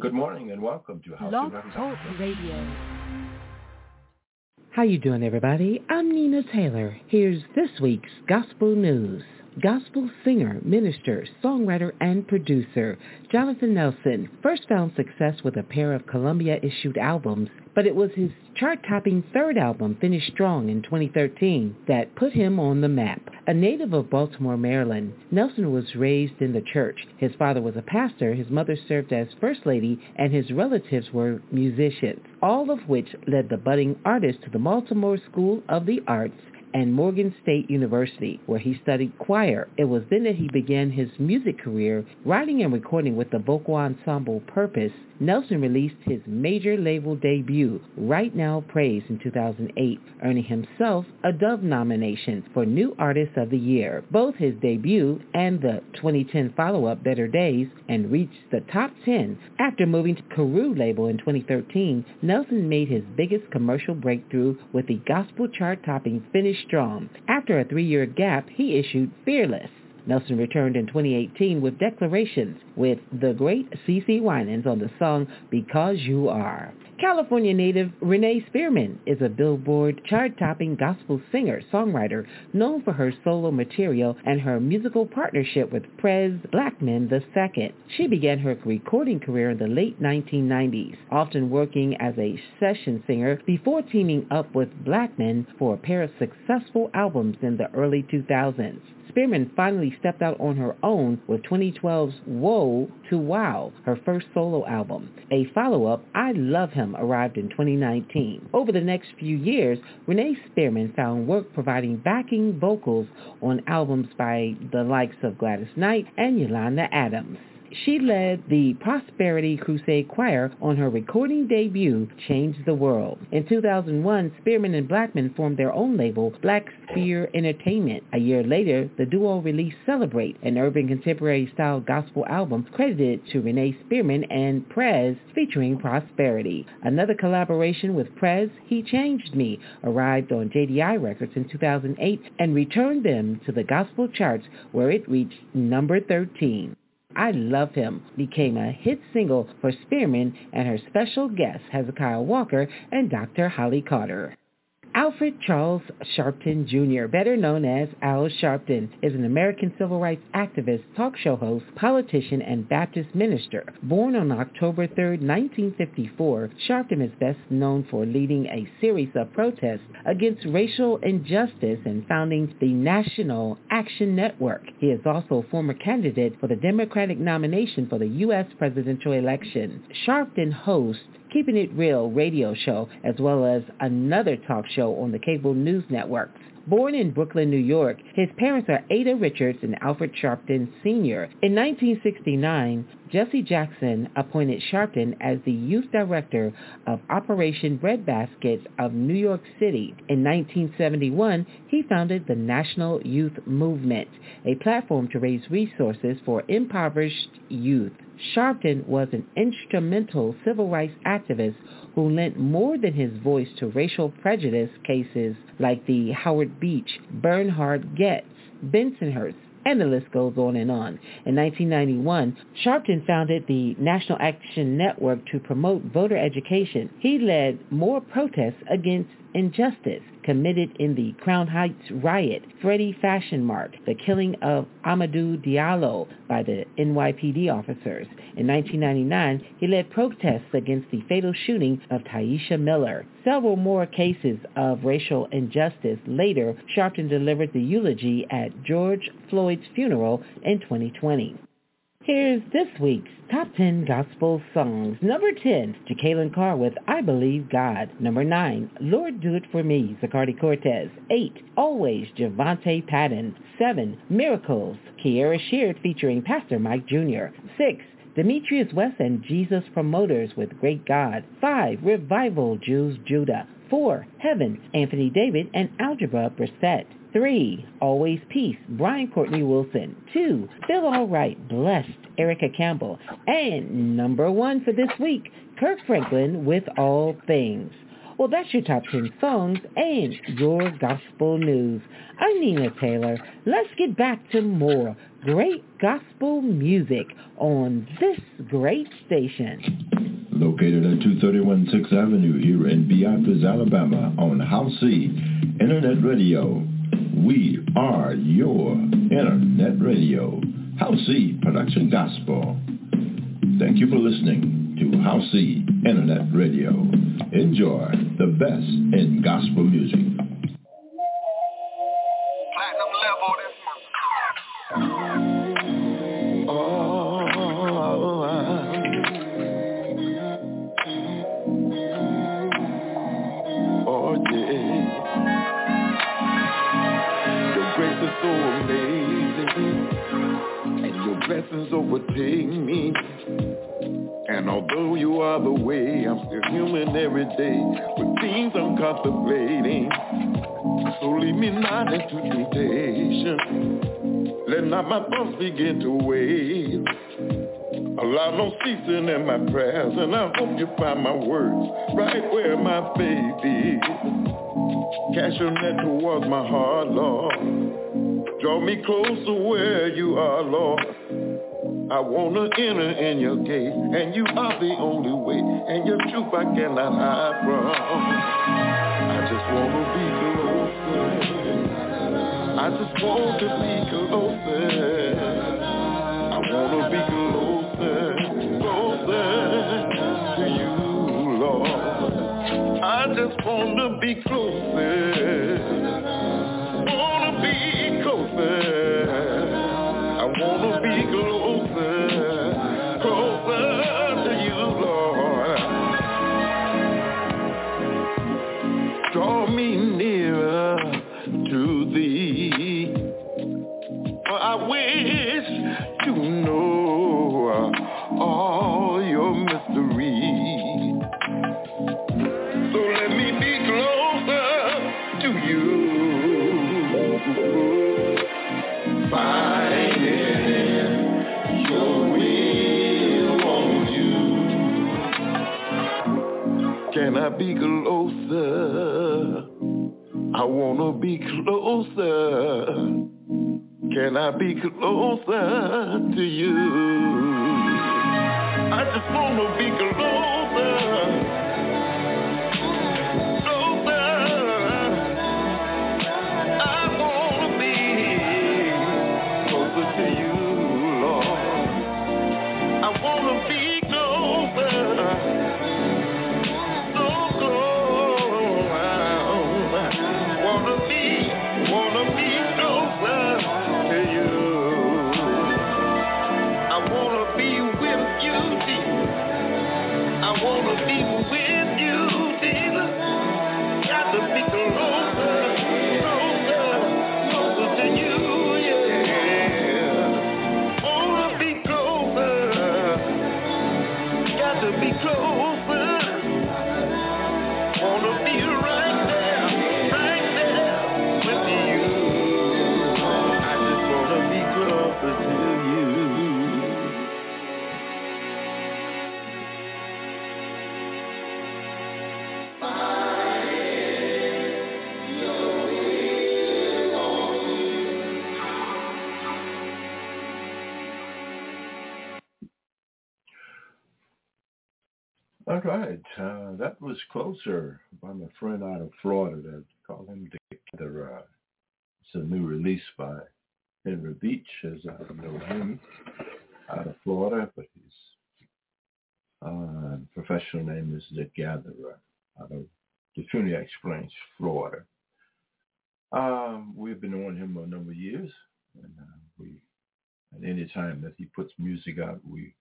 Good morning and welcome to Howcee Blog Talk Radio. How you doing, everybody? I'm Nina Taylor. Here's this week's Gospel News. Gospel singer, minister, songwriter, and producer Jonathan Nelson first found success with a pair of Columbia-issued albums, but it was his chart-topping third album, Finish Strong, in 2013, that put him on the map. A native of Baltimore, Maryland, Nelson was raised in the church. His father was a pastor, his mother served as first lady, and his relatives were musicians, all of which led the budding artist to the Baltimore School of the Arts and Morgan State University, where he studied choir. It was then that he began his music career, writing and recording with the vocal ensemble Purpose. Nelson released his major label debut, Right Now Praise, in 2008, earning himself a Dove nomination for New Artist of the Year. Both his debut and the 2010 follow-up, Better Days, and reached the top 10. After moving to Carew label in 2013, Nelson made his biggest commercial breakthrough with the gospel chart-topping Finish Strong. After a three-year gap, he issued Fearless. Nelson returned in 2018 with Declarations with the great CeCe Winans on the song Because You Are. California native Renee Spearman is a Billboard chart-topping gospel singer-songwriter known for her solo material and her musical partnership with Prez Blackman II. She began her recording career in the late 1990s, often working as a session singer before teaming up with Blackman for a pair of successful albums in the early 2000s. Spearman finally stepped out on her own with 2012's Whoa to Wow, her first solo album. A follow-up, I Love Him, arrived in 2019. Over the next few years, Renee Spearman found work providing backing vocals on albums by the likes of Gladys Knight and Yolanda Adams. She led the Prosperity Crusade Choir on her recording debut, Change the World. In 2001, Spearman and Blackman formed their own label, Black Sphere Entertainment. A year later, the duo released Celebrate, an urban contemporary style gospel album credited to Renee Spearman and Prez featuring Prosperity. Another collaboration with Prez, He Changed Me, arrived on JDI Records in 2008 and returned them to the gospel charts where it reached number 13. I Love Him became a hit single for Spearman and her special guests Hezekiah Walker and Dr. Holly Carter. Alfred Charles Sharpton Jr., better known as Al Sharpton, is an American civil rights activist, talk show host, politician, and Baptist minister. Born on October 3, 1954, Sharpton is best known for leading a series of protests against racial injustice and founding the National Action Network. He is also a former candidate for the Democratic nomination for the U.S. presidential election. Sharpton hosts Keeping It Real radio show, as well as another talk show on the cable news networks. Born in Brooklyn, New York, his parents are Ada Richards and Alfred Sharpton Sr. In 1969, Jesse Jackson appointed Sharpton as the youth director of Operation Breadbasket of New York City. In 1971, he founded the National Youth Movement, a platform to raise resources for impoverished youth. Sharpton was an instrumental civil rights activist who lent more than his voice to racial prejudice cases like the Howard Beach, Bernhard Goetz, Bensonhurst, and the list goes on and on. In 1991, Sharpton founded the National Action Network to promote voter education. He led more protests against injustice committed in the Crown Heights riot, Freddie Fashion Mart, the killing of Amadou Diallo by the NYPD officers. In 1999, he led protests against the fatal shooting of Tyisha Miller. Several more cases of racial injustice later, Sharpton delivered the eulogy at George Floyd's funeral in 2020. Here's this week's Top 10 Gospel Songs. Number 10, Jekalyn Carr with I Believe God. Number 9, Lord Do It For Me, Zacardi Cortez. 8, Always, Javante Patton. 7, Miracles, Kierra Sheard featuring Pastor Mike Jr. 6, Demetrius West and Jesus Promoters with Great God. 5, Revival, Jews Judah. 4, Heaven, Anthony David and Algebra Blessett. Three, Always Peace, Brian Courtney Wilson. Two, Feel Alright, Blessed, Erica Campbell. And number one for this week, Kirk Franklin with All Things. Well, that's your top 10 songs and your gospel news. I'm Nina Taylor. Let's get back to more great gospel music on this great station. located at 231 6th Avenue here in Beatrice, Alabama on Howcee Internet Radio. We are your Internet Radio. Howcee Production Gospel. Thank you for listening to Howcee Internet Radio. Enjoy the best in gospel music. Overtake me. And although you are the way, I'm still human every day with things I'm contemplating. So lead me not into temptation. Let not my thoughts begin to wave. Allow no ceasing in my prayers, and I hope you find my words right where my faith is. Cast your net towards my heart, Lord. Draw me closer where you are, Lord. I wanna enter in your gate, and you are the only way, and your truth I cannot hide from. I just wanna be closer. I just want to be closer. I wanna be closer, closer to you, Lord. I just wanna be closer. Closer. Can I be closer to you? I just wanna be. Closer. Wanna that was Closer by my friend out of Florida. That call him Da' Gatherer. Uh, it's a new release by Henry Beach, as I know him, out of Florida, but his uh, professional name is Da' Gatherer out of the Phoenix Springs, Florida. Um, we've been on him a number of years, and uh, we, at any time that he puts music out, we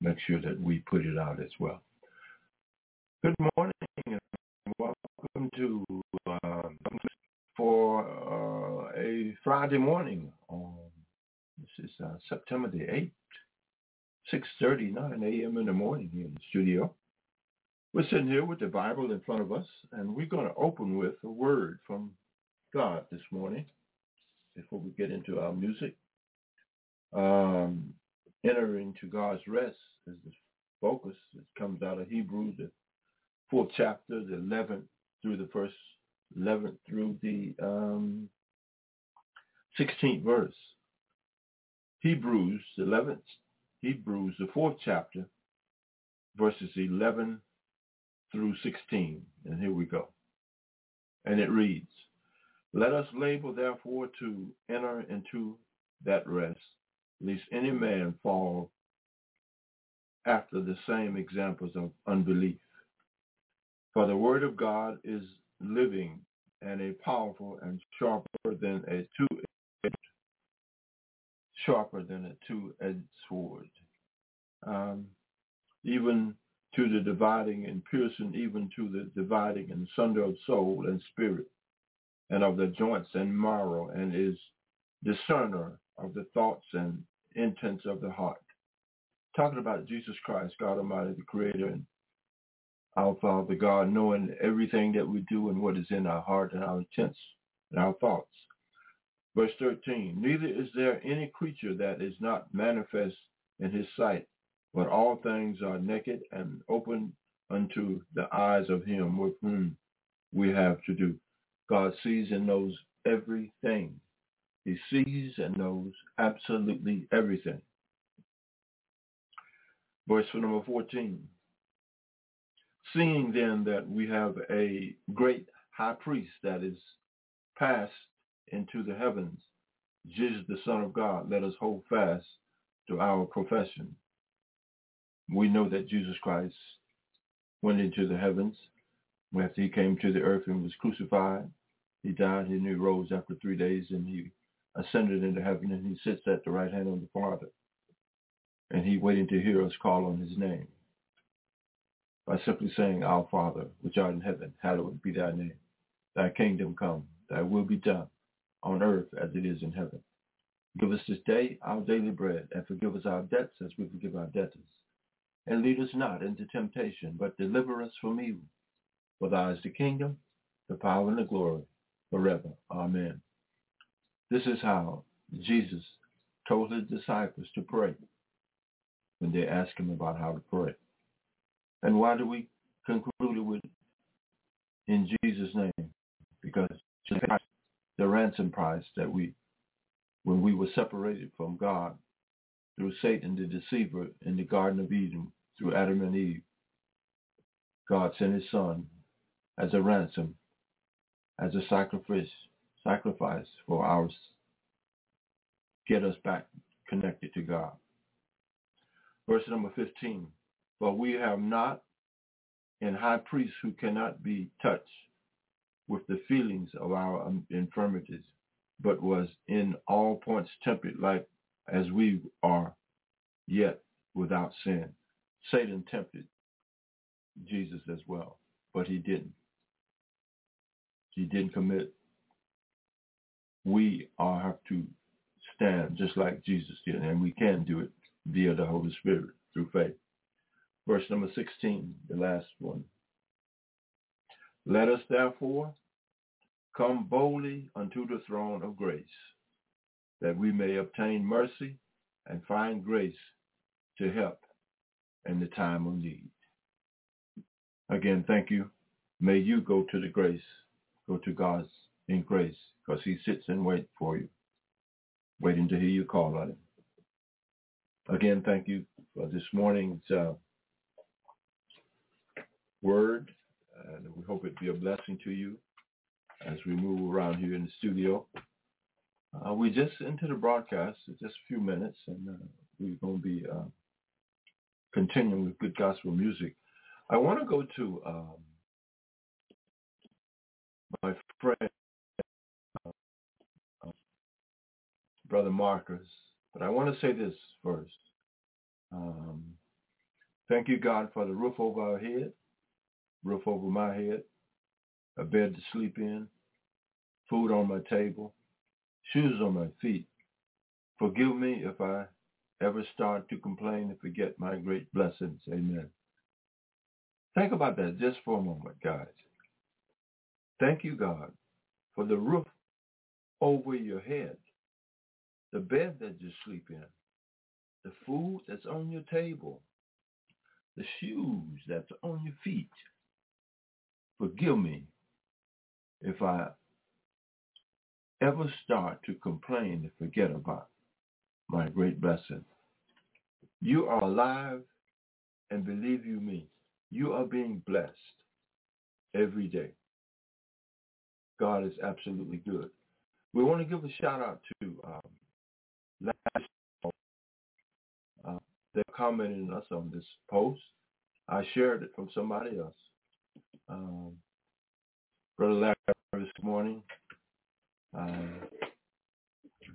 make sure that we put it out as well. Good morning and welcome to um, for uh, a Friday morning. On, this is uh, September the 8th, 6.39 a.m. in the morning here in the studio. We're sitting here with the Bible in front of us, and we're going to open with a word from God this morning before we get into our music. Um, enter into God's rest is the focus. It comes out of Hebrews, the fourth chapter, the 11th through the first 11th through the um, 16th verse. Hebrews, the 11th, Hebrews, the fourth chapter, verses 11 through 16. And here we go. And it reads, Let us labor therefore to enter into that rest, lest any man fall after the same examples of unbelief. For the word of God is living and a powerful and sharper than a two-edged, sharper than a two-edged sword, um, even to the dividing and piercing, even to the dividing and sunder of soul and spirit, and of the joints and marrow, and is discerner of the thoughts and intents of the heart. Talking about Jesus Christ, God Almighty, the Creator, and our Father God, knowing everything that we do and what is in our heart and our intents and our thoughts. Verse 13, neither is there any creature that is not manifest in his sight, but all things are naked and open unto the eyes of him with whom we have to do. God sees and knows everything. He sees and knows absolutely everything. Verse number 14. Seeing then that we have a great high priest that is passed into the heavens, Jesus the Son of God, let us hold fast to our profession. We know that Jesus Christ went into the heavens after he came to the earth and was crucified. He died and he rose after three days and he ascended into heaven and he sits at the right hand of the Father. And he waiting to hear us call on his name by simply saying, Our Father, which art in heaven, hallowed be thy name. Thy kingdom come, thy will be done on earth as it is in heaven. Give us this day our daily bread, and forgive us our debts as we forgive our debtors. And lead us not into temptation, but deliver us from evil. For thine is the kingdom, the power, and the glory, forever. Amen. This is how Jesus told his disciples to pray when they asked him about how to pray. And why do we conclude it with in Jesus' name? Because the ransom price that we, when we were separated from God through Satan the deceiver in the Garden of Eden, through Adam and Eve, God sent his son as a ransom, as a sacrifice, sacrifice for ours, get us back connected to God. Verse number 15, but we have not an high priest who cannot be touched with the feelings of our infirmities, but was in all points tempted like as we are, yet without sin. Satan tempted Jesus as well, but he didn't. He didn't commit. We all have to stand just like Jesus did, and we can do it via the Holy Spirit through faith. Verse number 16, the last one. Let us therefore come boldly unto the throne of grace, that we may obtain mercy and find grace to help in the time of need. Again, thank you. May you go to the grace, go to God's in grace, because he sits and waits for you, waiting to hear you call on him. Again, thank you for this morning's uh, word, and we hope it be a blessing to you as we move around here in the studio. Uh, we just into the broadcast, just a few minutes, and uh, we're going to be uh, continuing with good gospel music. I want to go to um, my friend, uh, Brother Marcus, but I want to say this first. Um, thank you, God, for the roof over our head, roof over my head, a bed to sleep in, food on my table, shoes on my feet. Forgive me if I ever start to complain and forget my great blessings. Amen. Think about that just for a moment, guys. Thank you, God, for the roof over your head, the bed that you sleep in, the food that's on your table, the shoes that's on your feet. Forgive me if I ever start to complain and forget about my great blessing. You are alive and believe you me, you are being blessed every day. God is absolutely good. We want to give a shout out to um, last uh, they're commenting us on this post. I shared it from somebody else. Um, Brother Larry this morning. Um,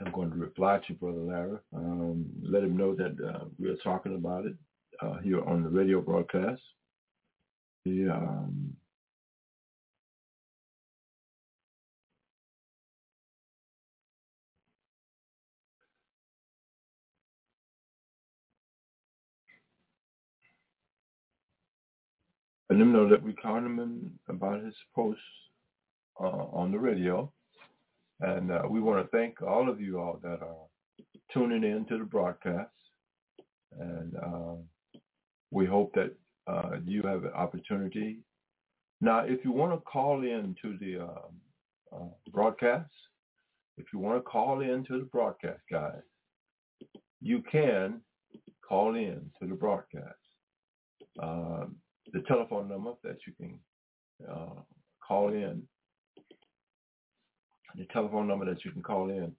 I'm going to reply to Brother Larry. Um, let him know that uh, we are talking about it uh, here on the radio broadcast. The um, let him know that we called him about his posts uh, on the radio. And uh, we want to thank all of you all that are tuning in to the broadcast. And uh, we hope that uh, you have an opportunity. Now, if you want to call in to the um, uh, broadcast, if you want to call in to the broadcast, guys, you can call in to the broadcast. Um, the telephone number that you can uh, call in, the telephone number that you can call in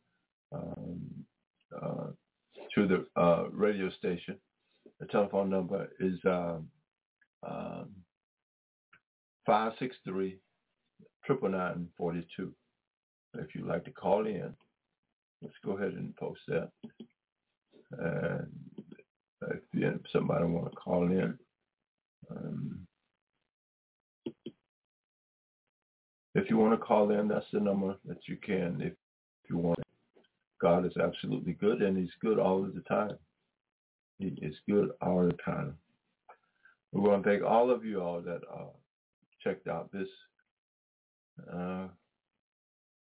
um, uh, to the uh, radio station. The telephone number is um, um, 563 999 If you'd like to call in, let's go ahead and post that. And if somebody want to call in, if you want to call in, that's the number that you can if, you want. God is absolutely good, and he's good all of the time. He is good all the time. We want to thank all of you all that uh, checked out this uh,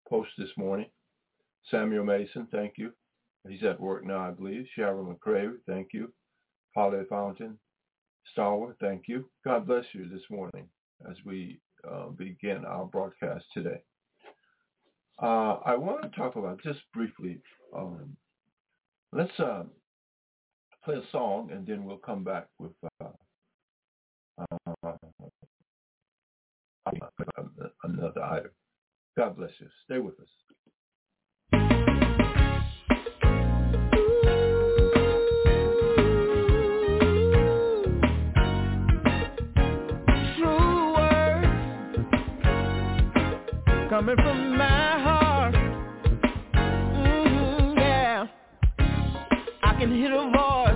post this morning. Samuel Mason, thank you. He's at work now, I believe. Sharon McCrae, thank you. Polly Fountain, Starwood, thank you. God bless you this morning as we uh, begin our broadcast today. Uh, I want to talk about just briefly. Um, let's uh, play a song and then we'll come back with uh, uh, another item. God bless you. Stay with us. Coming from my heart. Mm-hmm, yeah. I can hear the voice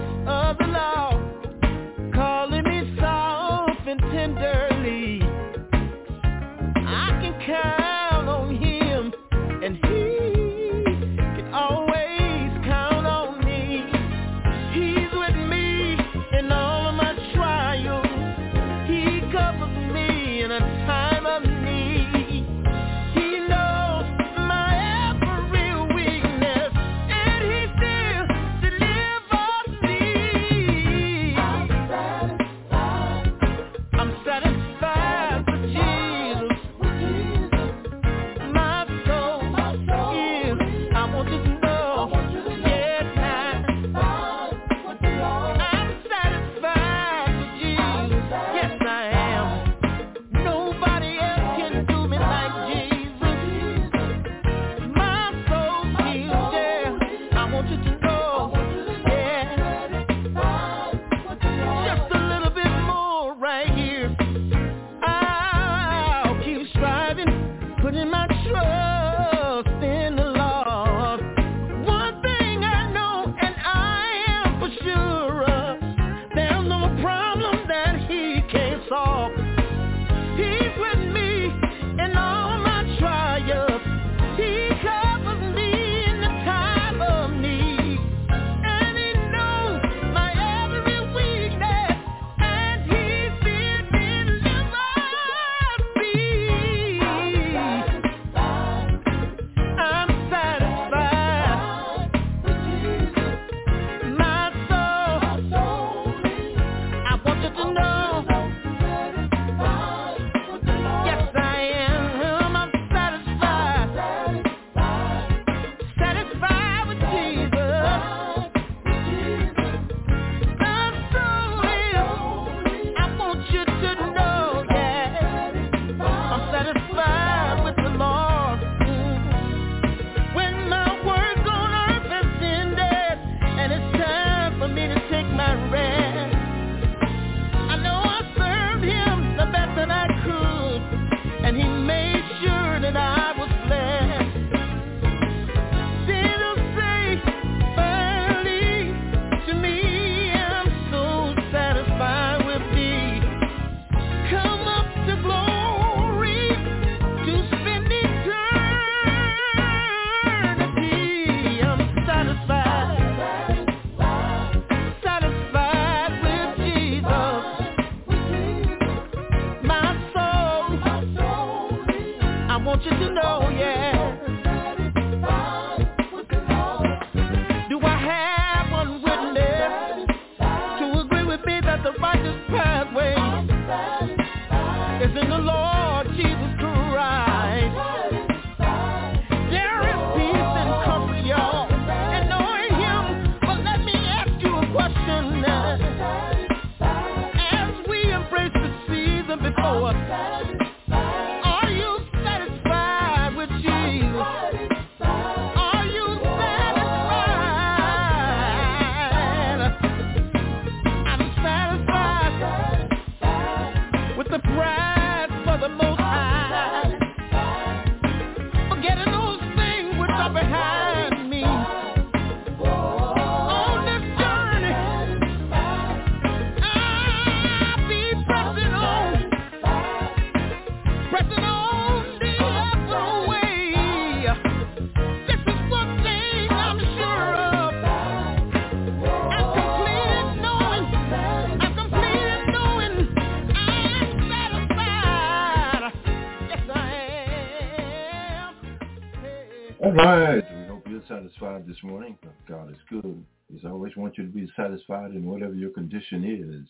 satisfied this morning. God is good. He's always want you to be satisfied in whatever your condition is.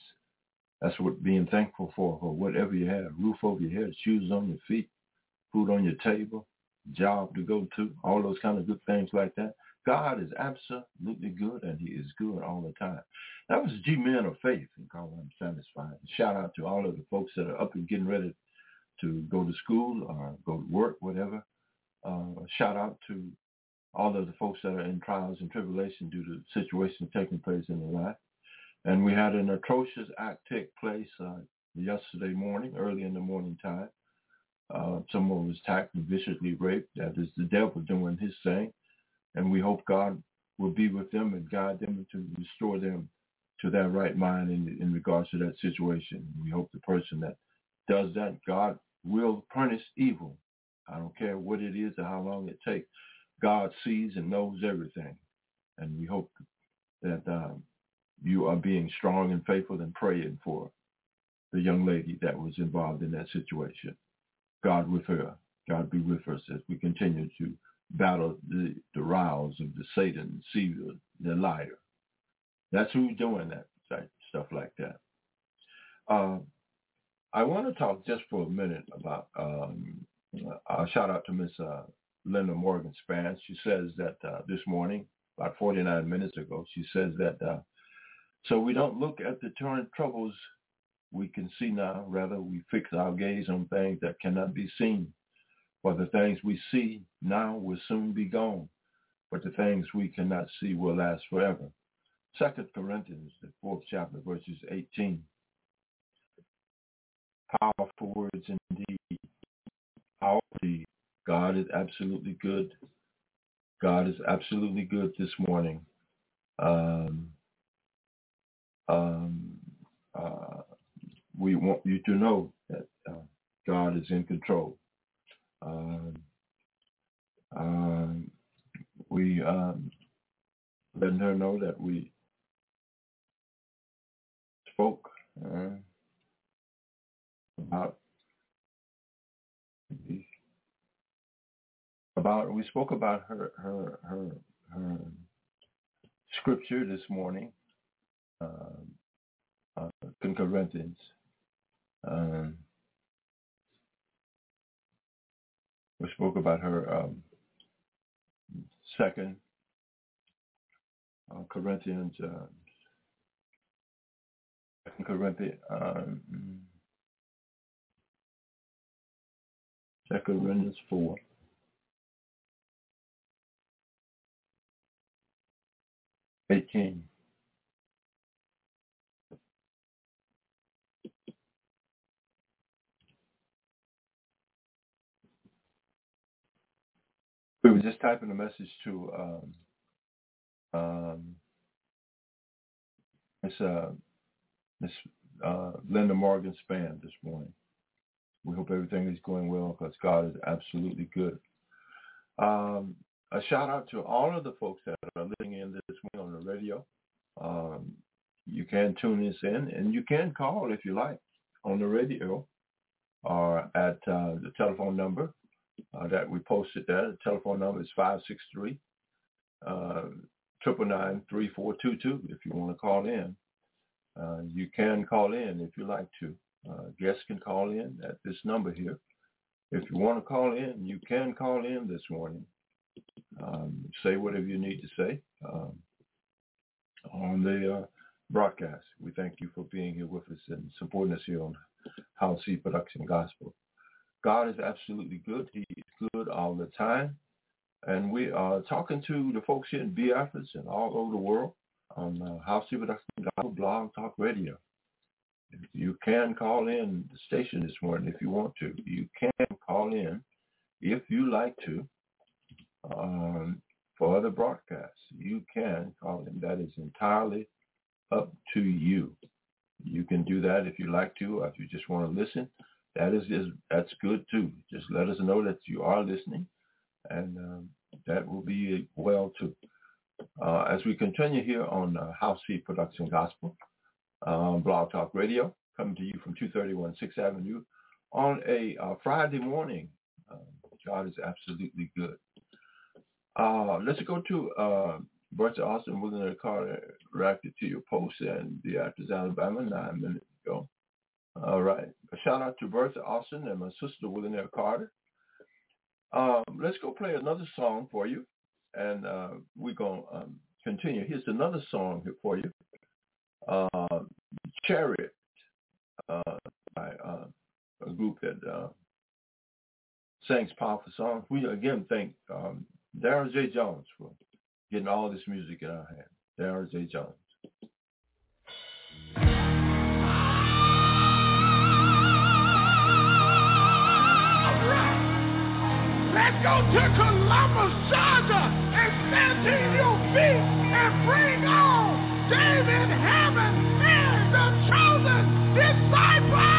That's what being thankful for, for whatever you have. Roof over your head, shoes on your feet, food on your table, job to go to, all those kind of good things like that. God is absolutely good and he is good all the time. That was G Men of Faith and call them satisfied. Shout out to all of the folks that are up and getting ready to go to school or go to work, whatever. Uh, shout out to all of the folks that are in trials and tribulation due to situations taking place in life. And we had an atrocious act take place uh, yesterday morning, early in the morning time. Uh, someone was attacked and viciously raped. That is the devil doing his thing. And we hope God will be with them and guide them to restore them to their right mind in, in regards to that situation. We hope the person that does that, God will punish evil I don't care what it is or how long it takes. God sees and knows everything. And we hope that um, you are being strong and faithful and praying for the young lady that was involved in that situation. God with her. God be with us as we continue to battle the, the riles of the Satan, deceiver, the liar. That's who's doing that, stuff like that. Uh, I want to talk just for a minute about um, uh, shout out to Miss uh, Linda Morgan Span. She says that uh, this morning, about 49 minutes ago, she says that uh, so we don't look at the current troubles we can see now. Rather, we fix our gaze on things that cannot be seen. For the things we see now will soon be gone, but the things we cannot see will last forever. Second Corinthians, the fourth chapter, verses 18. Powerful words indeed. God is absolutely good. God is absolutely good this morning. Um, um, uh, we want you to know that uh, God is in control. Um, um, we um, letting her know that we spoke uh, about about we spoke about her her her, her scripture this morning um, uh, in Corinthians. Um, we spoke about her um, second uh, Corinthians, uh, Corinthians, um, second Corinthians four. Eighteen. We were just typing a message to um, um, Miss uh, Miss uh, Linda Morgan Span this morning. We hope everything is going well because God is absolutely good. Um, a shout out to all of the folks that are listening in this morning on the radio. Um, you can tune this in and you can call if you like on the radio or at uh, the telephone number uh, that we posted there. The telephone number is 563 uh, triple nine three four two two. If you want to call in, uh, you can call in if you like to. Uh, guests can call in at this number here. If you want to call in, you can call in this morning. Um, say whatever you need to say um, on the uh, broadcast. We thank you for being here with us and supporting us here on Howcee Production Gospel. God is absolutely good. He is good all the time. And we are talking to the folks here in Beatrice and all over the world on uh, Howcee Production Gospel Blog Talk Radio. You can call in the station this morning if you want to. You can call in if you like to um, for other broadcasts. You can call in. That is entirely up to you. You can do that if you like to, or if you just want to listen. That is, is that's good too. Just let us know that you are listening, and um, that will be well too. Uh, as we continue here on uh, Howcee Production Gospel, um, Blog Talk Radio, coming to you from 231 6th Avenue on a uh, Friday morning. Uh, God is absolutely good. Uh, let's go to uh, Bertha Austin within a car reacted to your post and the Beatrice, Alabama, nine minutes ago. All right. A shout out to Bertha Austin and my sister Willinaire Carter. Um, let's go play another song for you, and uh, we're going to um, continue. Here's another song here for you. Uh, Chariot uh, by uh, a group that uh, sings powerful songs. We again thank um, Darren J. Jones for getting all this music in our hands. Darren J. Jones. Let's go to Columbus, Georgia, and stand to your feet and bring on David Hammond and the chosen disciple.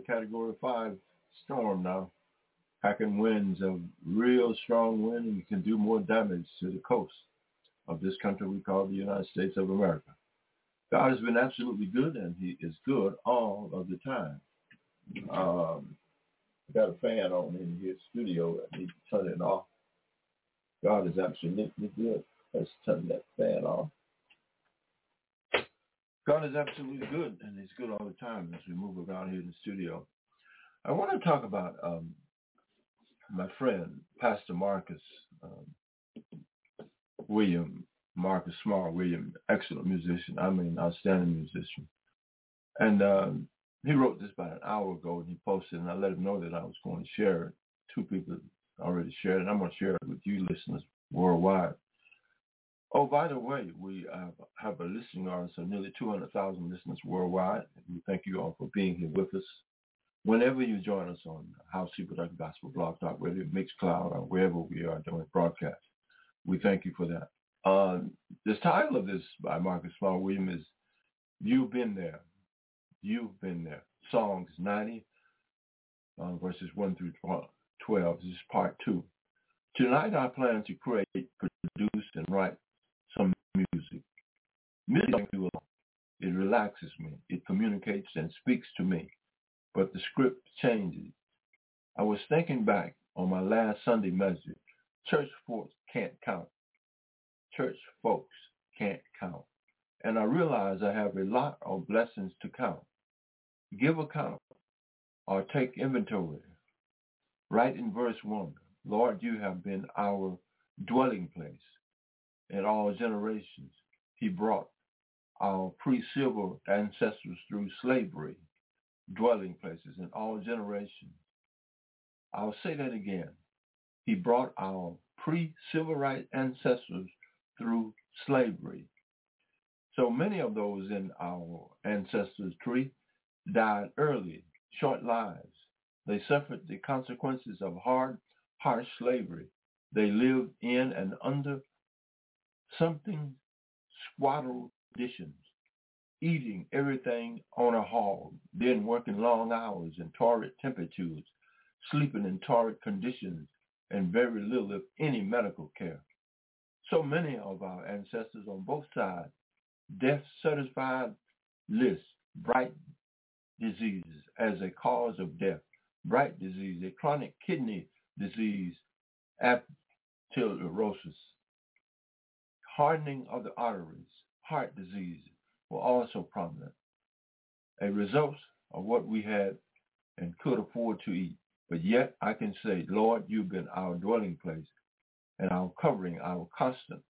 A category five storm now. Packing winds of real strong wind and can do more damage to the coast of this country we call the United States of America. God has been absolutely good and he is good all of the time. Um, I got a fan on in his studio. I need to turn it off. God is absolutely good. Let's turn that fan off. God is absolutely good, and he's good all the time as we move around here in the studio. I want to talk about um, my friend, Pastor Marcus um, William, Marcus Small William, excellent musician. I mean, outstanding musician. And um, he wrote this about an hour ago, and he posted, and I let him know that I was going to share it. Two people already shared it. And I'm going to share it with you listeners worldwide. Oh, by the way, we uh, have a listening audience of nearly 200,000 listeners worldwide. We thank you all for being here with us. Whenever you join us on Howcee Production Gospel Blog Talk, whether it Mixcloud or wherever we are doing broadcasts, we thank you for that. Uh, the title of this by Marcus Small William is You've Been There. You've Been There. Psalms 90, uh, verses 1 through 12. This is part two. Tonight I plan to create, produce, and write. It relaxes me. It communicates and speaks to me. But the script changes. I was thinking back on my last Sunday message. Church folks can't count. Church folks can't count. And I realize I have a lot of blessings to count. Give account or take inventory. Right in verse 1, Lord, you have been our dwelling place in all generations. He brought our pre-civil ancestors through slavery, dwelling places in all generations. I'll say that again. He brought our pre-civil rights ancestors through slavery. So many of those in our ancestors' tree died early, short lives. They suffered the consequences of hard, harsh slavery. They lived in and under something squaddled conditions, eating everything on a hog, then working long hours in torrid temperatures, sleeping in torrid conditions, and very little, if any, medical care. So many of our ancestors on both sides, death-certified lists, Bright's disease as a cause of death, Bright's disease, a chronic kidney disease, arteriosclerosis, hardening of the arteries, heart disease were also prominent, a result of what we had and could afford to eat. But yet I can say, Lord, you've been our dwelling place and our covering, our constant,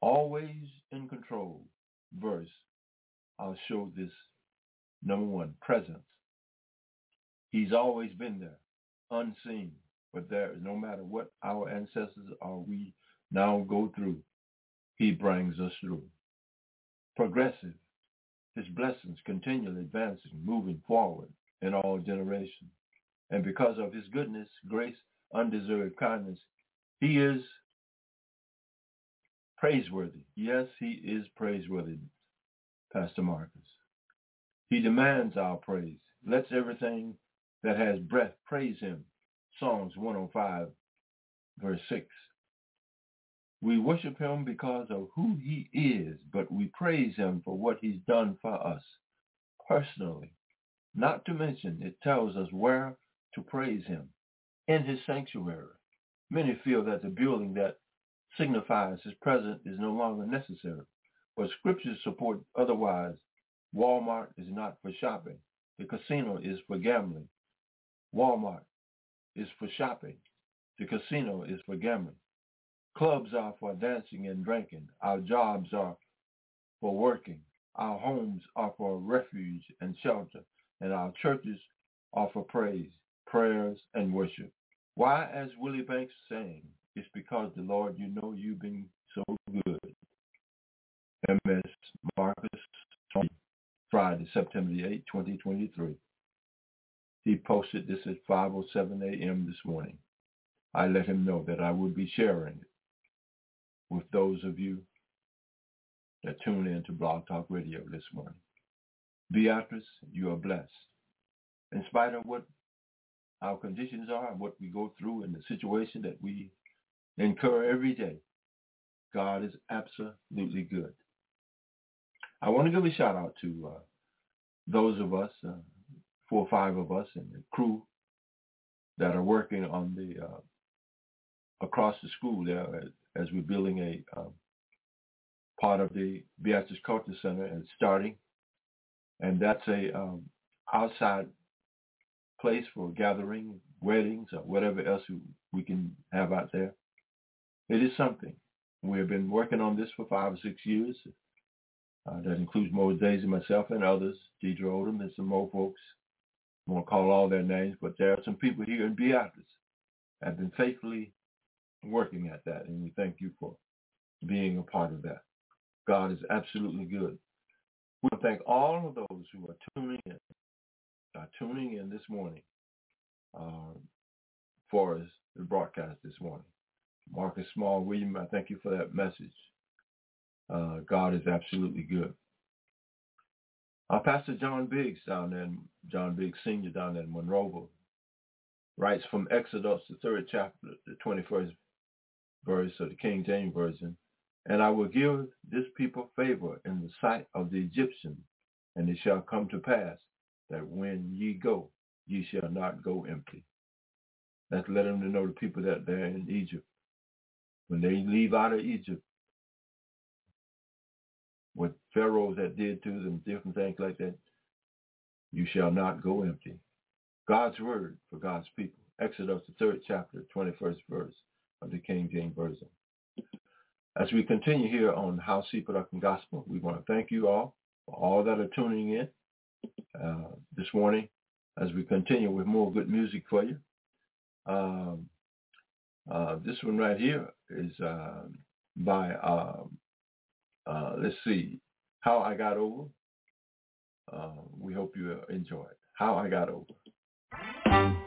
always in control verse. I'll show this number one, presence. He's always been there, unseen, but there, no matter what our ancestors or we now go through, he brings us through. Progressive, his blessings continually advancing, moving forward in all generations. And because of his goodness, grace, undeserved kindness, he is praiseworthy. Yes, he is praiseworthy, Pastor Marcus. He demands our praise. Let's everything that has breath praise him. Psalms 105, verse 6. We worship him because of who he is, but we praise him for what he's done for us personally. Not to mention, it tells us where to praise him, in his sanctuary. Many feel that the building that signifies his presence is no longer necessary, but scriptures support otherwise. Walmart is not for shopping. The casino is for gambling. Walmart is for shopping. The casino is for gambling. Clubs are for dancing and drinking. Our jobs are for working. Our homes are for refuge and shelter. And our churches are for praise, prayers, and worship. Why, as Willie Banks sang, it's because the Lord, you know you've been so good. M.S. Marcus, Friday, September the 8th, 2023. He posted this at 5.07 a.m. this morning. I let him know that I would be sharing it with those of you that tune in to Blog Talk Radio this morning. Beatrice, you are blessed. In spite of what our conditions are and what we go through and the situation that we incur every day, God is absolutely good. I want to give a shout out to uh, those of us, uh, four or five of us and the crew that are working on the uh, across the school there as we're building a um, part of the Beatrice Culture Center and starting, and that's a um, outside place for gathering, weddings, or whatever else we can have out there. It is something. We have been working on this for five or six years. Uh, that includes Mo Daisy, myself, and others, Deidre Odom, and some more folks. I won't call all their names, but there are some people here in Beatrice have been faithfully working at that, and we thank you for being a part of that. God is absolutely good. We want to thank all of those who are tuning in, are tuning in this morning uh, for us, the broadcast this morning. Marcus Small, William, I thank you for that message. Uh, God is absolutely good. Uh, Pastor John Biggs down there, John Biggs Sr. down there in Monroeville, writes from Exodus, the third chapter, the 21st verse of the King James Version, and I will give this people favor in the sight of the Egyptians, and it shall come to pass that when ye go, ye shall not go empty. That's let them know the people that they're in Egypt. When they leave out of Egypt, what pharaohs that did to them, different things like that, you shall not go empty. God's word for God's people. Exodus, the third chapter, 21st verse of the King James Version. As we continue here on Howcee Production Gospel, we want to thank you all for all that are tuning in uh, this morning as we continue with more good music for you. Um, uh, this one right here is by, um, uh, let's see, How I Got Over. Uh, we hope you enjoy it. How I Got Over.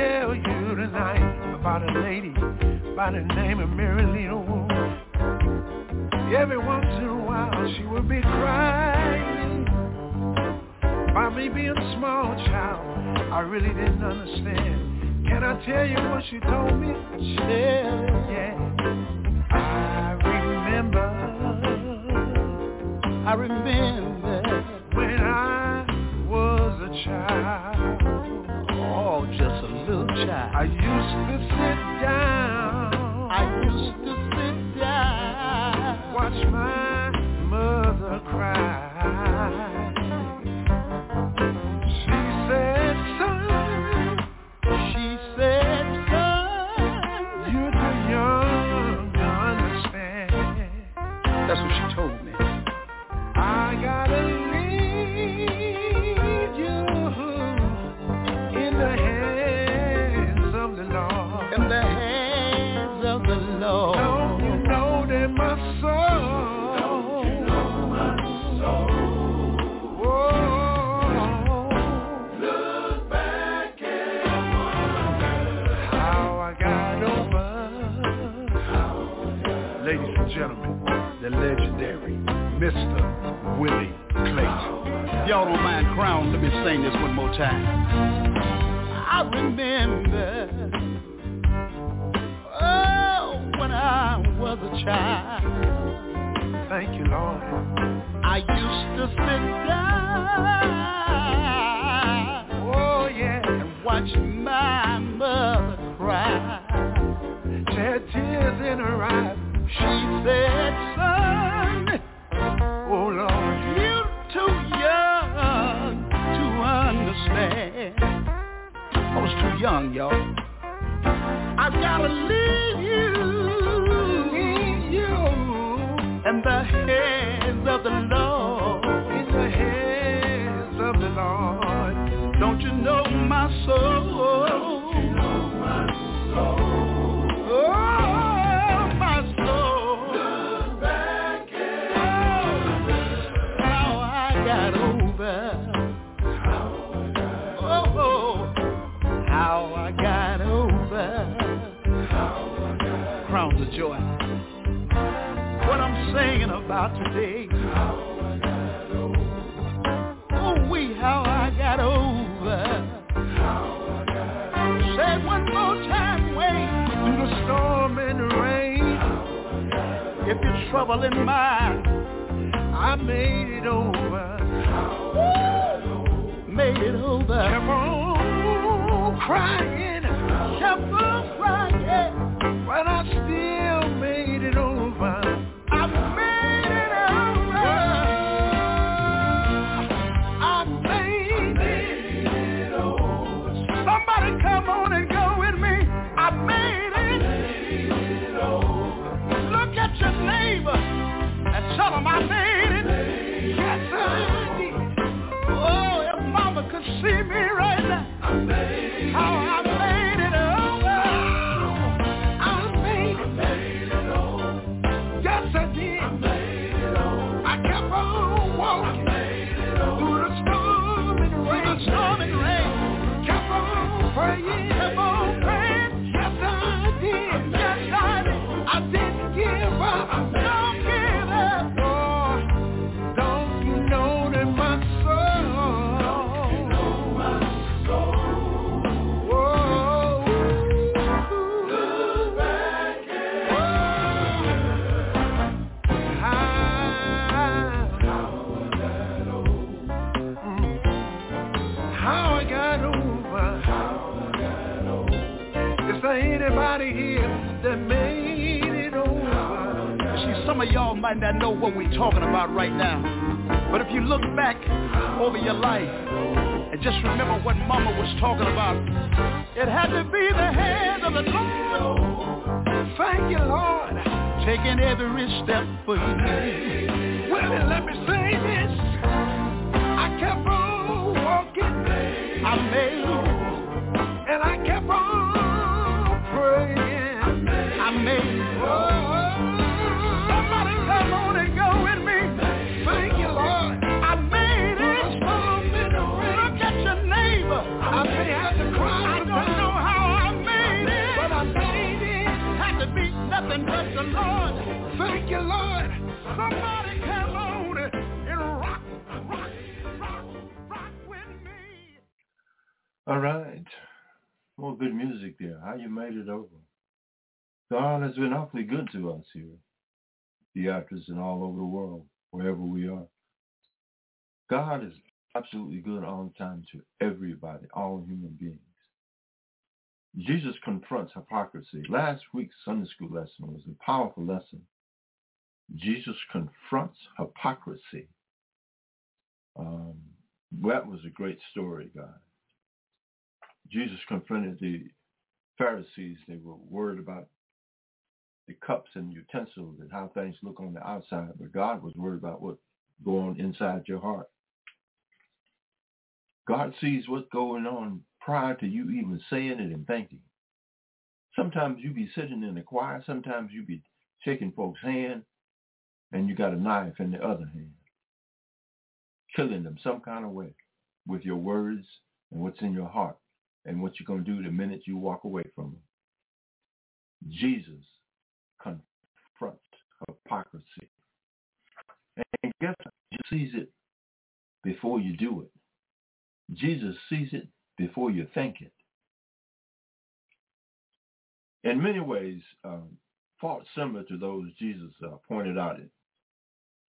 Tell you tonight about a lady by the name of Marilena Wood. Every once in a while she would be crying about me being a small child. I really didn't understand. Can I tell you what she told me? She said, yeah. I remember, I remember when I was a child. I used to sit down. The legendary Mr. Willie Clayton. Y'all don't mind crown, let me sing this one more time. I remember, oh, when I was a child. Thank you, Lord. I used to sit down Oh, yeah. and watch my mother cry. She had tears in her eyes. She said, young, y'all. I gotta leave you, Leave you in the hands of the Lord. in the hands of the Lord. Don't you know my soul? Enjoy what I'm singing about today. Oh, we, how I got over. Say one more time, wait. Through the storm and the rain. If you're troubling mind, I made it over. Made it over. Kept on crying. Kept on crying. But I still see me right now. Y'all might not know what we're talking about right now. But if you look back over your life and just remember what mama was talking about, it had to be the hand of the Lord. Thank you, Lord. Taking every step for you. All right. More good music there. How you made it over. God has been awfully good to us here. Theaters and all over the world, wherever we are. God is absolutely good all the time to everybody, all human beings. Jesus confronts hypocrisy. Last week's Sunday school lesson was a powerful lesson. Jesus confronts hypocrisy. Um, that was a great story, God. Jesus confronted the Pharisees. They were worried about the cups and utensils and how things look on the outside, but God was worried about what going on inside your heart. God sees what's going on prior to you even saying it and thinking. Sometimes you be sitting in the choir, sometimes you be shaking folks' hand, and you got a knife in the other hand, killing them some kind of way with your words and what's in your heart and what you're going to do the minute you walk away from them. Jesus confronts hypocrisy. And guess what? Jesus sees it before you do it. Jesus sees it before you think it. In many ways, um, faults similar to those Jesus uh, pointed out it,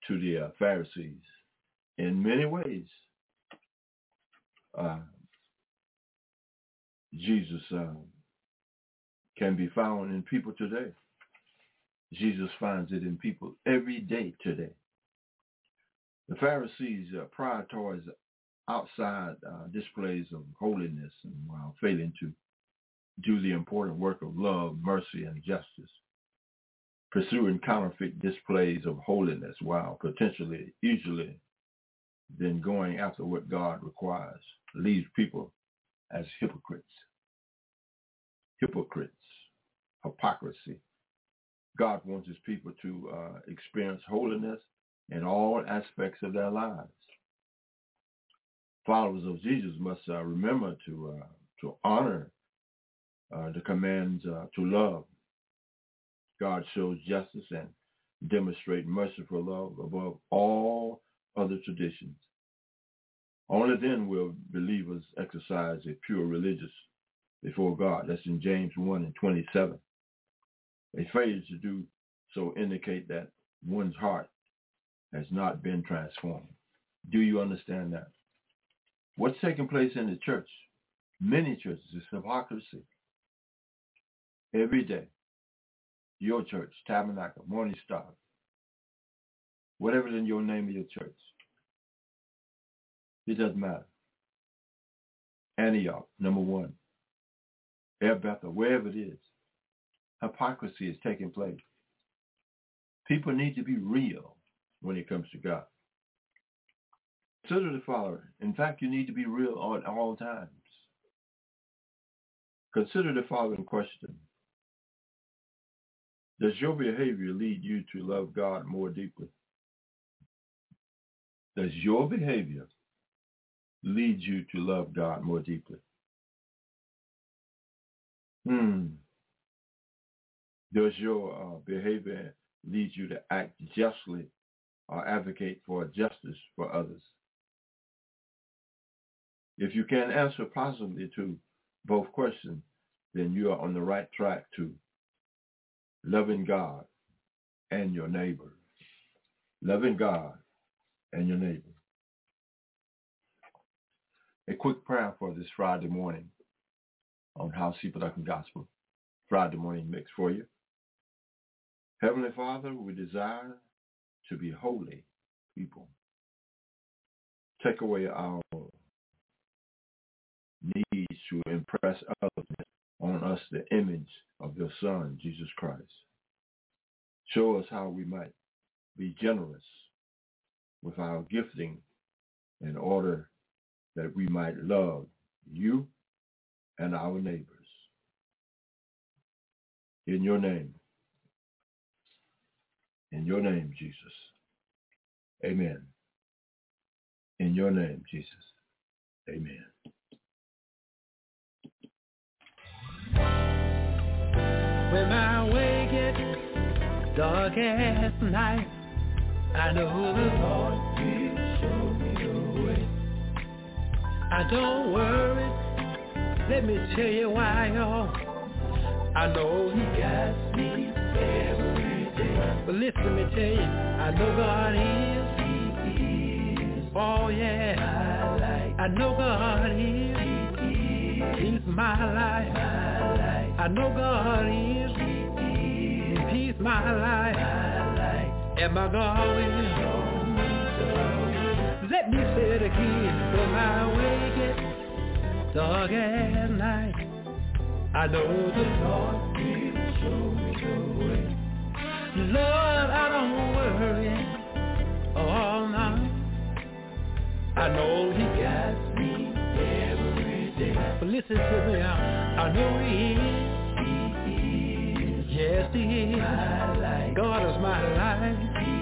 to the uh, Pharisees. In many ways, uh, Jesus uh, can be found in people today. Jesus finds it in people every day today. The Pharisees uh, prioritize outside uh, displays of holiness and while failing to do the important work of love, mercy, and justice. Pursuing counterfeit displays of holiness while potentially easily then going after what God requires leaves people as hypocrites. Hypocrites. Hypocrisy. God wants his people to uh, experience holiness in all aspects of their lives. Followers of Jesus must uh, remember to uh, to honor uh, the commands uh, to love, God shows justice and demonstrate merciful love above all other traditions. Only then will believers exercise a pure religious before God. That's in James 1 and 27. A failure to do so indicate that one's heart has not been transformed. Do you understand that? What's taking place in the church? Many churches is hypocrisy. Every day. Your church, Tabernacle, Morning Star, whatever in your name of your church. It doesn't matter. Antioch, number one. Air Bethel, wherever it is. Hypocrisy is taking place. People need to be real when it comes to God. Consider the following. In fact, you need to be real at all times. Consider the following question. Does your behavior lead you to love God more deeply? Does your behavior lead you to love God more deeply? Hmm. Does your uh, behavior lead you to act justly or advocate for justice for others? If you can answer positively to both questions, then you are on the right track to loving God and your neighbor. Loving God and your neighbor. A quick prayer for this Friday morning on Howcee Production Gospel. Friday morning mix for you. Heavenly Father, we desire to be holy people. Take away our needs to impress others on us the image of your Son, Jesus Christ. Show us how we might be generous with our gifting in order that we might love you and our neighbors. In your name. In your name, Jesus. Amen. In your name, Jesus. Amen. When my way gets dark as night, I know the Lord will Don't worry, let me tell you why, y'all. I know He guides me every day. But listen, let me tell you, I know God is. He is. Oh yeah, I know God is. He's my life. I know God is. He's my life. And my God will. Let me say it again. When my way gets dark at night, I know the Lord will show me the way. Lord, I don't worry all night. I know He guides me every day. But listen to me, I, I know He is. Yes, He is. God is my life.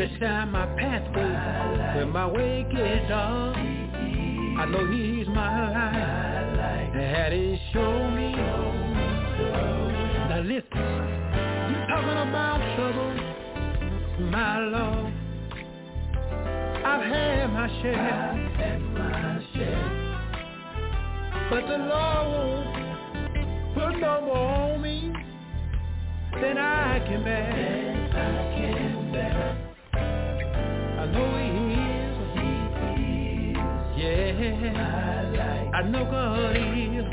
To shine my pathway when my way gets dark. I know He's my life. That He show me. Now listen, you talking about trouble, my love. I've had my share. I've had my share. But the Lord won't put no more on me than I can bear. Than I can bear. I know He is. He is. Yeah. I know God is.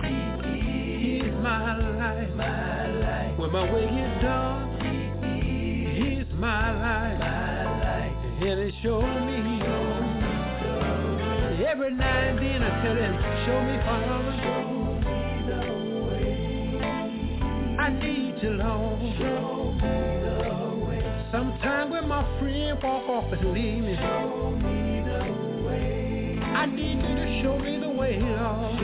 He He's my life. My life. When my way is dark, He's my life. My life. And He show me. Every now and then I tell Him, show me Father. Show me the way. I need you, Lord. Show me the way. Sometime when my friend walk off and leave me. Show me the way. I need you to show me the way. Show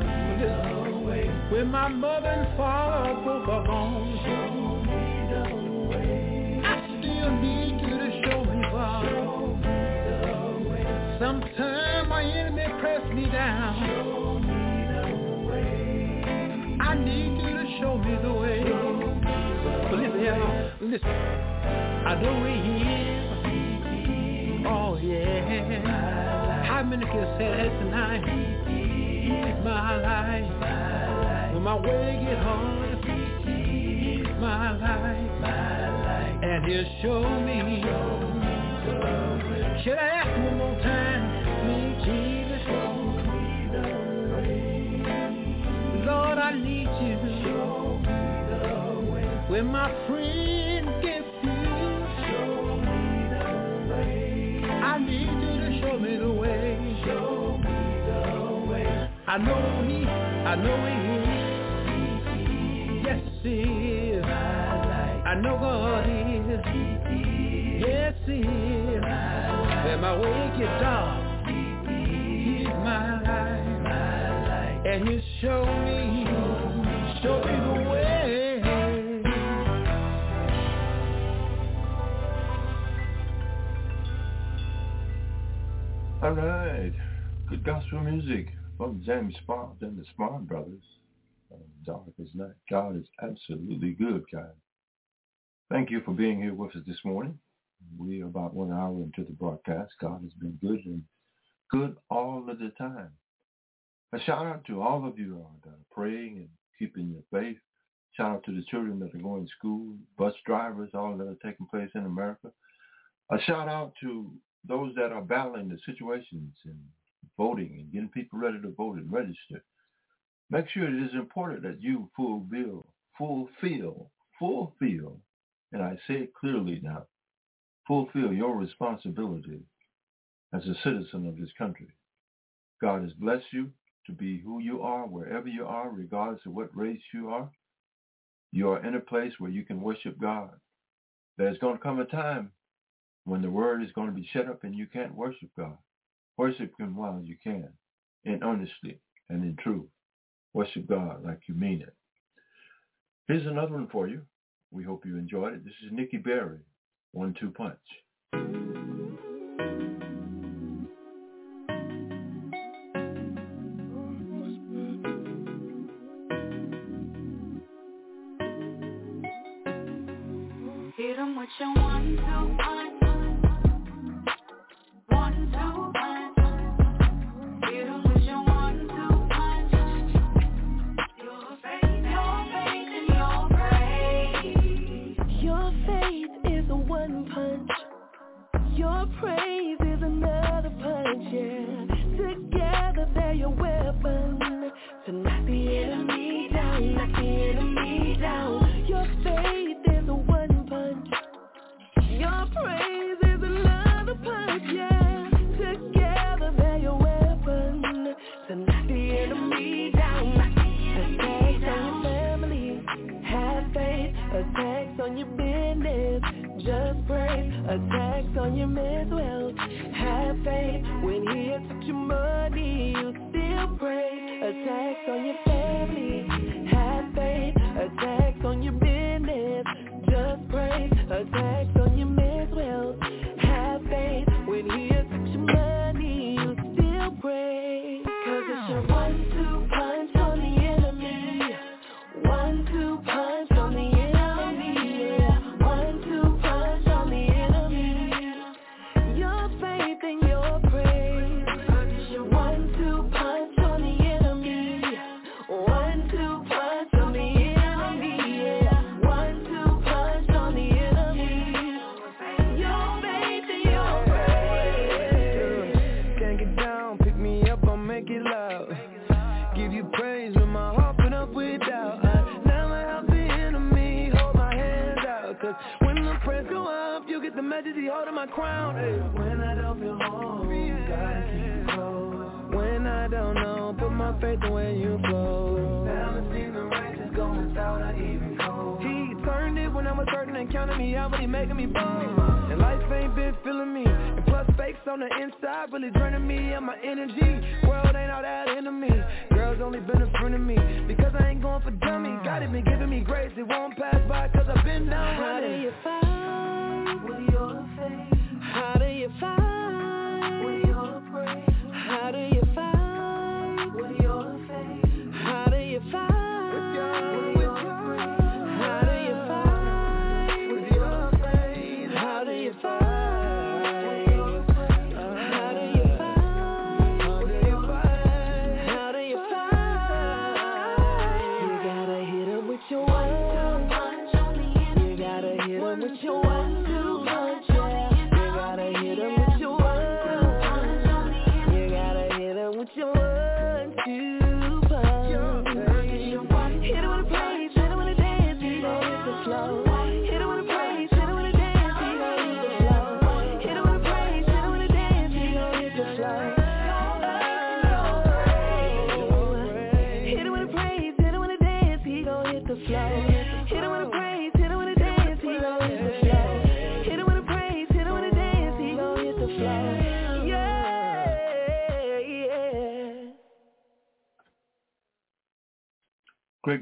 me the way. When my mother and father both are gone. Show me the way. I still need you to show me, Father. Show me the way. Sometimes my enemy press me down. Show me the way. I need you to show me the way. But listen here, listen. I know he is. Oh yeah. How many can say that tonight? He's my life. When my way get hard, he's my life. And he'll show me. Should I ask one more time? Jesus. Lord, I need. When my friend gets you, show me the way. I need you to show me the way. Show me the way. I know he, I know he is. Yes, he is. I know God is. Yes, he is. When my way gets dark, he's my light. And you show me, show me the way. All right. Good gospel music from James Smart and the Smart Brothers. Uh, dark as night. God is absolutely good, guys. Thank you for being here with us this morning. We are about one hour into the broadcast. God has been good and good all of the time. A shout out to all of you that are praying and keeping your faith. Shout out to the children that are going to school, bus drivers, all that are taking place in America. A shout out to those that are battling the situations and voting and getting people ready to vote and register. Make sure it is important that you fulfill, fulfill, fulfill, and I say it clearly now, fulfill your responsibility as a citizen of this country. God has blessed you to be who you are, wherever you are, regardless of what race you are. You are in a place where you can worship God. There's going to come a time when the word is going to be shut up and you can't worship God. Worship him while you can, in honesty and in truth. Worship God like you mean it. Here's another one for you. We hope you enjoyed it. This is Nikki Berry, One Two Punch. Hit 'em with your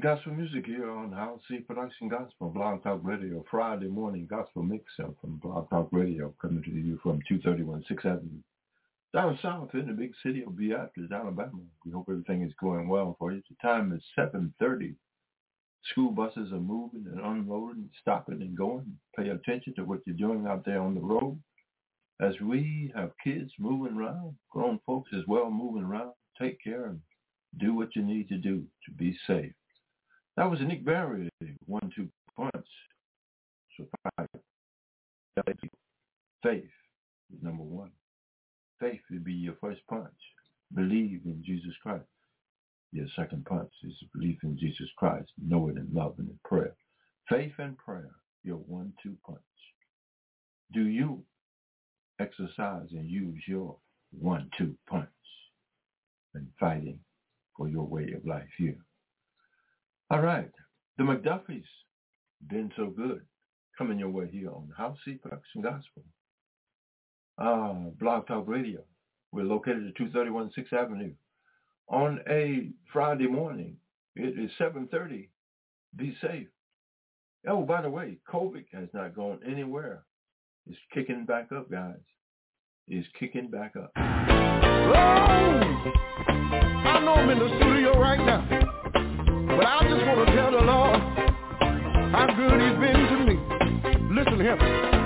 gospel music here on Howcee Production Gospel, Blog Talk Radio, Friday morning gospel mix from Blog Talk Radio, coming to you from 231 6th Avenue, down south in the big city of Beatrice, Alabama. We hope everything is going well for you. The time is 7.30. School buses are moving and unloading, stopping and going. Pay attention to what you're doing out there on the road. As we have kids moving around, grown folks as well moving around, take care and do what you need to do to be safe. That was a Nick Barry, one-two punch. So five. Faith is number one. Faith would be your first punch. Believe in Jesus Christ. Your second punch is belief in Jesus Christ. knowing and loving and prayer. Faith and prayer, your one-two punch. Do you exercise and use your one-two punch in fighting for your way of life here? All right. The McDuffies, been so good, coming your way here on Howcee Production Gospel. Uh, Blog Talk Radio. We're located at 231 6th Avenue. On a Friday morning, it is 7.30. Be safe. Oh, by the way, COVID has not gone anywhere. It's kicking back up, guys. It's kicking back up. Oh, I know I'm in the studio right now, but I just want to tell the Lord how good he's been to me. Listen to him.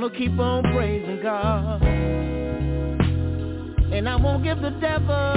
gonna keep on praising God. And I won't give the devil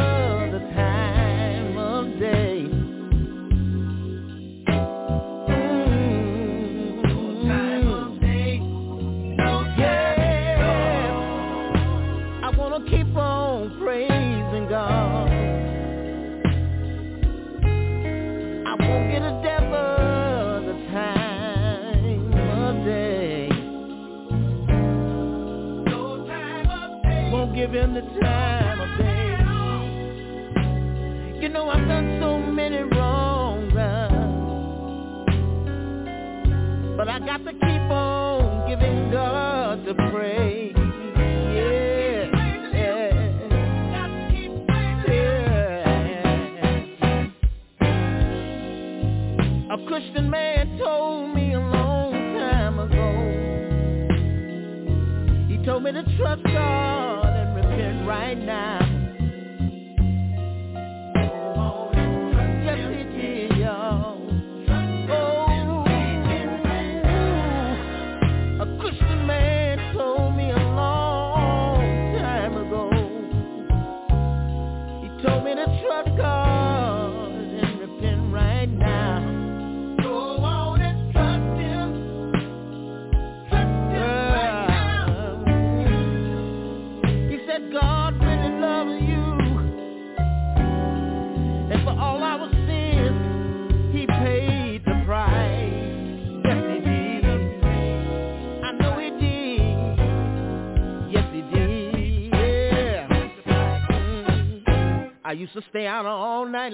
to stay out all night.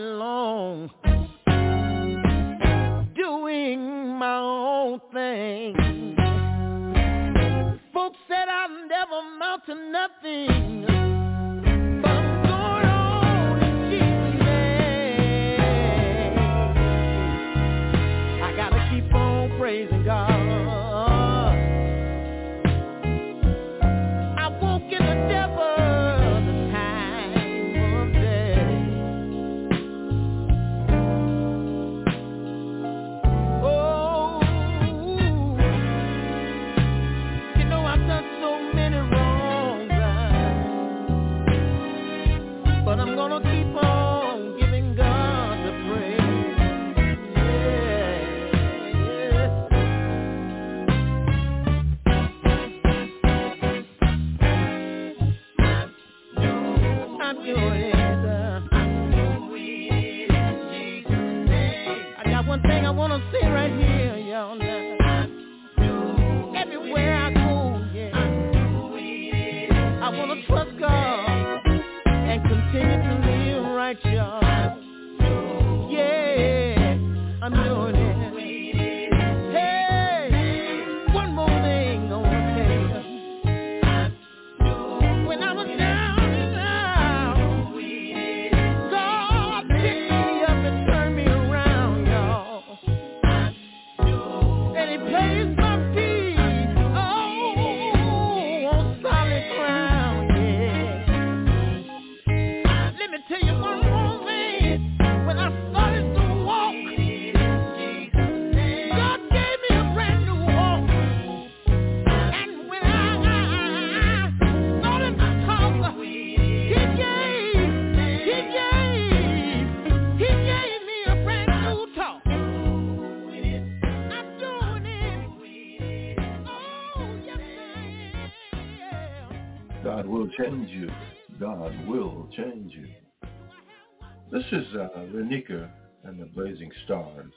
This is uh, Renika and the Blazing Stars.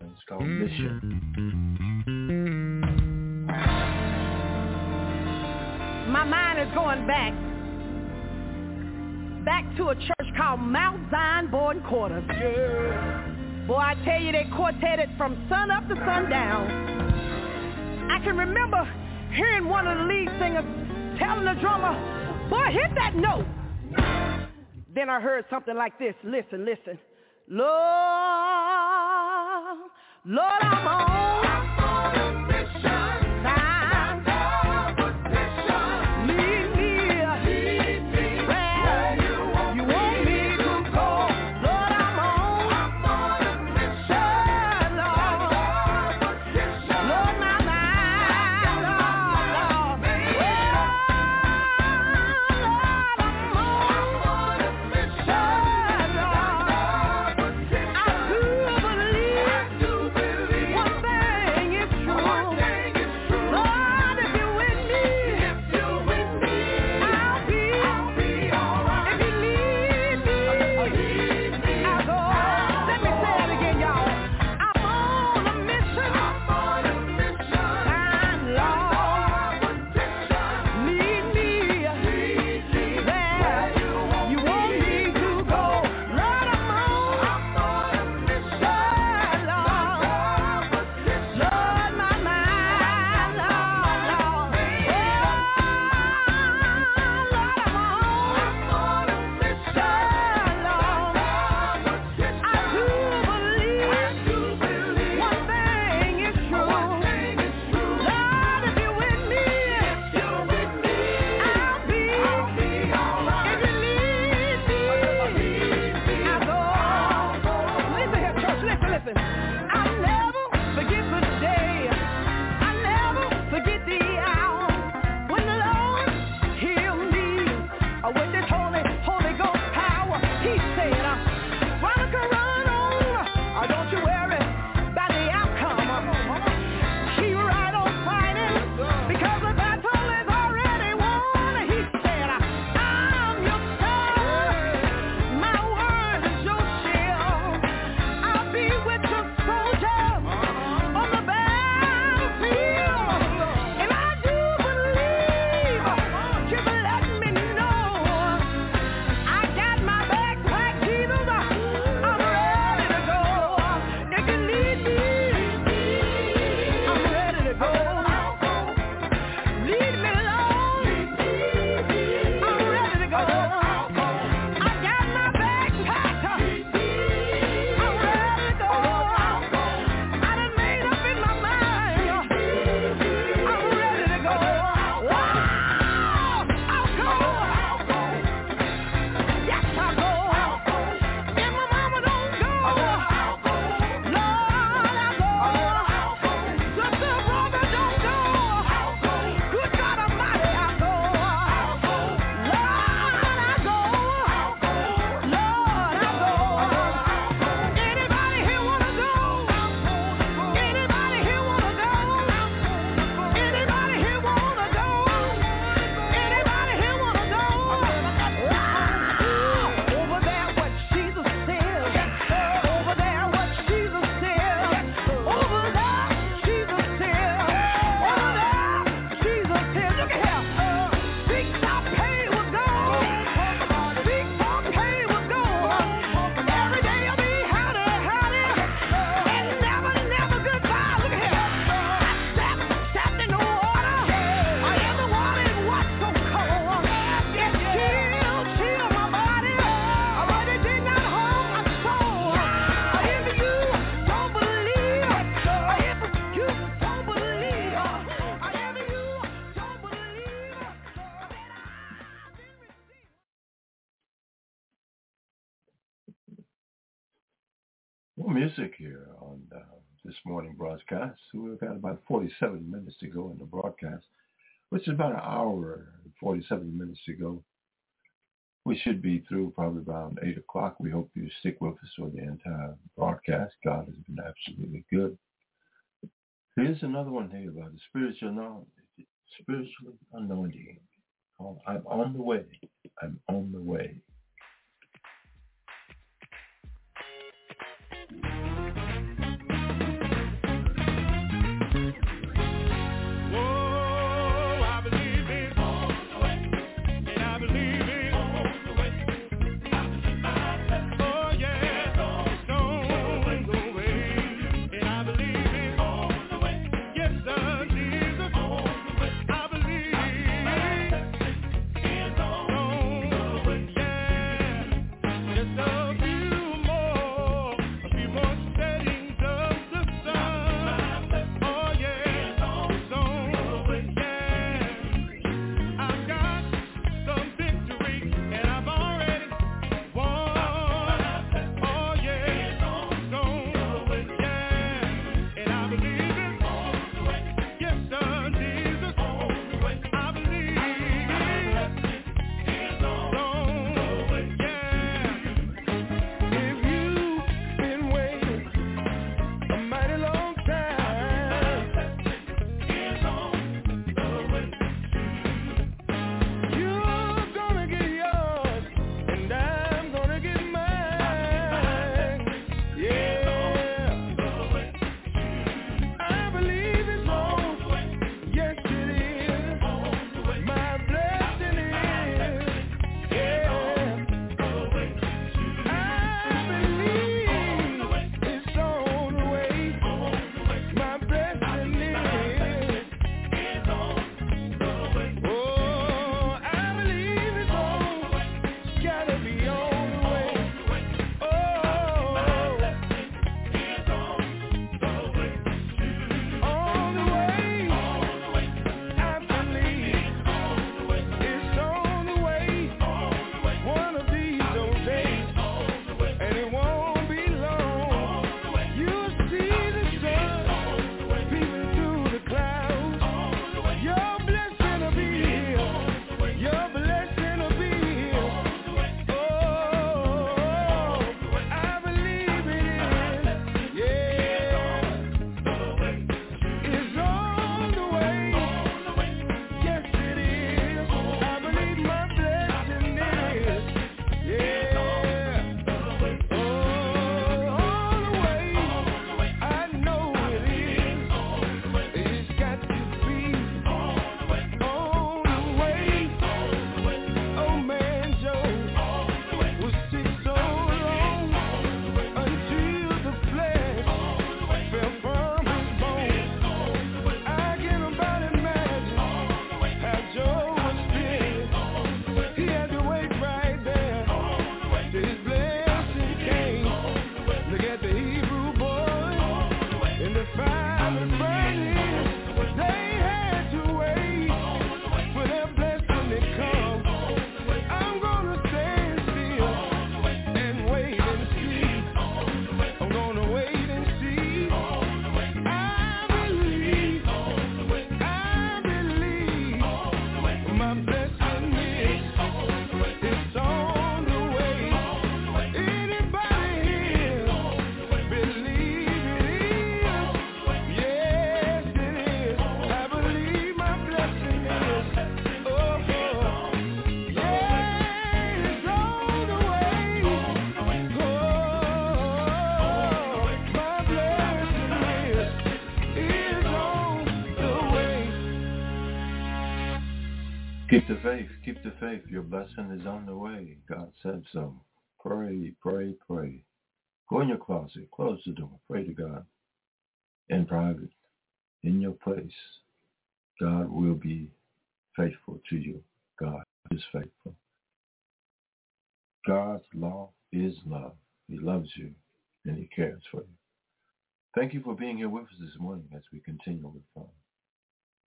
And it's called mm-hmm. Mission. My mind is going back. Back to a church called Mount Zion Boarding Quarters. Yeah. Boy, I tell you, they quartetted from sun up to sundown. I can remember hearing one of the lead singers telling the drummer, boy, hit that note. Then I heard something like this. Listen, listen. Lord, Lord, I'm on. We've got about 47 minutes to go in the broadcast, which is about an hour and 47 minutes to go. We should be through probably around 8 o'clock. We hope you stick with us for the entire broadcast. God has been absolutely good. Here's another one here about the spiritual anointing. Spiritual anointing. I'm on the way. I'm on the way. Being here with us this morning as we continue with uh,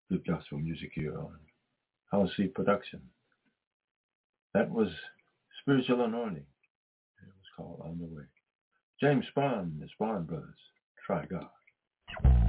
good gospel music here on Howcee Production. That was Spiritual Anointing. It was called On the Way. James Bond, the Bond Brothers. Try God.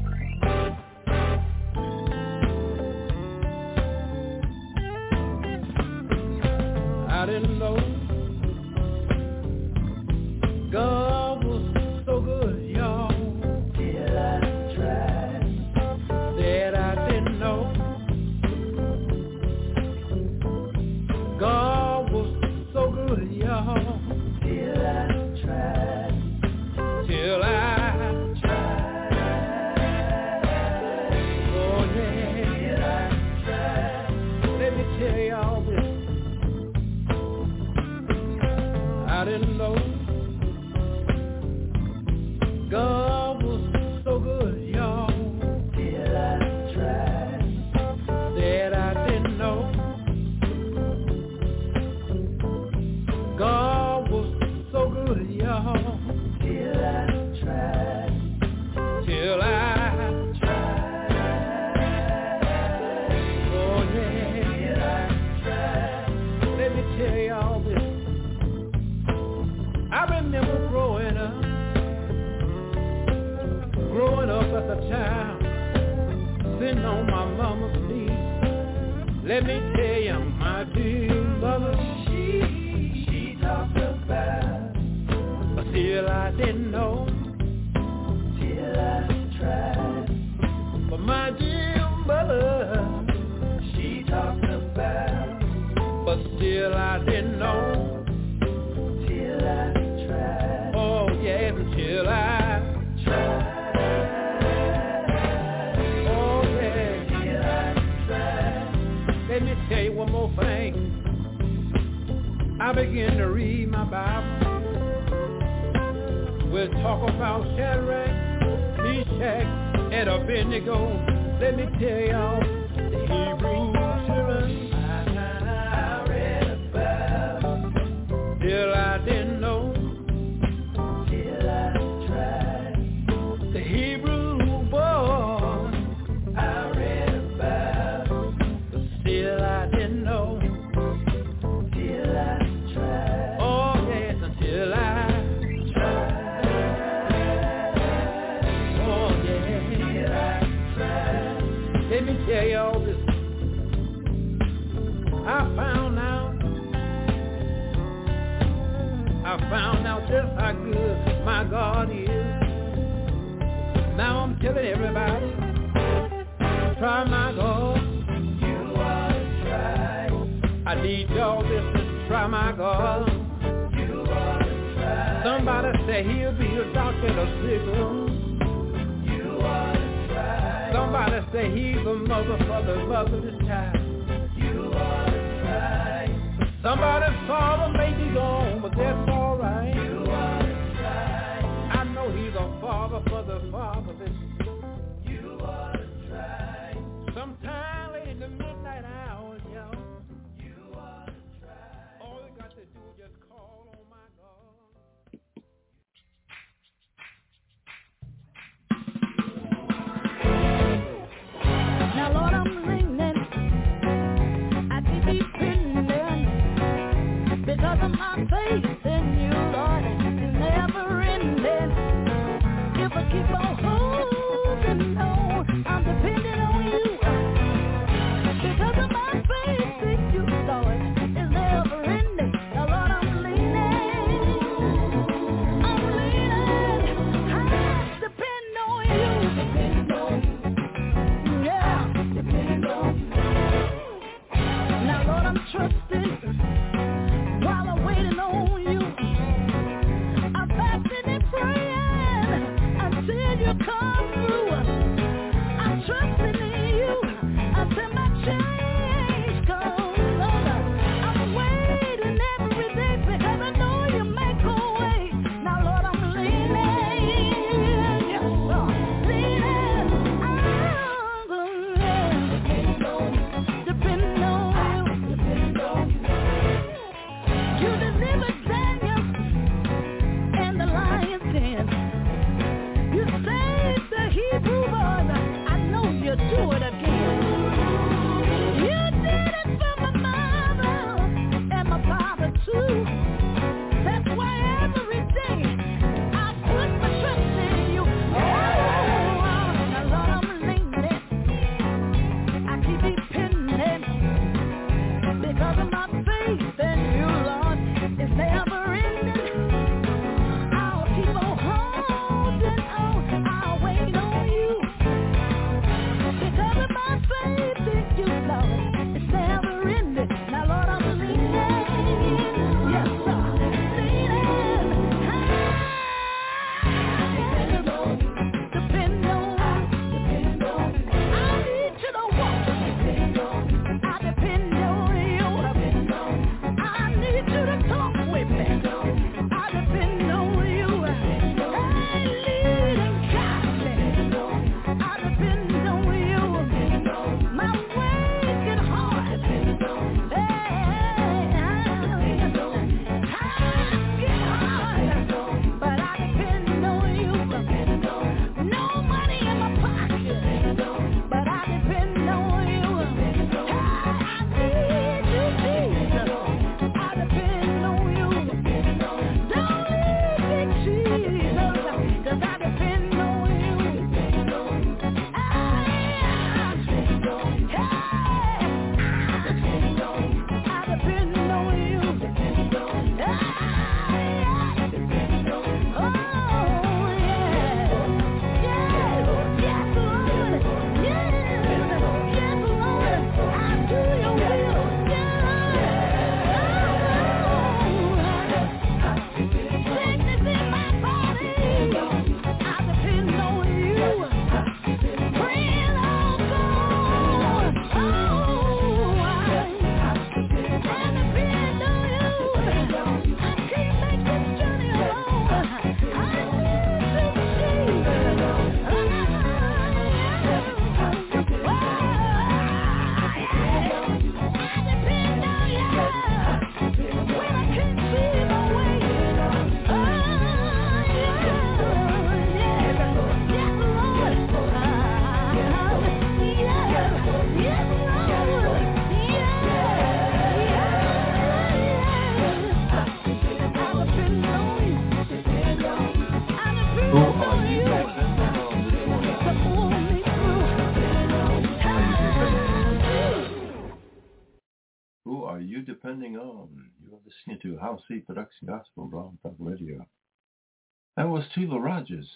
Sheila Rogers.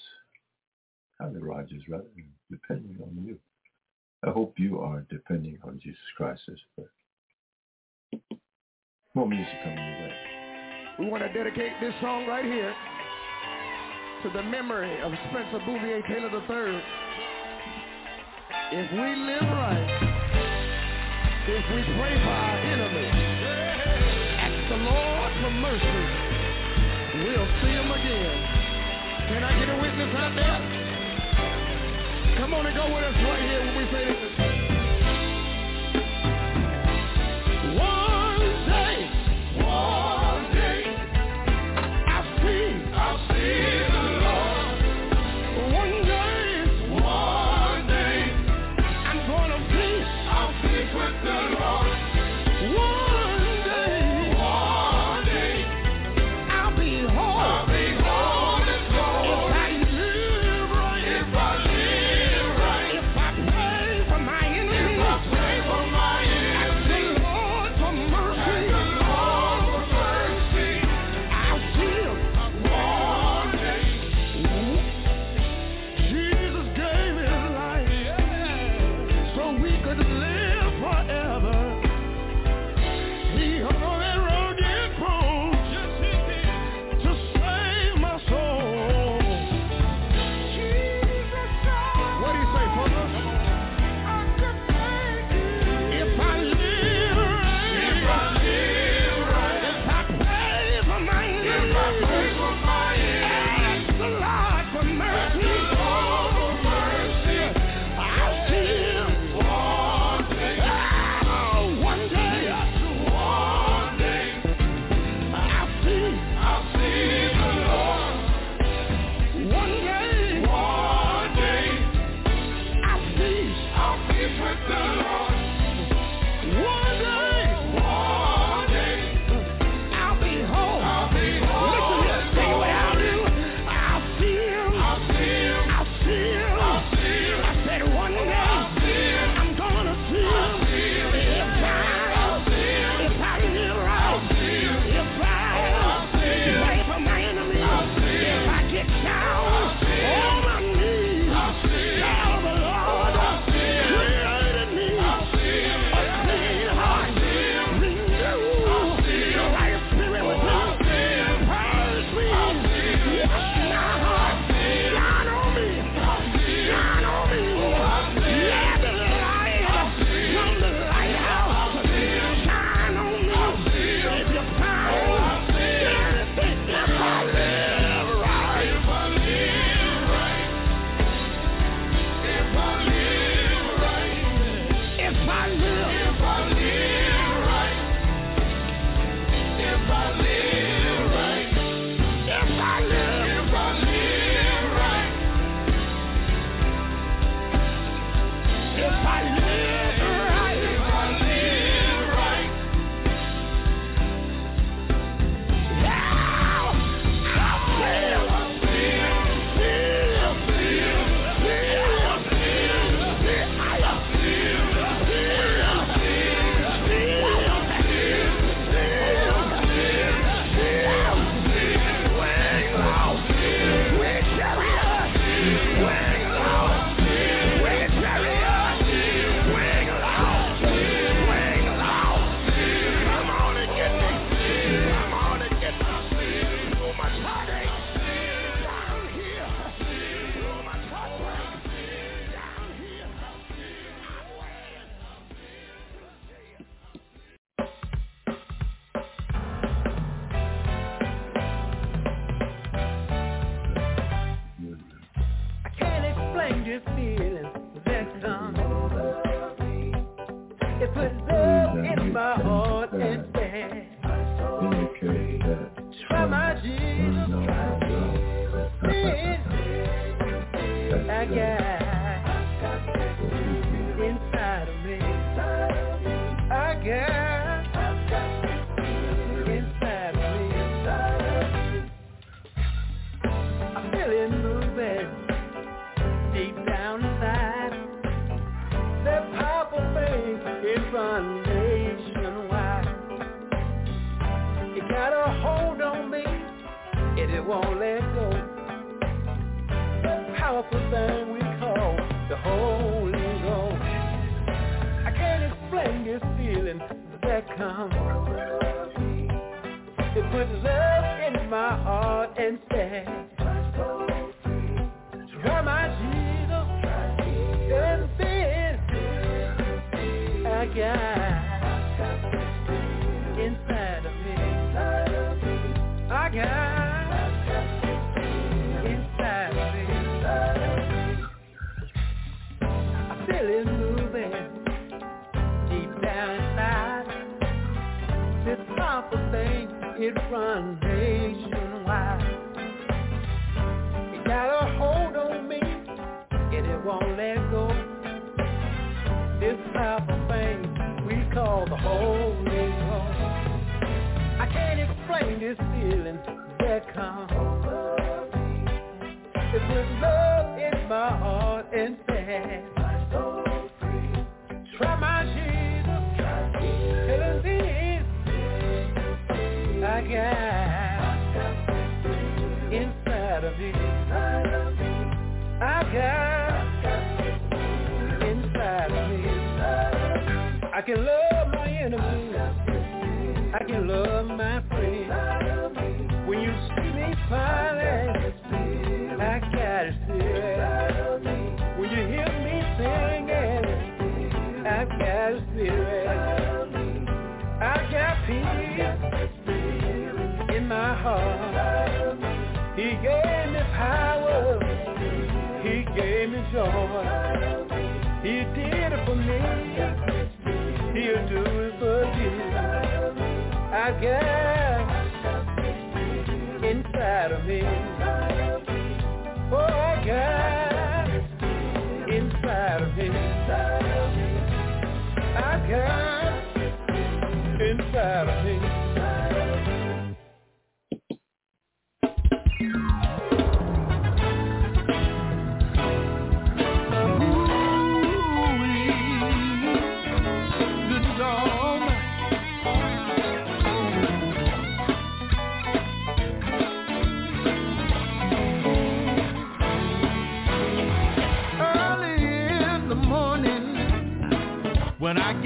Holly Rogers, rather, depending on you. I hope you are depending on Jesus Christ as well. More music coming your way. We want to dedicate this song right here to the memory of Spencer Bouvier Taylor III. If we live right, if we pray for our enemies, ask the Lord for mercy, we'll see him again. Can I get a witness out there? Come on and go with us right here when we say this.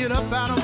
Get up out of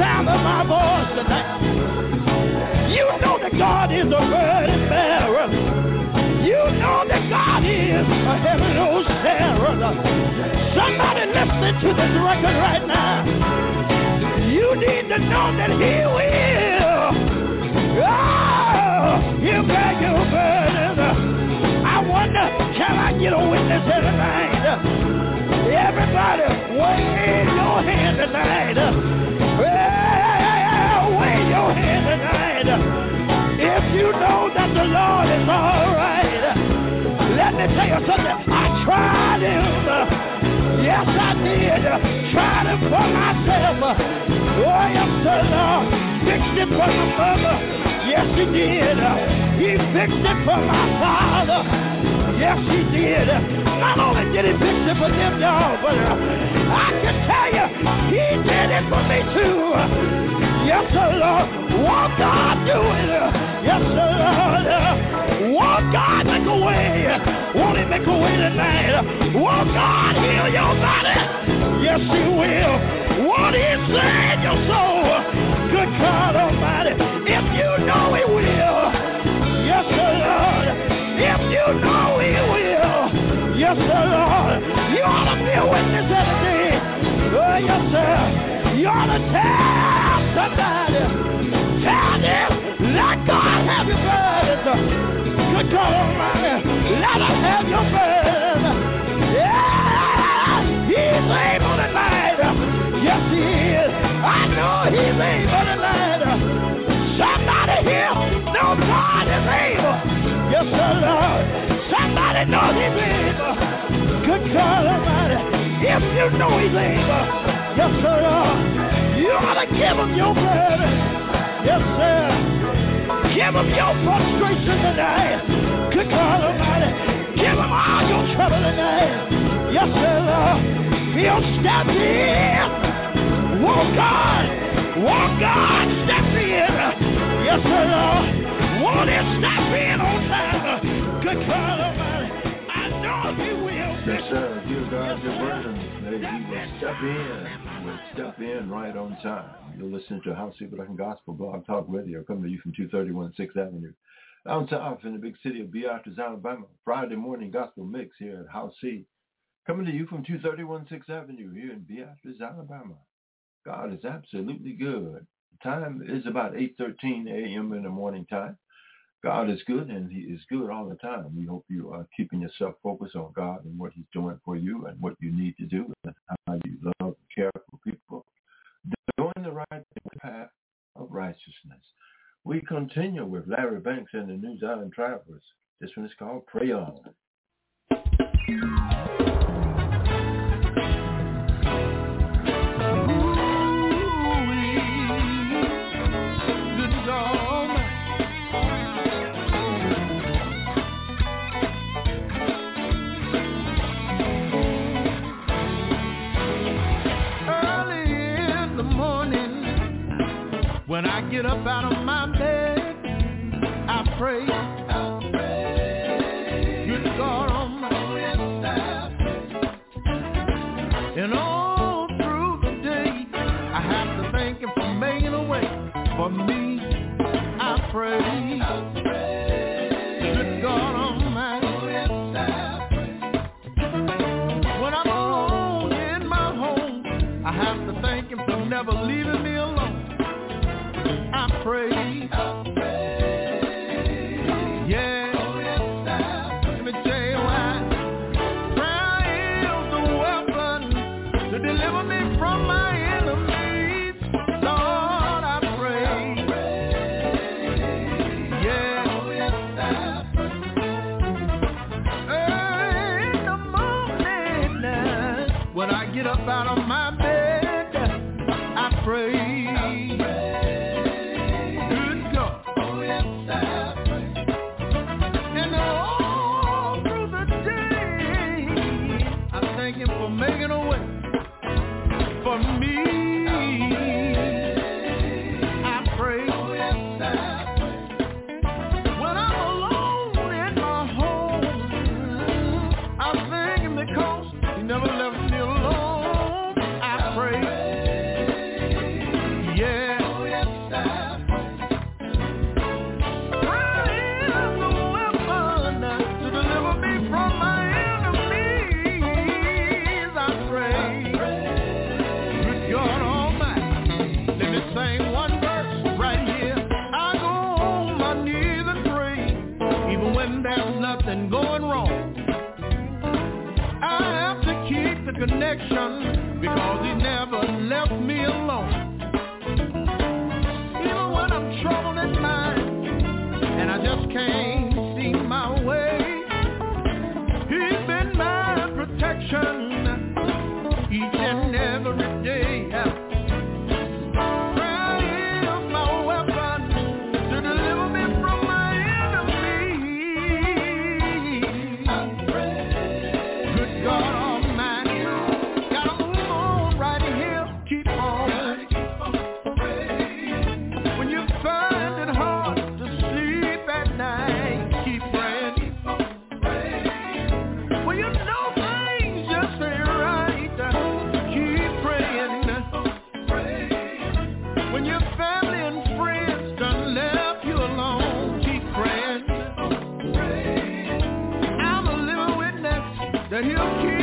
sound of my voice tonight. You know that God is a burden bearer. You know that God is a heaven on Sarah. Somebody listening to this record right now. You need to know that he will. Oh, you got your burden. I wonder, can I get a witness here tonight? Everybody, wave your hand tonight. If you know that the Lord is all right, let me tell you something. I tried him. Yes, I did. Tried him for myself. Oh, yes, the Lord fixed it for my mother. Yes, he did. He fixed it for my father. Yes, he did. Only did he fix it for them, y'all, but uh, I can tell you, he did it for me too. Yes, sir, Lord. Won't God do it? Yes, sir, Lord. Won't God make a way? Won't he make a way tonight? Won't God heal your body? Yes, he will. Won't he save your soul? Good God Almighty. If you know he will. Yes, sir, Lord. You ought to be a witness every day. Oh, yes, sir. You ought to tell somebody. Tell them, let God have your burden. Good God Almighty, let him have your burden. Yeah, he's able tonight. Yes, he is. I know he's able Yes, sir, Lord. Somebody knows he's able. Good God Almighty, if you know he's able. Yes, sir, Lord. You ought to give him your burden. Yes, sir. Give him your frustration tonight. Good God Almighty. Give him all your trouble tonight. Yes, sir, Lord. He'll step in. Won't God? Won't God step in? Yes, sir, Lord. Step in on time? Good God Almighty. I know he. Yes, sir. Give God your burdens. May he will step in. He will step in right on time. You're listening to House People Like Gospel Blog Talk Radio coming to you from 231 6th Avenue. Downtown in the big city of Beatrice, Alabama. Friday morning gospel mix here at Howcee. Coming to you from 231 6th Avenue here in Beatrice, Alabama. God is absolutely good. The time is about 8.13 a.m. in the morning time. God is good and he is good all the time. We hope you are keeping yourself focused on God and what he's doing for you and what you need to do and how you love and care for people. Doing the right path of righteousness. We continue with Larry Banks and the New Zion Travelers. This one is called Pray On. When I get up out of my bed, I pray. Good God Almighty. And all through the day, I have to thank Him for making a way for me. I pray. Good God Almighty. When I'm alone in my home, I have to thank Him for never leaving. I keep that he'll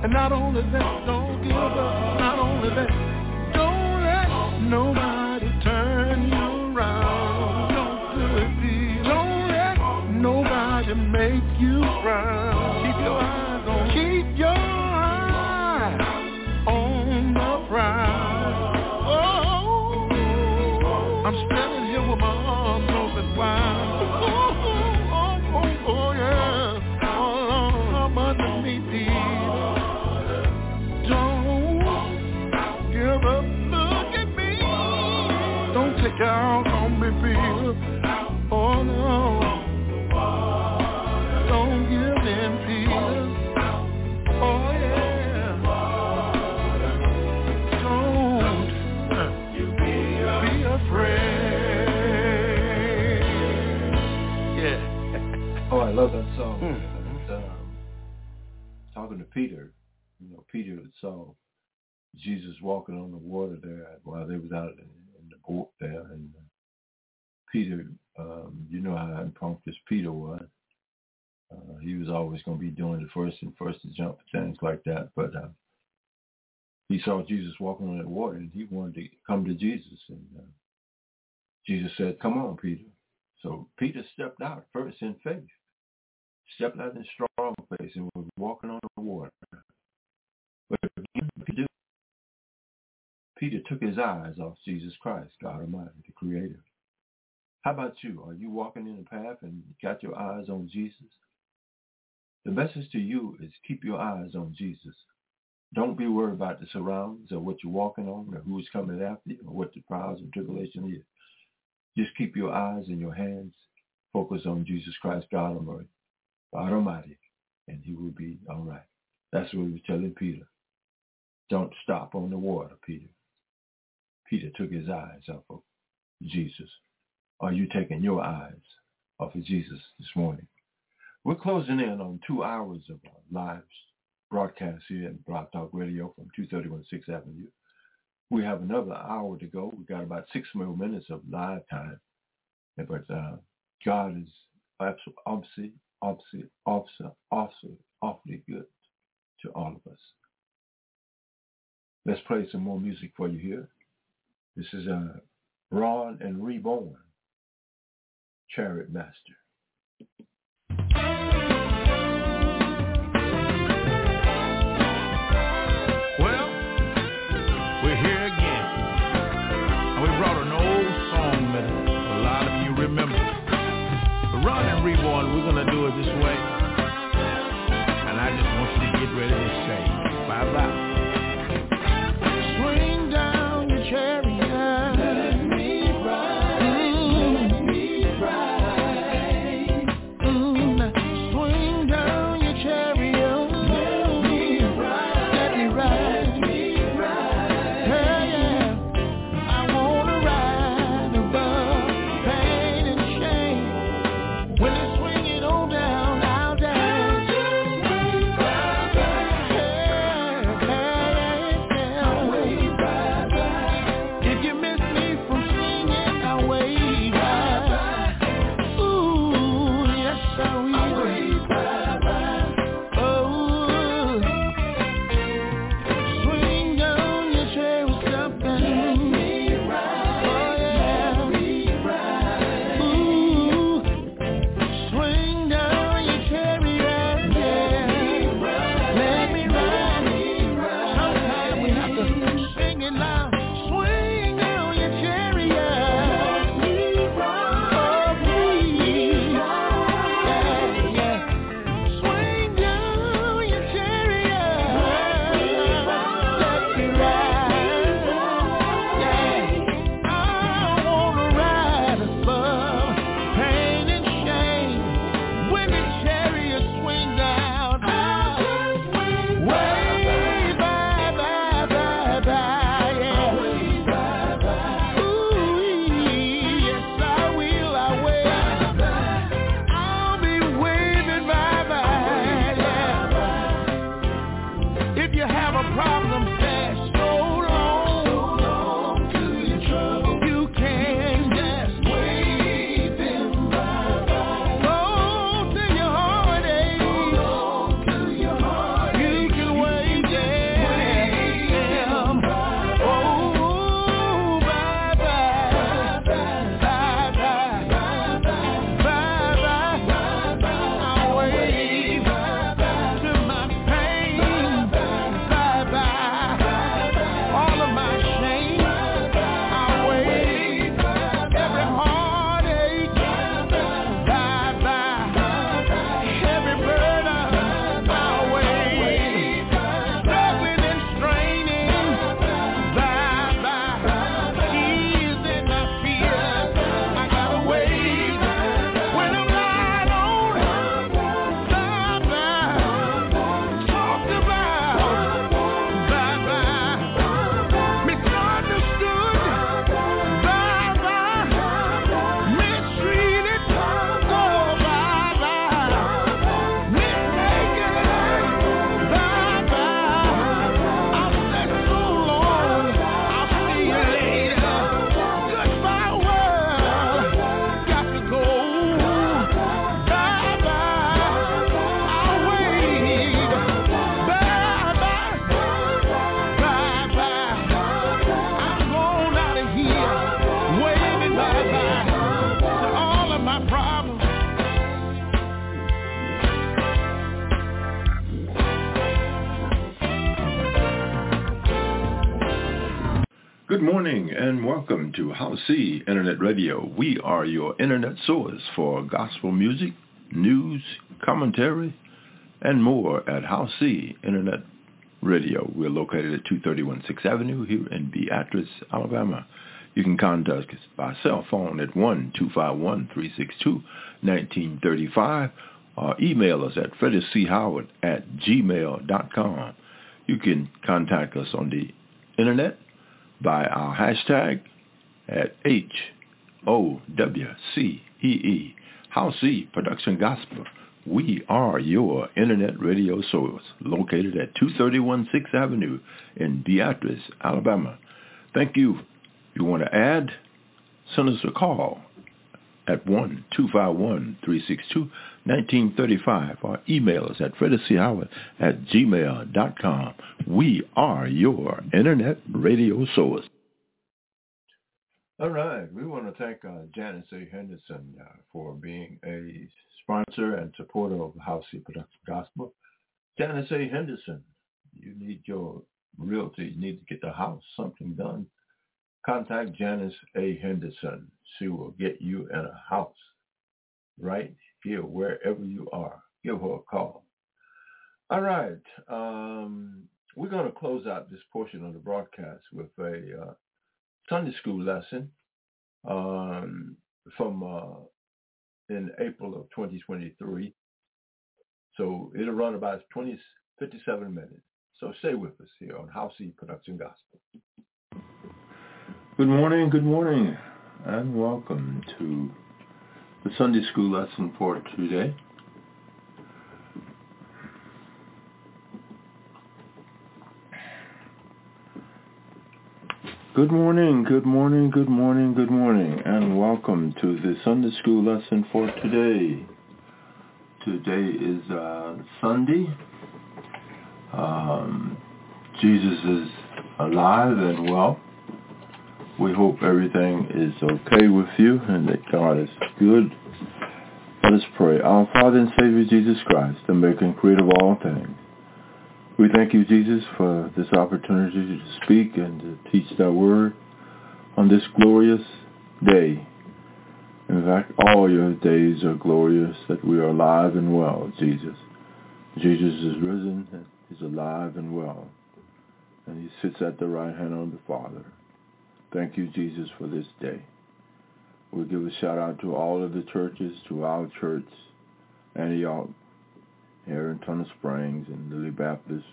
And not only that, don't give up. Not only that, don't let nobody Peter, you know, Peter saw Jesus walking on the water there while they was out in, the boat there, and Peter, um, you know how impromptu Peter was. Uh, he was always going to be doing the first and first to jump things like that, but uh, he saw Jesus walking on that water, and he wanted to come to Jesus, and uh, Jesus said, "Come on, Peter." So Peter stepped out first in faith, stepped out in strong faith, and was walking on the water. But Peter, Peter took his eyes off Jesus Christ, God Almighty, the Creator. How about you? Are you walking in the path and got your eyes on Jesus? The message to you is keep your eyes on Jesus. Don't be worried about the surroundings or what you're walking on or who's coming after you or what the trials and tribulation is. Just keep your eyes and your hands focused on Jesus Christ, God Almighty, Almighty, and he will be all right. That's what he was telling Peter. Don't stop on the water, Peter. Peter took his eyes off of Jesus. Are you taking your eyes off of Jesus this morning? We're closing in on two hours of our live broadcast here at Blog Talk Radio from 231 6th Avenue. We have another hour to go. We've got about six more minutes of live time. But uh, God is obviously, obviously, obviously, obviously, awfully good to all of us. Let's play some more music for you here. This is uh, Ron and Reborn, Chariot Master. Well, we're here again. And we brought an old song that a lot of you remember. And Reborn, we're going to do this way. To Howcee Internet Radio. We are your internet source for gospel music, news, commentary, and more at Howcee Internet Radio. We're located at 231 6th Avenue here in Beatrice, Alabama. You can contact us by cell phone at 1-251-362-1935 or email us at freddychoward at gmail.com. You can contact us on the internet by our hashtag at H-O-W-C-E-E, Howcee Production Gospel. We are your internet radio source located at 231 6th Avenue in Beatrice, Alabama. Thank you. You want to add, send us a call at 1-251-362-1935 or email us at freddychoward at gmail.com. We are your internet radio source. All right. We want to thank uh, Janice A. Henderson uh, for being a sponsor and supporter of the Howcee Production Gospel. Janice A. Henderson, you need your realty, you need to get the house, something done. Contact Janice A. Henderson. She will get you in a house right here, wherever you are. Give her a call. All right. Um, we're going to close out this portion of the broadcast with a uh, Sunday school lesson um, from uh, in April of 2023. So it'll run about 20, 57 minutes. So stay with us here on Howcee Production Gospel. Good morning, good morning, and welcome to the Sunday school lesson for today. Good morning, good morning, good morning, good morning, and welcome to the Sunday school lesson for today. Today is uh, Sunday. Um, Jesus is alive and well. We hope everything is okay with you and that God is good. Let us pray. Our Father and Savior Jesus Christ, the maker and creator of all things. We thank you, Jesus, for this opportunity to speak and to teach thy word on this glorious day. In fact, all your days are glorious that we are alive and well, Jesus. Jesus is risen, and he's alive and well, and he sits at the right hand of the Father. Thank you, Jesus, for this day. We give a shout out to all of the churches, to our church, Antioch, here in Tunnel Springs and Lily Baptist,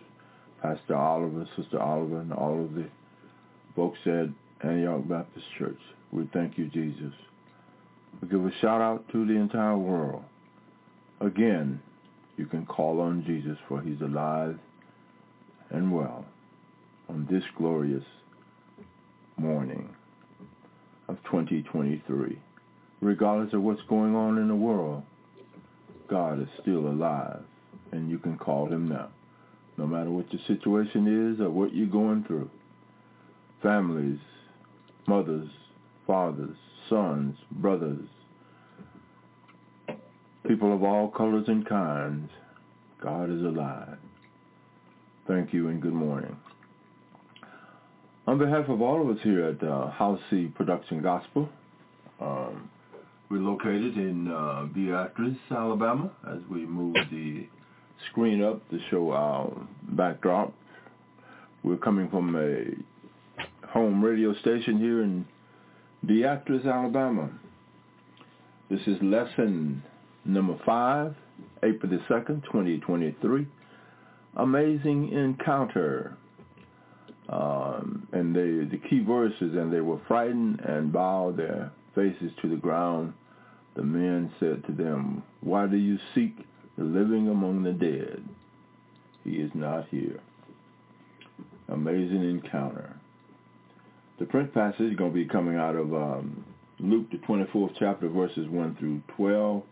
Pastor Oliver, Sister Oliver, and all of the folks at Antioch Baptist Church. We thank you, Jesus. We give a shout out to the entire world. Again, you can call on Jesus for he's alive and well on this glorious morning of 2023. Regardless of what's going on in the world, God is still alive and you can call him now. No matter what your situation is or what you're going through. Families, mothers, fathers, sons, brothers, people of all colors and kinds, God is alive. Thank you and good morning. On behalf of all of us here at uh, House C Production Gospel, um, we're located in uh, Beatrice, Alabama, as we move the screen up to show our backdrop. We're coming from a home radio station here in Beatrice, Alabama. This is lesson number five, April the 2nd, 2023. Amazing encounter. Um, and they, the key verses, and they were frightened and bowed their faces to the ground. The men said to them, Why do you seek living among the dead? He is not here. Amazing encounter. The print passage is going to be coming out of um, Luke, the 24th chapter, verses 1 through 12.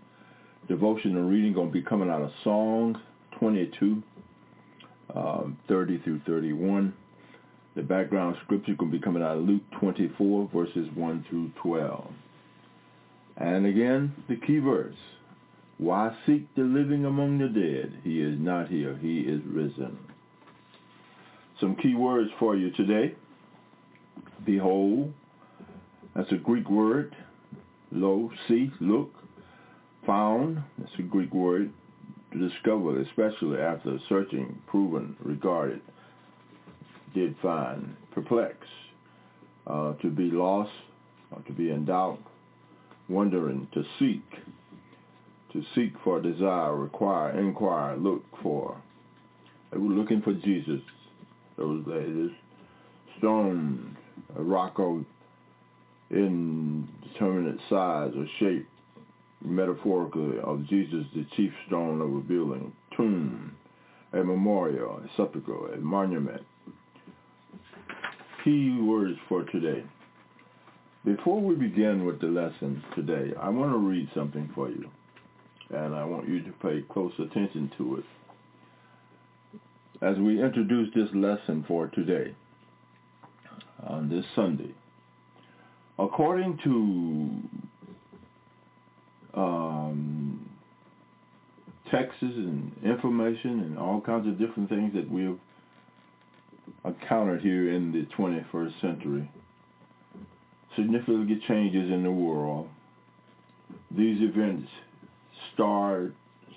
Devotional reading going to be coming out of Psalms 22, um, 30 through 31. The background scripture going to be coming out of Luke 24, verses 1 through 12. And again, the key verse. Why seek the living among the dead? He is not here. He is risen. Some key words for you today. Behold, that's a Greek word. Lo, see, look. Found, that's a Greek word. To discover, especially after searching, proven, regarded, did find. Perplex, uh, to be lost, or to be in doubt. Wondering, to seek. To seek for, desire, require, inquire, look for. They were looking for Jesus. Those days. Stone, a rock of indeterminate size or shape, metaphorically, of Jesus, the chief stone of a building. Tomb, a memorial, a sepulchre, a monument. Key words for today. Before we begin with the lesson today, I want to read something for you, and I want you to pay close attention to it. As we introduce this lesson for today, on this Sunday, according to um, texts and information and all kinds of different things that we have encountered here in the 21st century, significant changes in the world. These events start,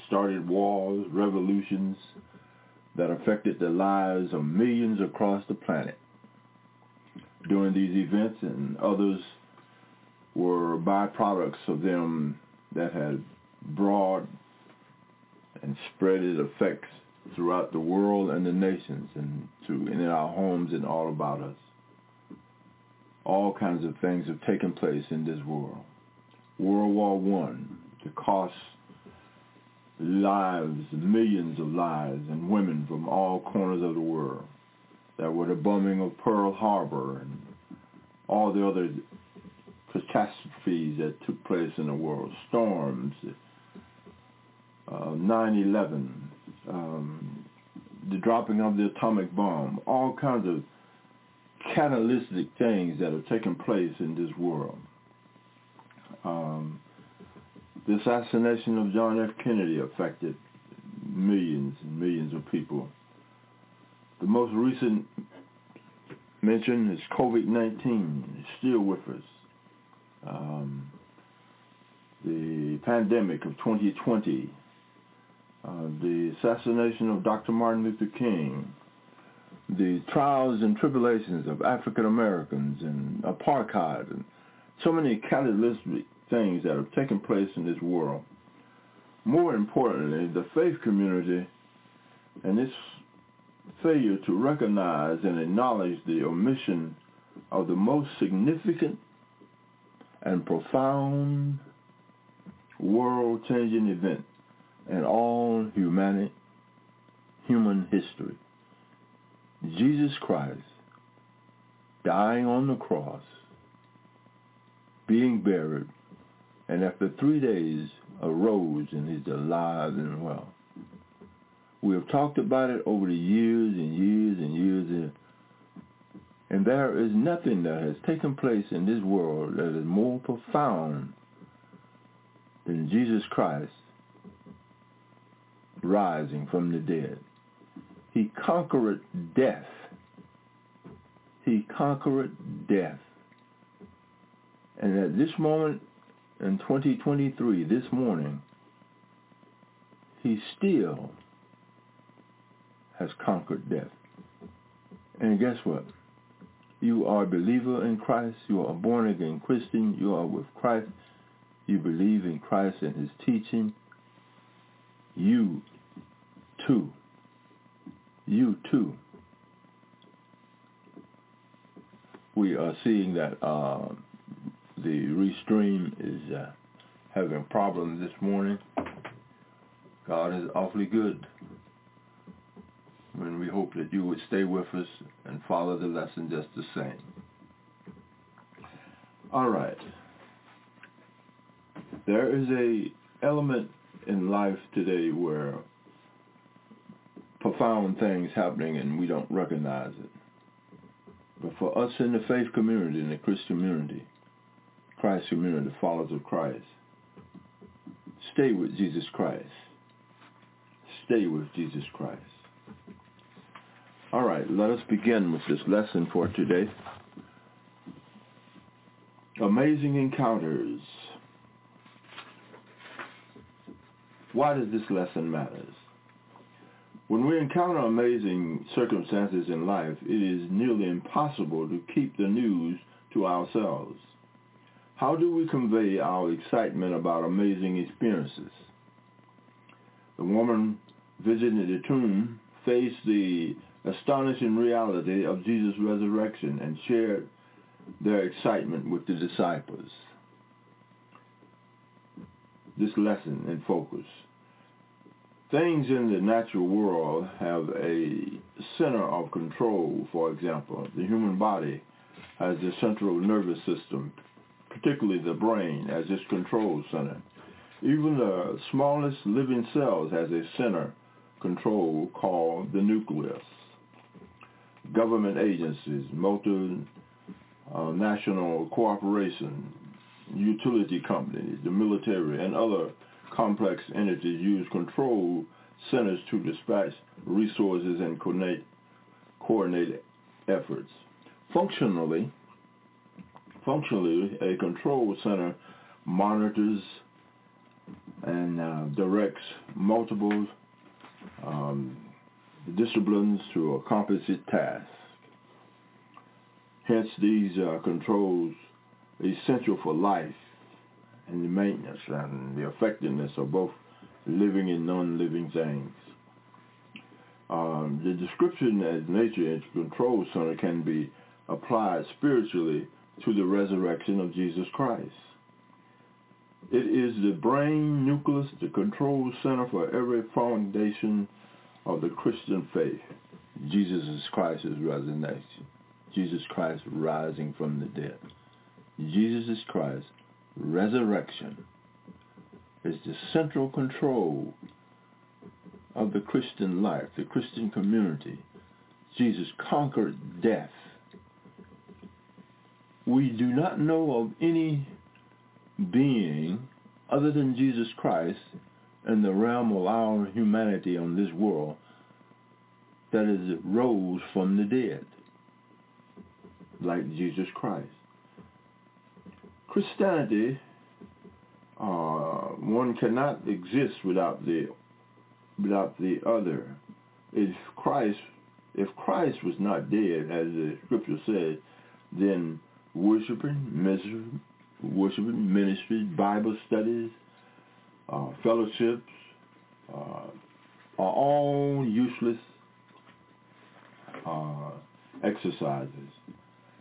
started wars, revolutions that affected the lives of millions across the planet. During these events and others were byproducts of them that had broad and spreaded effects throughout the world and the nations and to and in our homes and all about us. All kinds of things have taken place in this world. World War One, the cost lives, millions of lives and women from all corners of the world. That were the bombing of Pearl Harbor and all the other catastrophes that took place in the world, storms, uh, 9-11, um, the dropping of the atomic bomb, all kinds of catalytic things that have taken place in this world. Um, the assassination of John F. Kennedy affected millions and millions of people. The most recent mention is COVID-19. It's still with us. Um, the pandemic of 2020, uh, the assassination of Dr. Martin Luther King, the trials and tribulations of African Americans and apartheid and so many catalytic things that have taken place in this world. More importantly, the faith community and its failure to recognize and acknowledge the omission of the most significant and profound world-changing event in all humanity, human history. Jesus Christ dying on the cross, being buried, and after three days arose and is alive and well. We have talked about it over the years and years and years, and, and there is nothing that has taken place in this world that is more profound than Jesus Christ rising from the dead. He conquered death. He conquered death. And at this moment in 2023, this morning, he still has conquered death. And guess what? You are a believer in Christ. You are a born again Christian. You are with Christ. You believe in Christ and his teaching. You too. You too. We are seeing that uh, the restream is uh, having problems this morning. God is awfully good. And we hope that you would stay with us and follow the lesson just the same. All right. There is a element in life today where profound things happening and we don't recognize it. But for us in the faith community, in the Christian community, Christ community, the followers of Christ, stay with Jesus Christ. Stay with Jesus Christ. All right, let us begin with this lesson for today. Amazing encounters. Why does this lesson matter? When we encounter amazing circumstances in life, it is nearly impossible to keep the news to ourselves. How do we convey our excitement about amazing experiences? The woman visiting the tomb faced the astonishing reality of Jesus' resurrection and shared their excitement with the disciples. This lesson in focus. Things in the natural world have a center of control, for example. The human body has the central nervous system, particularly the brain, as its control center. Even the smallest living cells has a center control called the nucleus. Government agencies, multinational cooperation, utility companies, the military, and other complex entities use control centers to dispatch resources and coordinate, coordinate efforts. Functionally, functionally, a control center monitors and uh, directs multiple um, disciplines to accomplish its task. Hence, these uh, controls are essential for life and the maintenance and the effectiveness of both living and non-living things. Um, the description as nature and control center can be applied spiritually to the resurrection of Jesus Christ. It is the brain nucleus, the control center for every foundation of the Christian faith. Jesus Christ's resurrection. Jesus Christ rising from the dead. Jesus Christ resurrection is the central control of the Christian life, the Christian community. Jesus conquered death. We do not know of any being other than Jesus Christ in the realm of our humanity on this world that is rose from the dead like Jesus Christ. Christianity, uh, one cannot exist without the without the other. If Christ, if Christ was not dead, as the scripture said, then worshiping, ministry, worshiping, ministry, Bible studies, uh, fellowships uh, are all useless uh, exercises.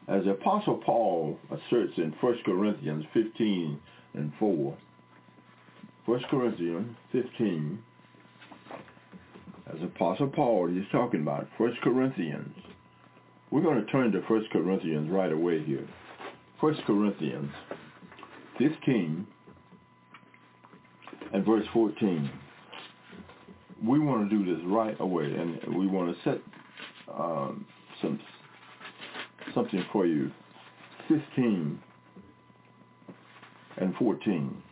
As the Apostle Paul asserts in 1 Corinthians 15 and 4, 1 Corinthians 15, as Apostle Paul is talking about 1 Corinthians We're going to turn to 1 Corinthians right away here. 1 Corinthians 15 and verse 14. We want to do this right away, and we want to set um, some something for you. 15 and 14.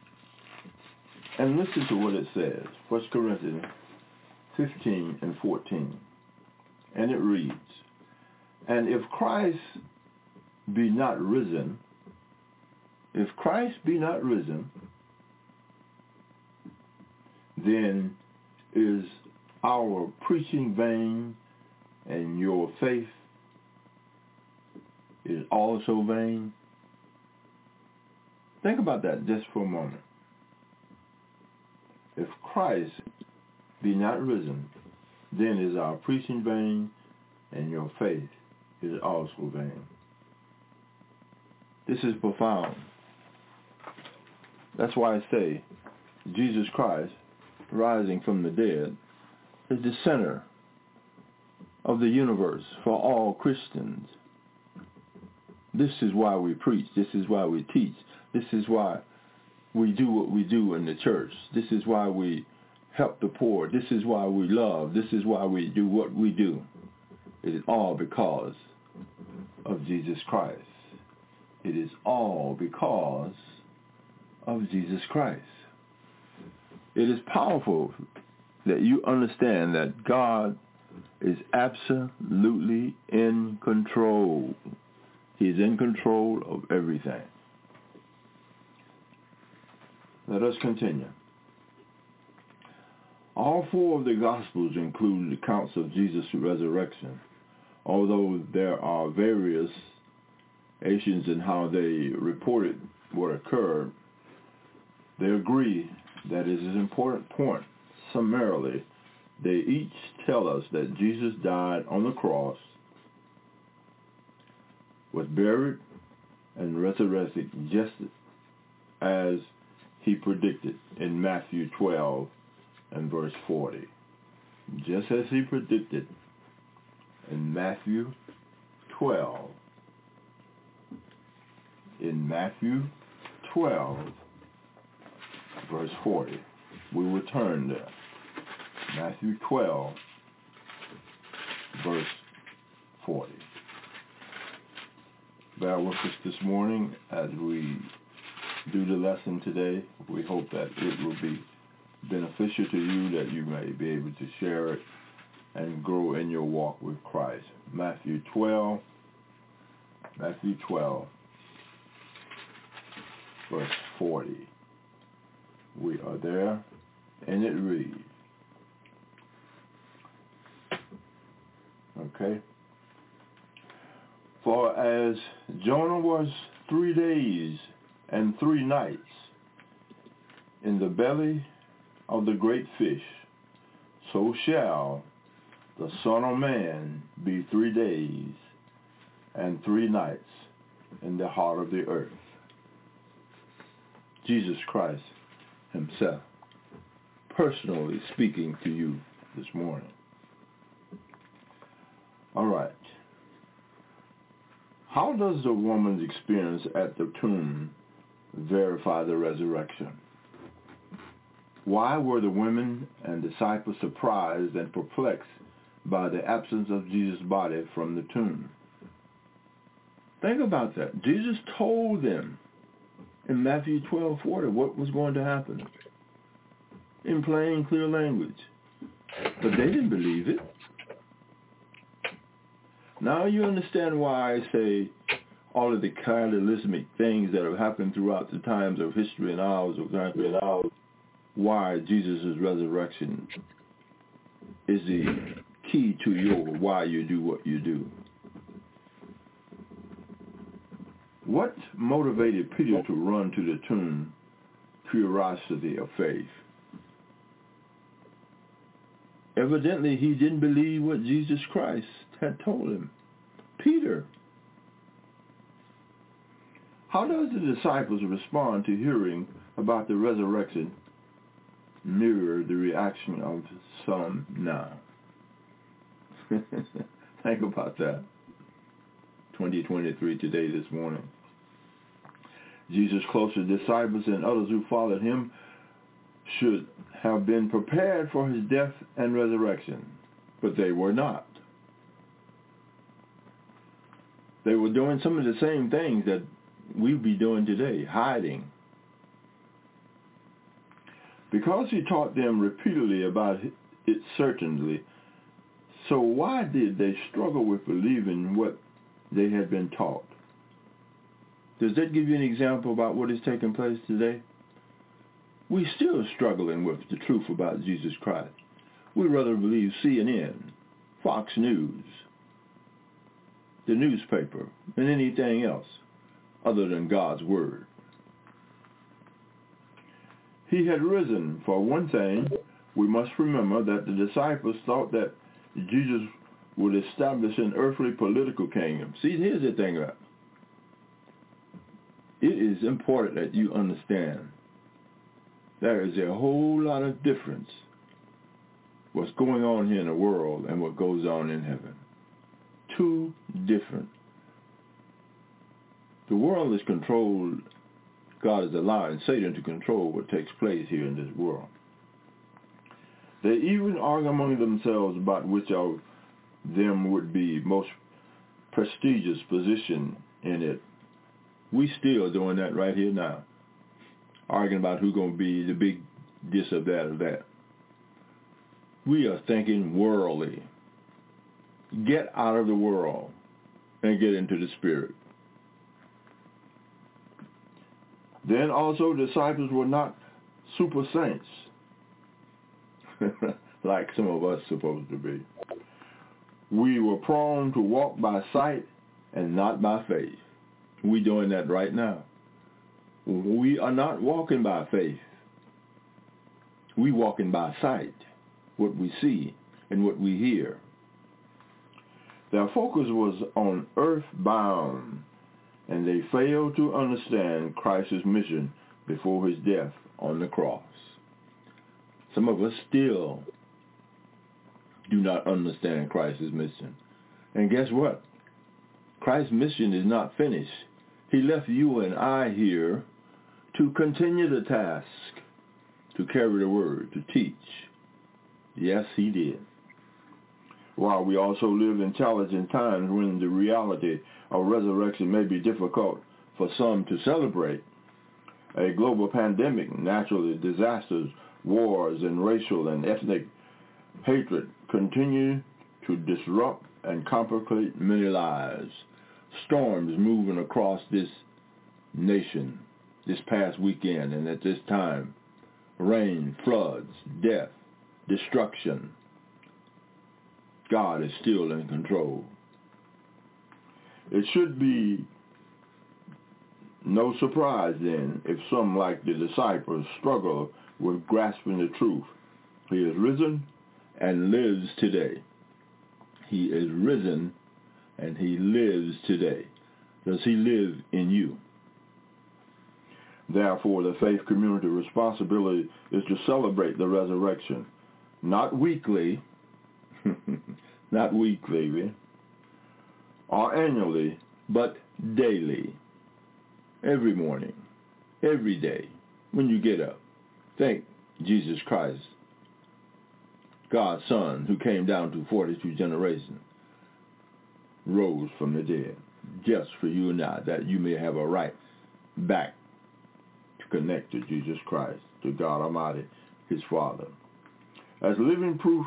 And listen to what it says. 1 Corinthians 15 and 14. And it reads, And if Christ be not risen, if Christ be not risen, then is our preaching vain and your faith is also vain? Think about that just for a moment. If Christ be not risen, then is our preaching vain and your faith is also vain. This is profound. That's why I say Jesus Christ rising from the dead is the center of the universe for all Christians. This is why we preach. This is why we teach. This is why we do what we do in the church. This is why we help the poor. This is why we love. This is why we do what we do. It is all because of Jesus Christ. It is all because of Jesus Christ. It is powerful that you understand that God is absolutely in control. He is in control of everything. Let us continue. All four of the Gospels include accounts of Jesus' resurrection, although there are various Asians in how they reported what occurred. They agree that it is an important point. Summarily, they each tell us that Jesus died on the cross, was buried, and resurrected just as he predicted in Matthew 12 and verse 40. Just as he predicted in Matthew 12. In Matthew 12, verse 40. We return there. Matthew 12, verse 40. Bear with us this morning as we do the lesson today. We hope that it will be beneficial to you, that you may be able to share it and grow in your walk with Christ. Matthew 12, Matthew 12, verse 40. We are there, and it reads, okay, for as Jonah was three days and three nights in the belly of the great fish, so shall the Son of Man be three days and three nights in the heart of the earth. Jesus Christ himself personally speaking to you this morning. All right. How does the woman's experience at the tomb verify the resurrection? Why were the women and disciples surprised and perplexed by the absence of Jesus' body from the tomb? Think about that. Jesus told them in Matthew 12:40 what was going to happen in plain, clear language. But they didn't believe it. Now you understand why I say all of the cataclysmic things that have happened throughout the times of history and ours of history and ours, why Jesus' resurrection is the key to your why you do what you do. What motivated Peter to run to the tomb? Curiosity of faith. Evidently, he didn't believe what Jesus Christ had told him. Peter. How does the disciples respond to hearing about the resurrection mirror the reaction of some now? Think about that. 2023 today, this morning. Jesus' closest disciples and others who followed him should have been prepared for his death and resurrection, but they were not. They were doing some of the same things that we be doing today, hiding. Because he taught them repeatedly about it certainly, so why did they struggle with believing what they had been taught? Does that give you an example about what is taking place today? We're still struggling with the truth about Jesus Christ. We rather believe CNN, Fox News, the newspaper, than anything else other than God's Word. He had risen. For one thing, we must remember that the disciples thought that Jesus would establish an earthly political kingdom. See, here's the thing about it. It is important that you understand there is a whole lot of difference what's going on here in the world and what goes on in heaven. Two different. The world is controlled, God is allowing Satan to control what takes place here in this world. They even argue among themselves about which of them would be most prestigious position in it. We still doing that right here now. Arguing about who's going to be the big this or that or that. We are thinking worldly. Get out of the world and get into the spirit. Then also disciples were not super saints like some of us supposed to be. We were prone to walk by sight and not by faith. We doing that right now. We are not walking by faith. We walking by sight, what we see and what we hear. Their focus was on earth-bound, and they failed to understand Christ's mission before his death on the cross. Some of us still do not understand Christ's mission. And guess what? Christ's mission is not finished. He left you and I here to continue the task, to carry the word, to teach. Yes, he did. While we also live in challenging times when the reality of resurrection may be difficult for some to celebrate, a global pandemic, natural disasters, wars, and racial and ethnic hatred continue to disrupt and complicate many lives. Storms moving across this nation this past weekend and at this time. Rain, floods, death, destruction. God is still in control. It should be no surprise then if some like the disciples struggle with grasping the truth. He is risen and lives today. He is risen and he lives today. Does he live in you? Therefore, the faith community responsibility is to celebrate the resurrection, not weekly, not weekly, or annually, but daily, every morning, every day, when you get up. Thank Jesus Christ, God's Son, who came down to 42 generations, rose from the dead, just for you and I, that you may have a right back to connect to Jesus Christ, to God Almighty, his Father. As living proof,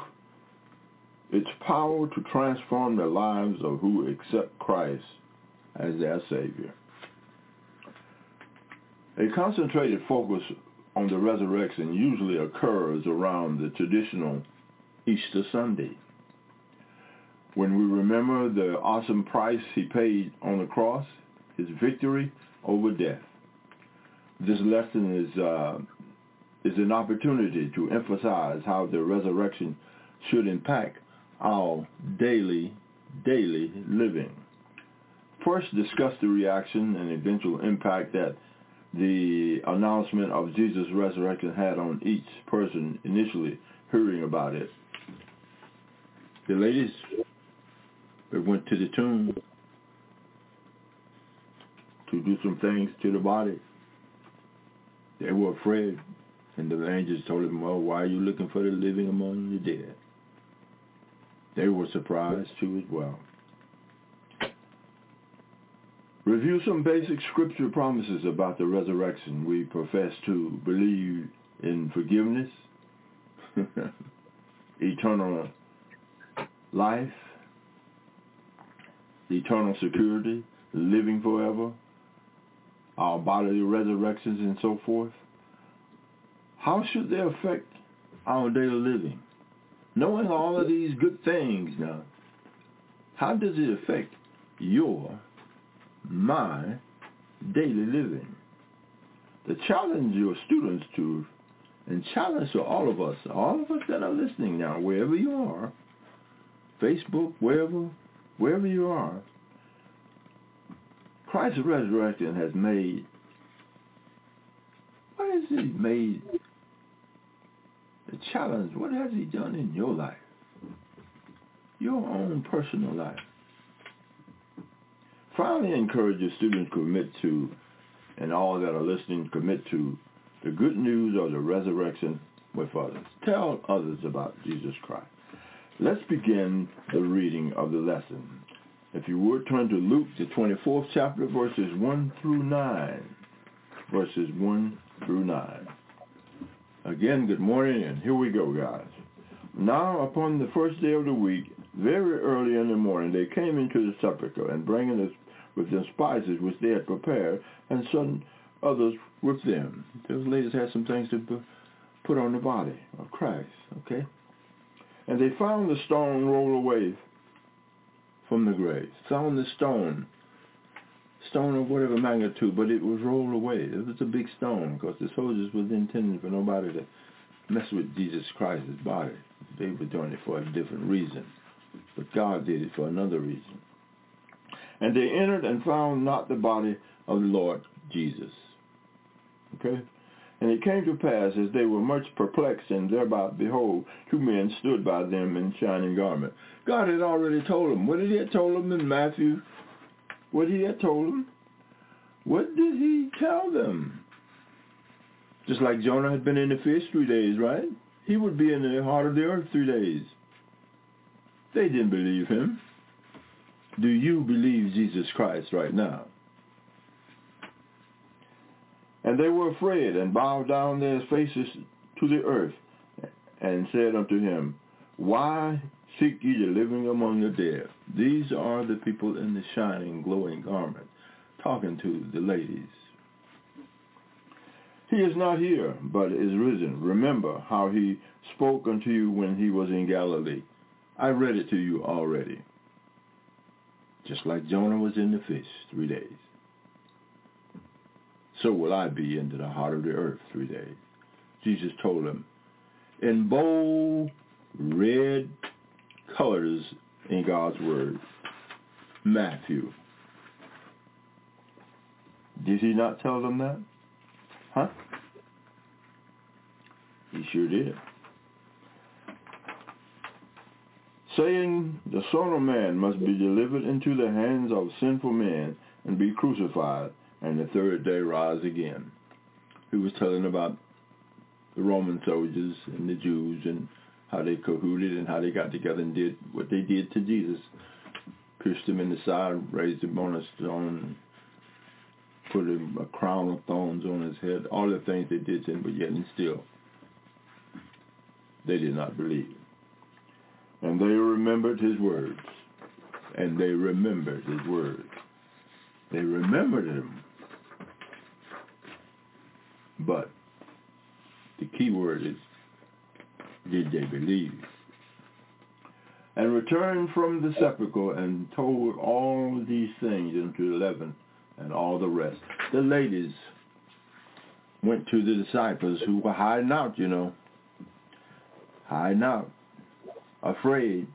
its power to transform the lives of who accept Christ as their Savior. A concentrated focus on the resurrection usually occurs around the traditional Easter Sunday. When we remember the awesome price he paid on the cross, his victory over death. This lesson is uh, is an opportunity to emphasize how the resurrection should impact our daily daily living. First, discuss the reaction and eventual impact that the announcement of Jesus' resurrection had on each person initially hearing about it. The ladies that went to the tomb to do some things to the body. They were afraid. And the angels told them, well, why are you looking for the living among the dead? They were surprised too as well. Review some basic scripture promises about the resurrection. We profess to believe in forgiveness, eternal life, eternal security, living forever, our bodily resurrections and so forth. How should they affect our daily living? Knowing all of these good things now, how does it affect your, my daily living? The challenge your students to, and challenge to all of us, all of us that are listening now, wherever you are, Facebook, wherever, wherever you are, Christ's resurrection has made, what has he made the challenge, what has he done in your life? Your own personal life. Finally, encourage your students to commit to, and all that are listening, commit to the good news of the resurrection with others. Tell others about Jesus Christ. Let's begin the reading of the lesson. If you would turn to Luke, the 24th chapter, verses 1 through 9. Verses 1 through 9. Again, good morning, and here we go, guys. Now, upon the first day of the week, very early in the morning, they came into the sepulchre, and bringing with them spices which they had prepared, and some others with them. Those ladies had some things to put on the body of Christ, okay? And they found the stone rolled away from the grave. Found the stone, stone of whatever magnitude, but it was rolled away. It was a big stone because the soldiers was intending for nobody to mess with Jesus Christ's body. They were doing it for a different reason, but God did it for another reason. And they entered and found not the body of the Lord Jesus. Okay? And it came to pass, as they were much perplexed, and thereby, behold, two men stood by them in shining garments. God had already told them. What did he have told them in Matthew? What did he have told them? What did he tell them? Just like Jonah had been in the fish three days, right? He would be in the heart of the earth three days. They didn't believe him. Do you believe Jesus Christ right now? And they were afraid and bowed down their faces to the earth and said unto him, Why seek ye the living among the dead? These are the people in the shining, glowing garment, talking to the ladies. He is not here, but is risen. Remember how he spoke unto you when he was in Galilee. I read it to you already. Just like Jonah was in the fish three days so will I be into the heart of the earth three days. Jesus told him in bold red colors in God's word. Matthew. Did he not tell them that? Huh? He sure did. Saying, the Son of Man must be delivered into the hands of sinful men and be crucified, and the third day rise again. He was telling about the Roman soldiers and the Jews and how they cahooted and how they got together and did what they did to Jesus. Pushed him in the side, raised him on a stone, put him a crown of thorns on his head, all the things they did to him, but yet and still they did not believe. And they remembered his words. And they remembered his words. They remembered him. But the key word is, did they believe? And returned from the sepulchre and told all these things unto eleven and all the rest. The ladies went to the disciples who were hiding out, you know, hiding out, afraid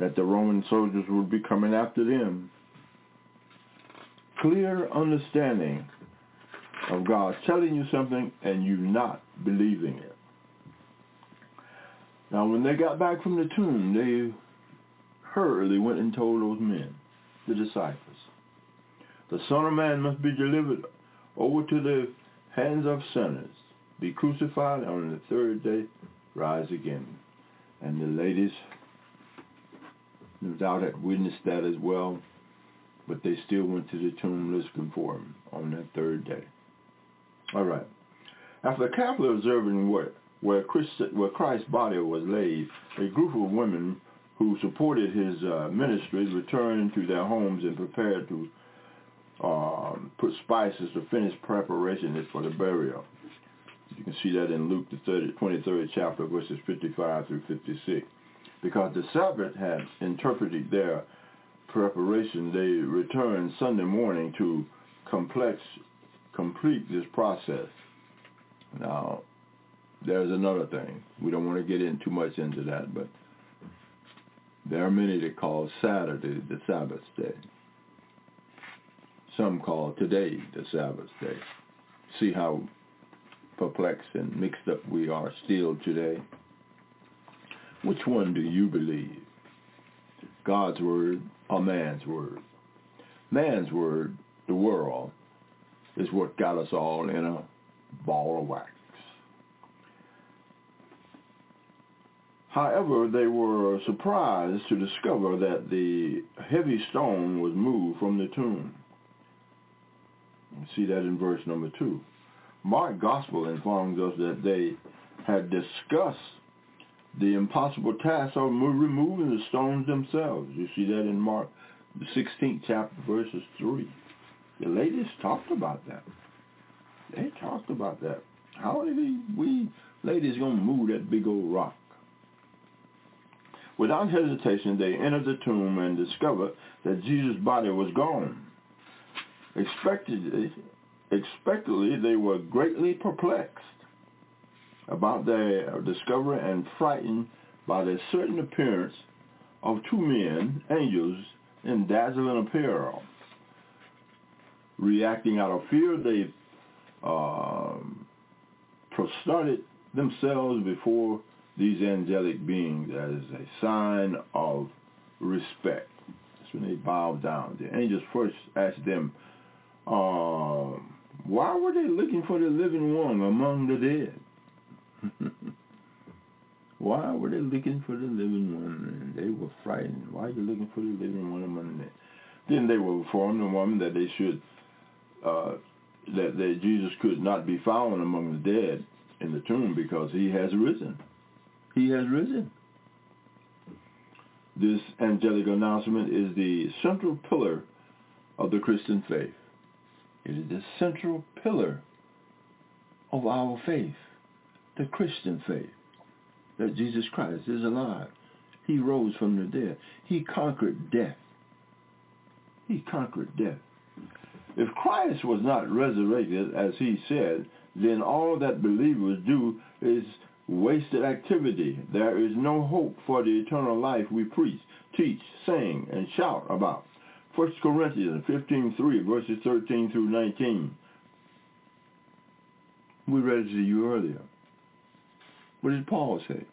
that the Roman soldiers would be coming after them. Clear understanding of God telling you something and you not believing it. Now, when they got back from the tomb, they hurriedly went and told those men, the disciples. The Son of Man must be delivered over to the hands of sinners, be crucified, and on the third day rise again. And the ladies, no doubt, had witnessed that as well, but they still went to the tomb looking for him on that third day. All right. After carefully observing where, where, Christ, where Christ's body was laid, a group of women who supported his uh, ministry returned to their homes and prepared to um, put spices to finish preparation for the burial. You can see that in Luke, the 30, 23rd chapter, verses 55 through 56. Because the Sabbath had interpreted their preparation, they returned Sunday morning to complex, complete this process. Now, there's another thing. We don't want to get in too much into that, but there are many that call Saturday the Sabbath day. Some call today the Sabbath day. See how perplexed and mixed up we are still today? Which one do you believe? God's word or man's word? Man's word, the world, is what got us all in a ball of wax. However, they were surprised to discover that the heavy stone was moved from the tomb. You see that in verse number two. Mark Gospel informs us that they had discussed the impossible task of removing the stones themselves. You see that in Mark, the 16th chapter, verses 3. The ladies talked about that. They talked about that. How are we, ladies going to move that big old rock? Without hesitation, they entered the tomb and discovered that Jesus' body was gone. Expectedly, expectedly, they were greatly perplexed about their discovery and frightened by the certain appearance of two men, angels, in dazzling apparel. Reacting out of fear, they um, prostrated themselves before these angelic beings as a sign of respect. That's when they bowed down. The angels first asked them, uh, why were they looking for the living one among the dead? why were they looking for the living one? And they were frightened. Why are you looking for the living one among the dead? Then they were informed the woman that they should, uh, that, that Jesus could not be found among the dead in the tomb because he has risen. He has risen. This angelic announcement is the central pillar of the Christian faith. It is the central pillar of our faith, the Christian faith, that Jesus Christ is alive. He rose from the dead. He conquered death. He conquered death. If Christ was not resurrected, as he said, then all that believers do is wasted activity. There is no hope for the eternal life we preach, teach, sing, and shout about. 1 Corinthians 15.3, verses 13 through 19. We read it to you earlier. What did Paul say?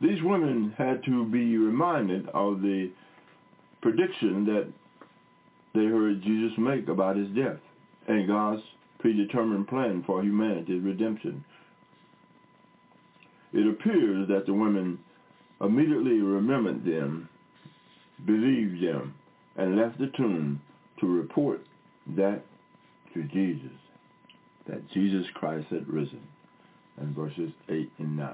These women had to be reminded of the prediction that they heard Jesus make about his death and God's predetermined plan for humanity's redemption. It appears that the women immediately remembered them, believed them, and left the tomb to report that to Jesus, that Jesus Christ had risen. And verses 8 and 9.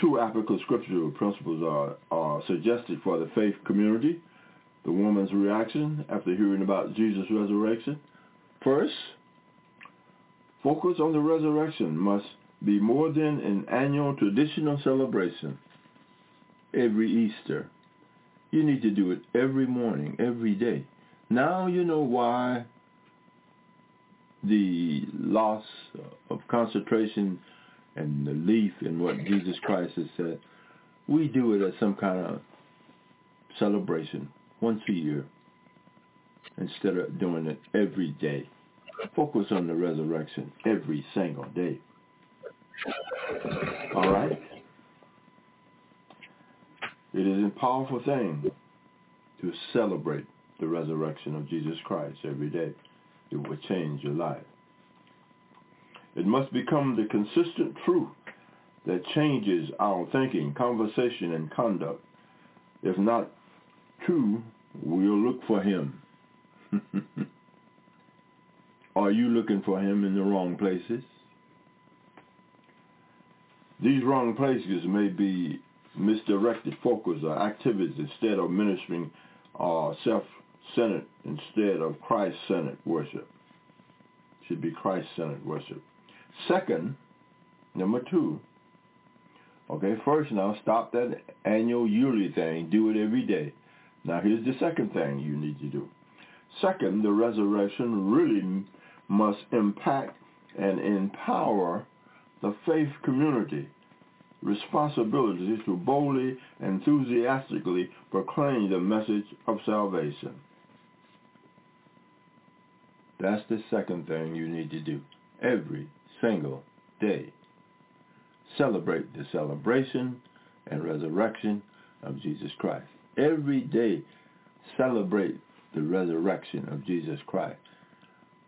Two applicable scriptural principles are, are suggested for the faith community. The woman's reaction after hearing about Jesus' resurrection. First, focus on the resurrection must be more than an annual traditional celebration every Easter. You need to do it every morning, every day. Now you know why the loss of concentration and the belief in what Jesus Christ has said. We do it as some kind of celebration once a year instead of doing it every day. Focus on the resurrection every single day. All right? It is a powerful thing to celebrate the resurrection of Jesus Christ every day. It will change your life. It must become the consistent truth that changes our thinking, conversation, and conduct. If not true, we'll look for him. Are you looking for him in the wrong places? These wrong places may be misdirected focus or activities instead of ministering uh, self-centered instead of Christ-centered worship. Should be Christ-centered worship. Second, number two, okay, first now stop that annual yearly thing. Do it every day. Now here's the second thing you need to do. Second, the resurrection really must impact and empower the faith community responsibility to boldly enthusiastically proclaim the message of salvation. That's the second thing you need to do every single day. Celebrate the celebration and resurrection of Jesus Christ. Every day, celebrate the resurrection of Jesus Christ.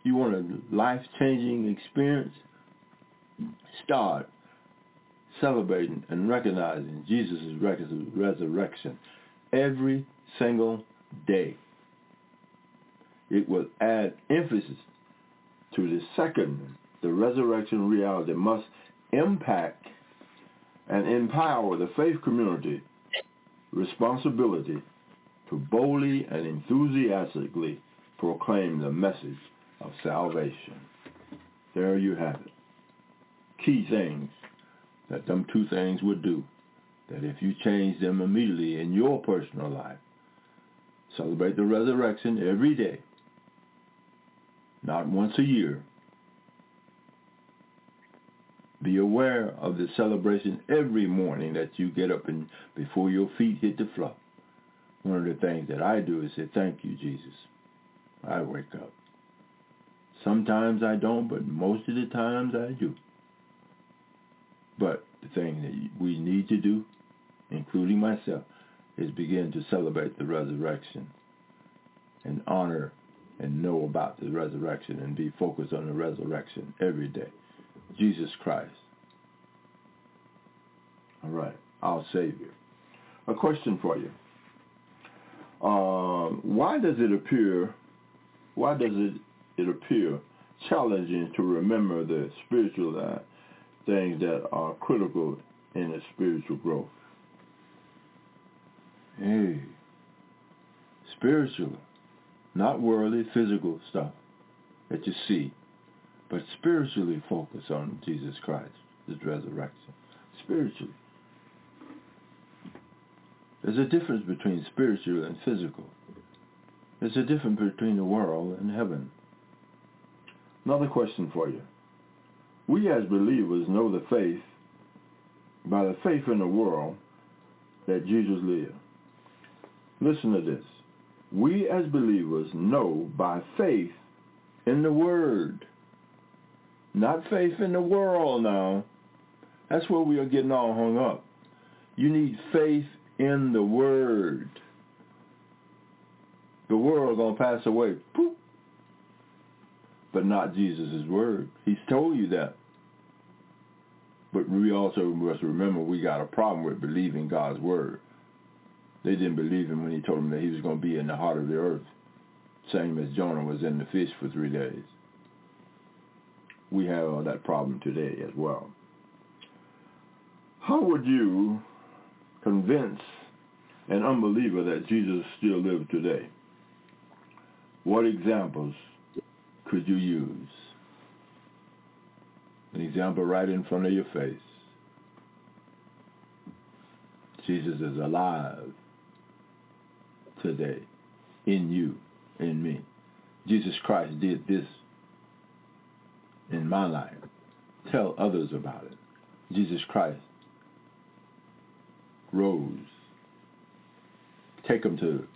You want a life-changing experience? Start celebrating and recognizing Jesus' resurrection every single day. It will add emphasis to the second, the resurrection reality must impact and empower the faith community responsibility to boldly and enthusiastically proclaim the message of salvation. There you have it. Key things that them two things would do. That if you change them immediately in your personal life, celebrate the resurrection every day, not once a year. Be aware of the celebration every morning that you get up and before your feet hit the floor. One of the things that I do is say, thank you, Jesus. I wake up. Sometimes I don't, but most of the times I do. But the thing that we need to do, including myself, is begin to celebrate the resurrection and honor and know about the resurrection and be focused on the resurrection every day. Jesus Christ. All right, our Savior. A question for you. Uh, why does it appear, why does it, it appear challenging to remember the spiritual uh, things that are critical in a spiritual growth. Hey, spiritual, not worldly, physical stuff that you see, but spiritually focus on Jesus Christ, His resurrection. Spiritually. There's a difference between spiritual and physical. There's a difference between the world and heaven. Another question for you. We as believers know the faith by the faith in the world that Jesus lived. Listen to this. We as believers know by faith in the Word, not faith in the world now. That's where we are getting all hung up. You need faith in the Word. The world to pass away. Poof but not Jesus' word. He's told you that. But we also must remember we got a problem with believing God's word. They didn't believe him when he told them that he was going to be in the heart of the earth, same as Jonah was in the fish for three days. We have that problem today as well. How would you convince an unbeliever that Jesus still lives today? What examples could you use? An example right in front of your face. Jesus is alive today in you, in me. Jesus Christ did this in my life. Tell others about it. Jesus Christ rose. Take them to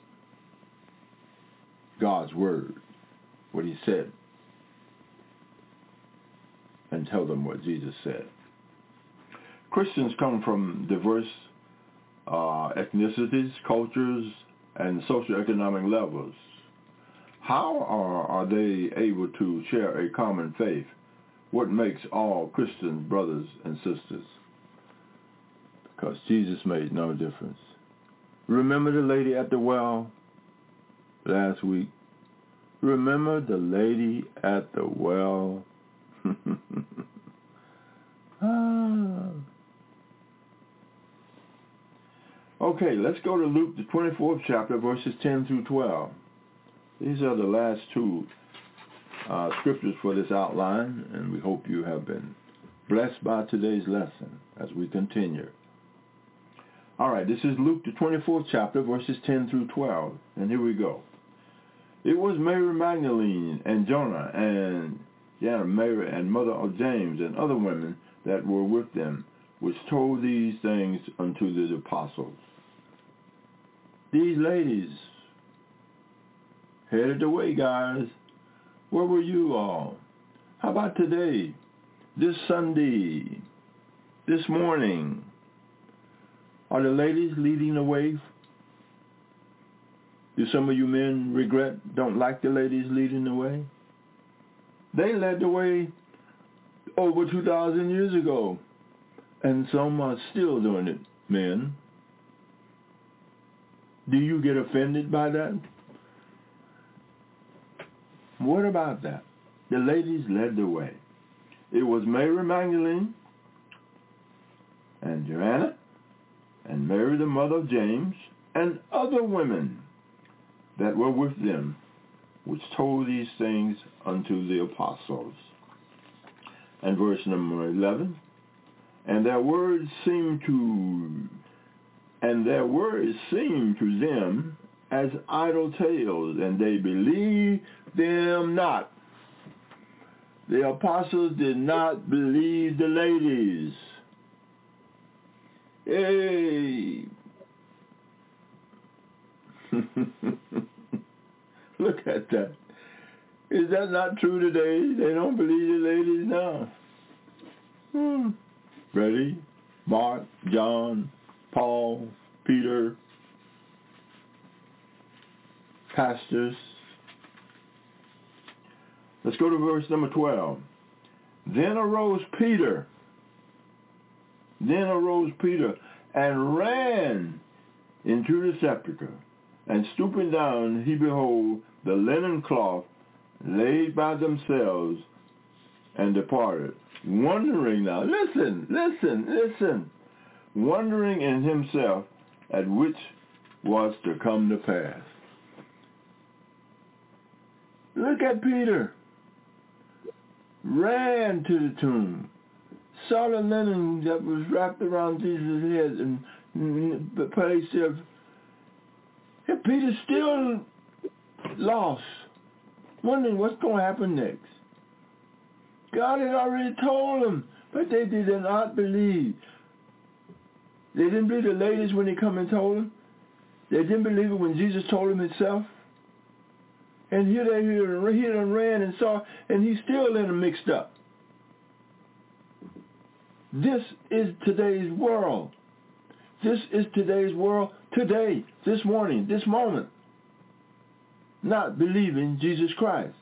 God's word, what he said and tell them what Jesus said. Christians come from diverse uh, ethnicities, cultures, and socioeconomic levels. How are, are they able to share a common faith? What makes all Christian brothers and sisters? Because Jesus made no difference. Remember the lady at the well last week? Remember the lady at the well? ah. Okay, let's go to Luke, the 24th chapter, verses 10 through 12. These are the last two uh, scriptures for this outline, and we hope you have been blessed by today's lesson as we continue. All right, this is Luke, the 24th chapter, verses 10 through 12, and here we go. It was Mary Magdalene and Jonah and yeah, Mary and mother of James and other women that were with them, which told these things unto the apostles. These ladies headed away, guys. Where were you all? How about today? This Sunday? This morning? Are the ladies leading the way? Do some of you men regret, don't like the ladies leading the way? They led the way over 2,000 years ago. And some are still doing it, men. Do you get offended by that? What about that? The ladies led the way. It was Mary Magdalene and Joanna and Mary the mother of James and other women that were with them, which told these things unto the apostles. And verse number 11, and their words seemed to, and their words seemed to them as idle tales, and they believed them not. The apostles did not believe the ladies. Hey. Look at that. Is that not true today? They don't believe the ladies now. Hmm. Ready? Mark, John, Paul, Peter, pastors. Let's go to verse number 12. Then arose Peter. Then arose Peter and ran into the sepulchre. And stooping down, he behold the linen cloth laid by themselves and departed. Wondering now, listen, listen, listen, wondering in himself at which was to come to pass. Look at Peter. Ran to the tomb. Saw the linen that was wrapped around Jesus' head and the place of Peter's still lost, wondering what's going to happen next. God had already told them, but they did not believe. They didn't believe the ladies when they come and told them. They didn't believe it when Jesus told them himself. And they here, he done ran and saw, and he's still in them mixed up. This is today's world. This is today's world today, this morning, this moment. Not believing Jesus Christ.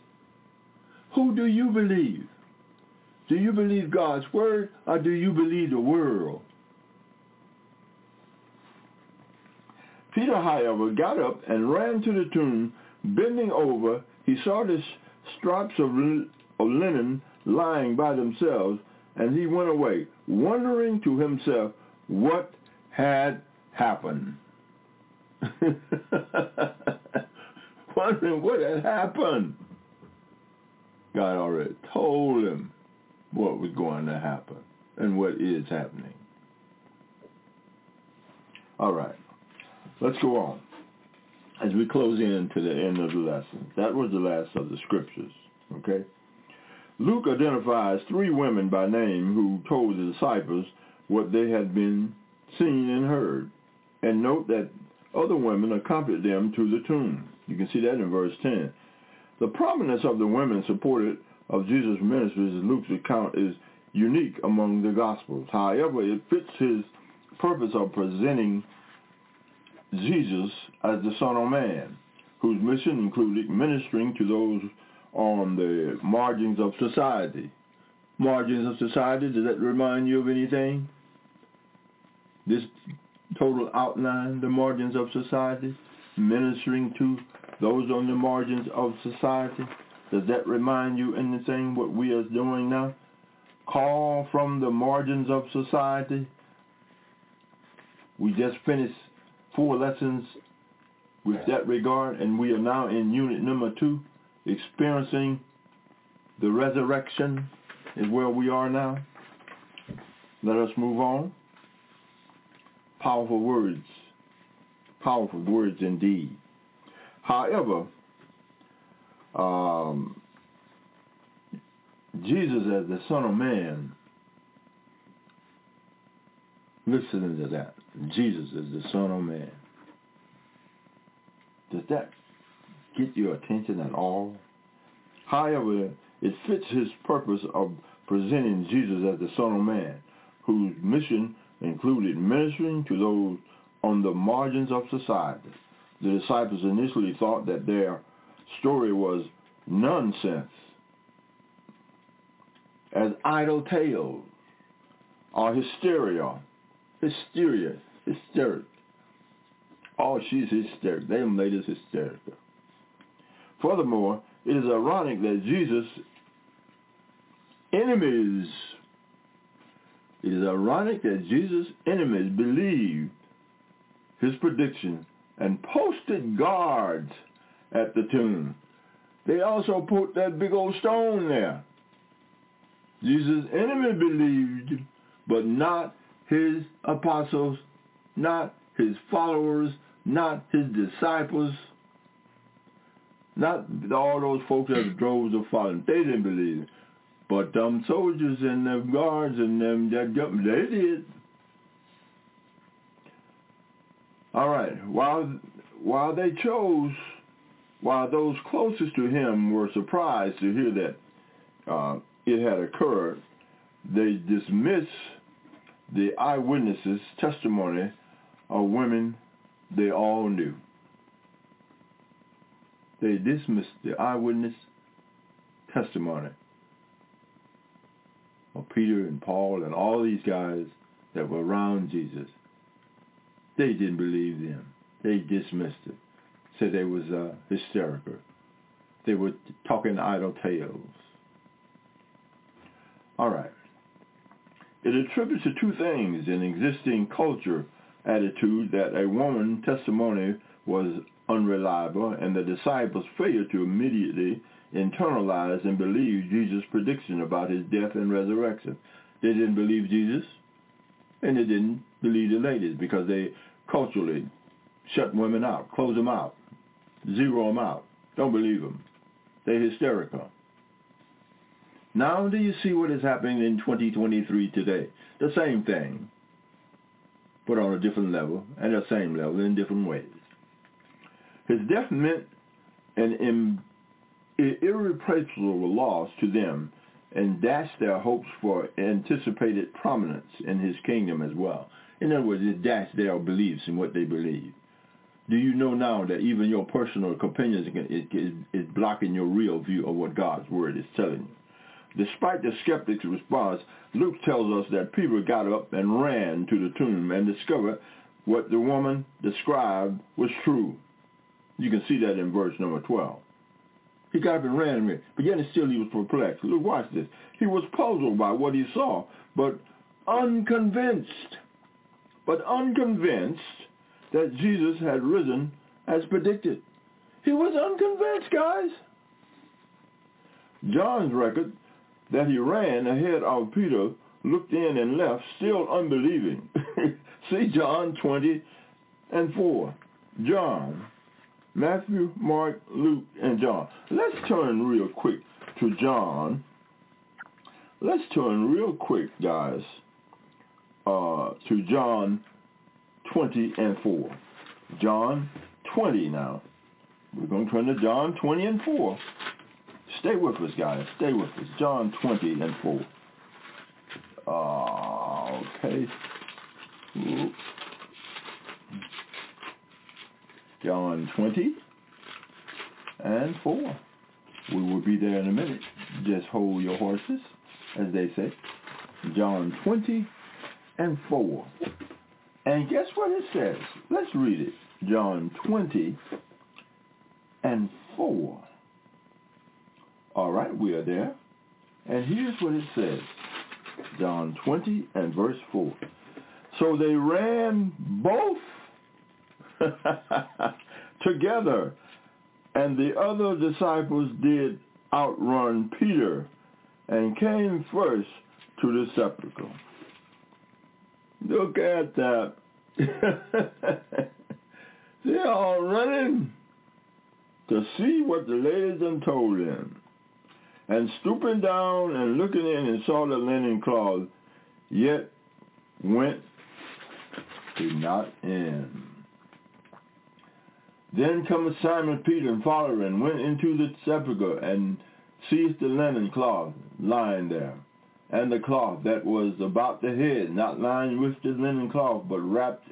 Who do you believe? Do you believe God's word or do you believe the world? Peter, however, got up and ran to the tomb. Bending over, he saw the straps of, of linen lying by themselves, and he went away, wondering to himself what had happened. Wondering what had happened. God already told him what was going to happen and what is happening. All right. Let's go on as we close in to the end of the lesson. That was the last of the scriptures. Okay? Luke identifies three women by name who told the disciples what they had been seen and heard. And note that other women accompanied them to the tomb. You can see that in verse 10. The prominence of the women supported of Jesus' ministries in Luke's account is unique among the Gospels. However, it fits his purpose of presenting Jesus as the Son of Man, whose mission included ministering to those on the margins of society. Margins of society, does that remind you of anything? This total outline, the margins of society, ministering to those on the margins of society. Does that remind you anything what we are doing now? Call from the margins of society. We just finished four lessons with that regard, and we are now in unit number two, experiencing the resurrection is where we are now. Let us move on. Powerful words. Powerful words indeed. However, um, Jesus as the Son of Man, listening to that, Jesus is the Son of Man. Does that get your attention at all? However, it fits his purpose of presenting Jesus as the Son of Man, whose mission included ministering to those on the margins of society. The disciples initially thought that their story was nonsense, as idle tales, or hysteria, hysteria, hysteric. Oh, she's hysterical. They made us hysterical. Furthermore, it is ironic that Jesus' enemies, it is ironic that Jesus' enemies believed his prediction and posted guards at the tomb. They also put that big old stone there. Jesus' enemy believed, but not his apostles, not his followers, not his disciples, not all those folks that drove the following. They didn't believe it. But them soldiers and them guards and them that government, they did. All right. While while they chose, while those closest to him were surprised to hear that uh, it had occurred, they dismissed the eyewitnesses' testimony of women they all knew. They dismissed the eyewitness testimony of Peter and Paul and all these guys that were around Jesus. They didn't believe them. They dismissed it. Said they was uh, hysterical. They were talking idle tales. All right. It attributes to two things an existing culture attitude that a woman testimony was unreliable and the disciples failed to immediately internalize and believe Jesus' prediction about his death and resurrection. They didn't believe Jesus and they didn't believe the ladies because they culturally shut women out, close them out, zero them out, don't believe them. They're hysterical. Now do you see what is happening in 2023 today? The same thing, but on a different level, and the same level in different ways. His death meant an irreplaceable loss to them and dashed their hopes for anticipated prominence in his kingdom as well. In other words, it dashed their beliefs in what they believe. Do you know now that even your personal opinions is blocking your real view of what God's word is telling you? Despite the skeptic's response, Luke tells us that Peter got up and ran to the tomb and discovered what the woman described was true. You can see that in verse number 12. He got up and ran, but yet still he was perplexed. Look, watch this. He was puzzled by what he saw, but unconvinced, but unconvinced that Jesus had risen as predicted. He was unconvinced, guys. John's record that he ran ahead of Peter, looked in and left, still unbelieving. See John 20 and 4. John, Matthew, Mark, Luke, and John. Let's turn real quick to John. Let's turn real quick, guys, uh, to John 20 and 4. John 20 now. We're going to turn to John 20 and 4. Stay with us, guys. Stay with us. John 20 and 4. Uh, okay. John 20 and 4. We will be there in a minute. Just hold your horses, as they say. John 20 and 4. And guess what it says? Let's read it. John 20 and 4. All right, we are there. And here's what it says. John 20 and verse 4. So they ran both together, and the other disciples did outrun Peter and came first to the sepulchre. Look at that. They're all running to see what the ladies done told them. And stooping down and looking in and saw the linen cloth, yet went did not in. Then cometh Simon Peter and following, went into the sepulchre and seized the linen cloth lying there, and the cloth that was about the head, not lying with the linen cloth, but wrapped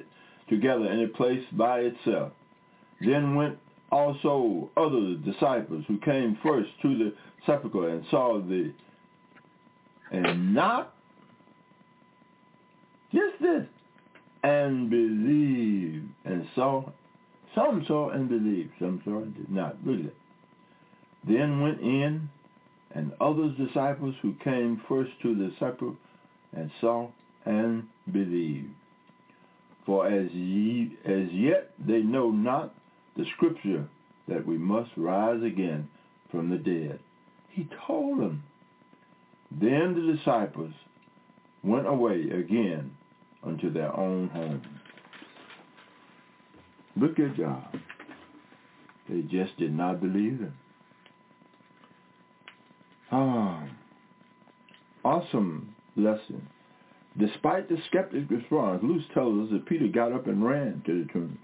together in a place by itself. Then went also other disciples who came first to the sepulchre and saw the and not just this and believed and saw some saw and believed some saw and did not really. Then went in and others disciples who came first to the sepulchre and saw and believed. For as ye as yet they know not the scripture that we must rise again from the dead he told them. Then the disciples went away again unto their own home. Look at God. They just did not believe him. Ah, awesome lesson. Despite the skeptic's response, Luke tells us that Peter got up and ran to the tomb.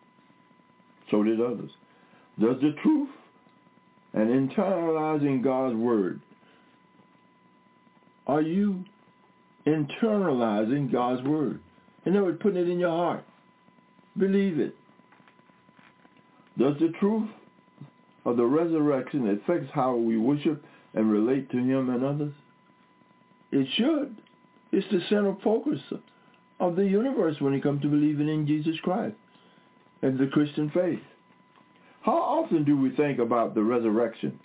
So did others. Does the truth and internalizing God's word. Are you internalizing God's word? In other words, putting it in your heart. Believe it. Does the truth of the resurrection affect how we worship and relate to him and others? It should. It's the central focus of the universe when it comes to believing in Jesus Christ and the Christian faith. How often do we think about the resurrection?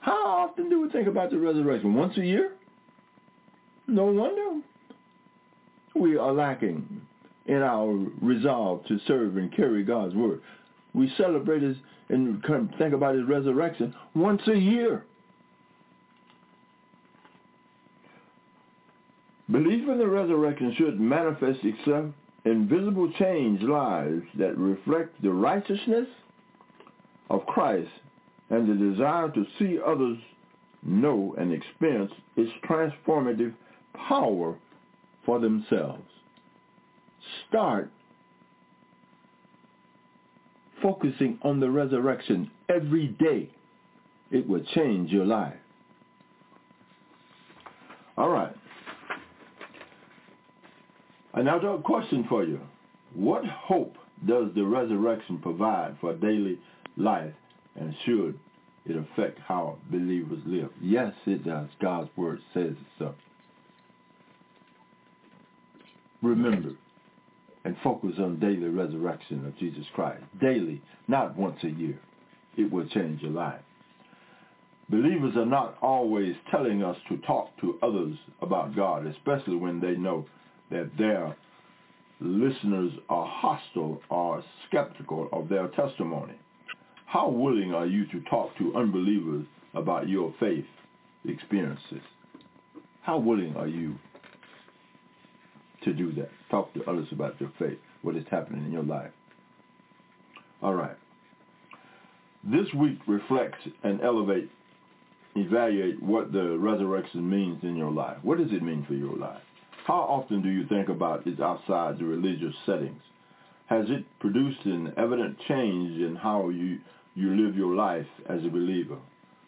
How often do we think about the resurrection? Once a year? No wonder we are lacking in our resolve to serve and carry God's word. We celebrate his and think about his resurrection once a year. Belief in the resurrection should manifest itself in visible change lives that reflect the righteousness of Christ and the desire to see others know and experience its transformative power for themselves. Start focusing on the resurrection every day. It will change your life. All right. Another question for you. What hope does the resurrection provide for daily life and should it affect how believers live? Yes, it does. God's word says so. Remember and focus on daily resurrection of Jesus Christ. Daily, not once a year. It will change your life. Believers are not always telling us to talk to others about God, especially when they know that their listeners are hostile or skeptical of their testimony. How willing are you to talk to unbelievers about your faith experiences? How willing are you to do that? Talk to others about your faith, what is happening in your life. All right. This week reflects and elevate, evaluate what the resurrection means in your life. What does it mean for your life? How often do you think about it outside the religious settings? Has it produced an evident change in how you, you live your life as a believer?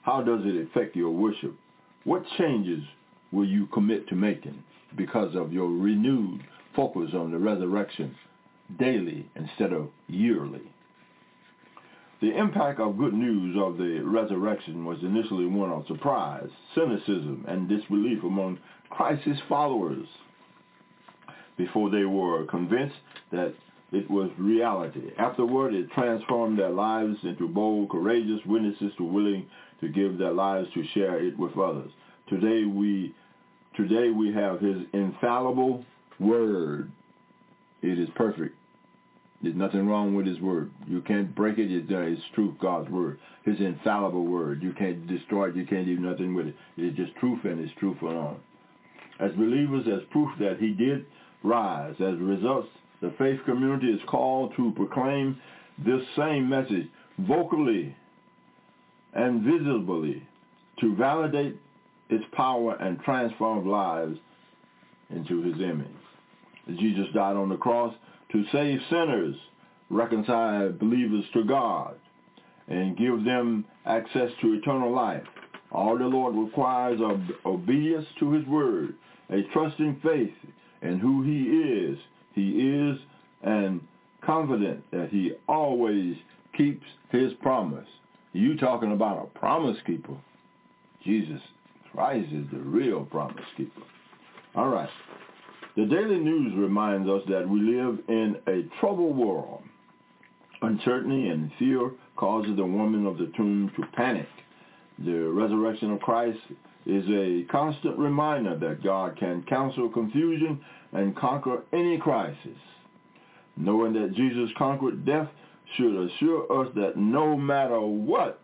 How does it affect your worship? What changes will you commit to making because of your renewed focus on the resurrection daily instead of yearly? The impact of good news of the resurrection was initially one of surprise, cynicism, and disbelief among Christ's followers before they were convinced that it was reality. Afterward, it transformed their lives into bold, courageous witnesses were willing to give their lives to share it with others. Today we, today we have his infallible word. It is perfect. There's nothing wrong with his word. You can't break it. It's, uh, truth, God's word. His infallible word. You can't destroy it. You can't do nothing with it. It's just truth and it's truth alone. As believers, as proof that he did rise. As a result, the faith community is called to proclaim this same message vocally and visibly to validate its power and transform lives into his image. Jesus died on the cross to save sinners, reconcile believers to God, and give them access to eternal life. All the Lord requires of obedience to his word, a trusting faith in who he is. He is and confident that he always keeps his promise. You talking about a promise keeper. Jesus Christ is the real promise keeper. All right. The Daily News reminds us that we live in a troubled world. Uncertainty and fear causes the woman of the tomb to panic. The resurrection of Christ is a constant reminder that God can counsel confusion and conquer any crisis. Knowing that Jesus conquered death should assure us that no matter what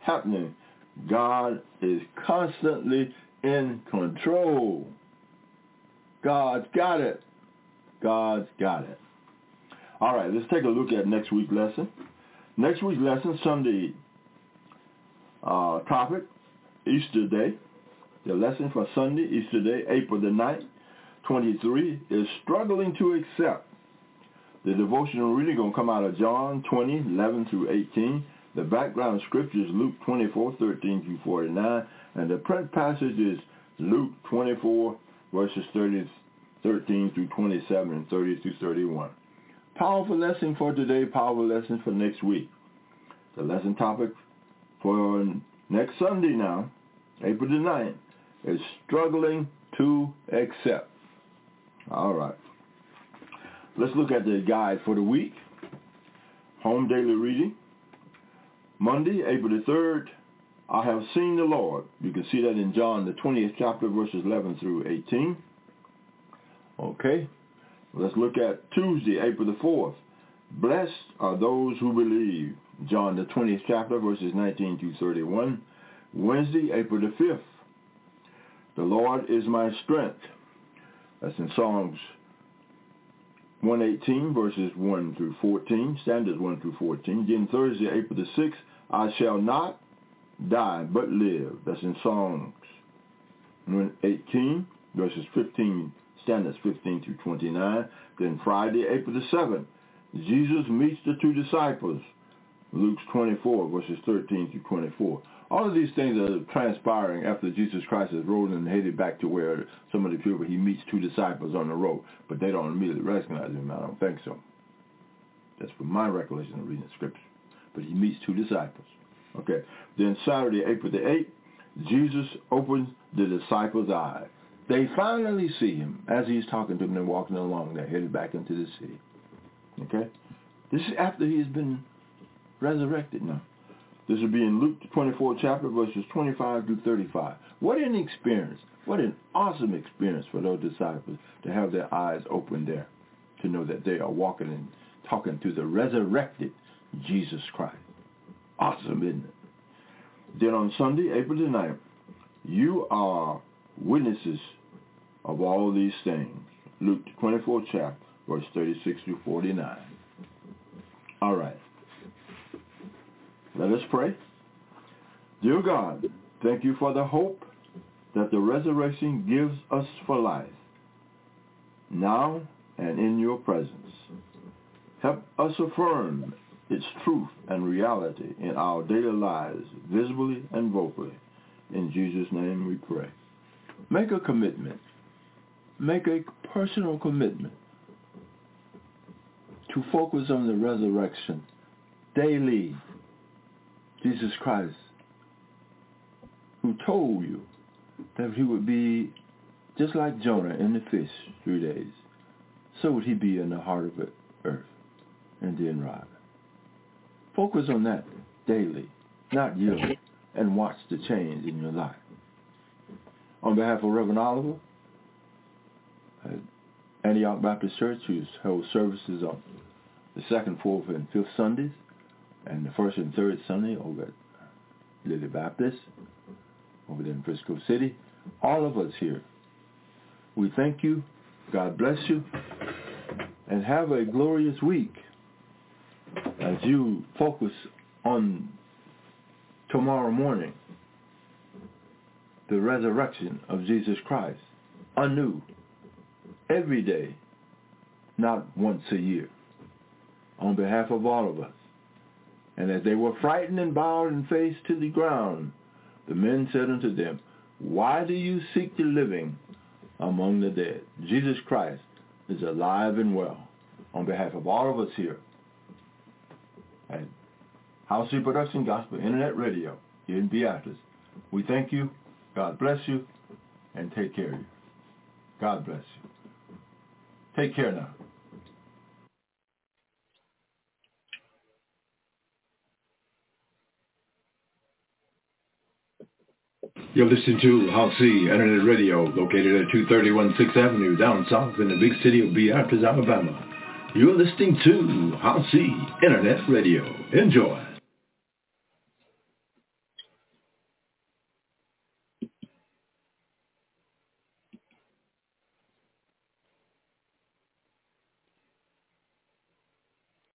happening, God is constantly in control. God's got it. God's got it. All right, let's take a look at next week's lesson. Next week's lesson, Sunday uh, topic, Easter Day. The lesson for Sunday, Easter Day, April the 9th, 23, is struggling to accept. The devotional reading going to come out of John 20, 11 through 18. The background scripture is Luke 24, 13 through 49. And the print passage is Luke 24, verses 30, 13 through 27 and 30 through 31. Powerful lesson for today, powerful lesson for next week. The lesson topic for next Sunday now, April the 9th, is struggling to accept. All right. Let's look at the guide for the week. Home daily reading. Monday, April the 3rd, I have seen the Lord. You can see that in John, the 20th chapter, verses 11 through 18. Okay. Let's look at Tuesday, April the 4th. Blessed are those who believe. John, the 20th chapter, verses 19 through 31. Wednesday, April the 5th. The Lord is my strength. That's in Psalms 118, verses 1 through 14, standards 1 through 14. Then Thursday, April the 6th, I shall not die but live. That's in Psalms 118, verses 15, standards 15 through 29. Then Friday, April the 7th, Jesus meets the two disciples. Luke 24, verses 13 through 24. All of these things are transpiring after Jesus Christ is rolling and headed back to where some of the people, he meets two disciples on the road, but they don't immediately recognize him. I don't think so. That's from my recollection of reading the scripture. But he meets two disciples. Okay. Then Saturday, April the 8th, Jesus opens the disciples' eyes. They finally see him as he's talking to them and walking along. They're headed back into the city. Okay? This is after he's been resurrected now. This will be in Luke the 24th chapter, verses 25 through 35. What an experience. What an awesome experience for those disciples to have their eyes open there, to know that they are walking and talking to the resurrected Jesus Christ. Awesome, isn't it? Then on Sunday, April the 9th, you are witnesses of all these things. Luke 24 chapter, verse 36 through 49. All right. Let us pray. Dear God, thank you for the hope that the resurrection gives us for life, now and in your presence. Help us affirm its truth and reality in our daily lives, visibly and vocally. In Jesus' name we pray. Make a commitment. Make a personal commitment to focus on the resurrection daily Jesus Christ who told you that he would be just like Jonah in the fish three days, so would he be in the heart of the earth and then rise. Focus on that daily, not yearly, and watch the change in your life. On behalf of Reverend Oliver, at Antioch Baptist Church, who's held services on the second, fourth, and fifth Sundays, and the first and third Sunday over at Lily Baptist, over there in Frisco City. All of us here, we thank you. God bless you. And have a glorious week as you focus on tomorrow morning, the resurrection of Jesus Christ, anew, every day, not once a year, on behalf of all of us. And as they were frightened and bowed and face to the ground, the men said unto them, Why do you seek the living among the dead? Jesus Christ is alive and well. On behalf of all of us here at Howcee Production Gospel Internet Radio here in Beatrice, we thank you, God bless you, and take care of you. God bless you. Take care now. You're listening to Howcee Internet Radio, located at 231 6th Avenue, down south in the big city of Beatrice, Alabama. You're listening to Howcee Internet Radio. Enjoy.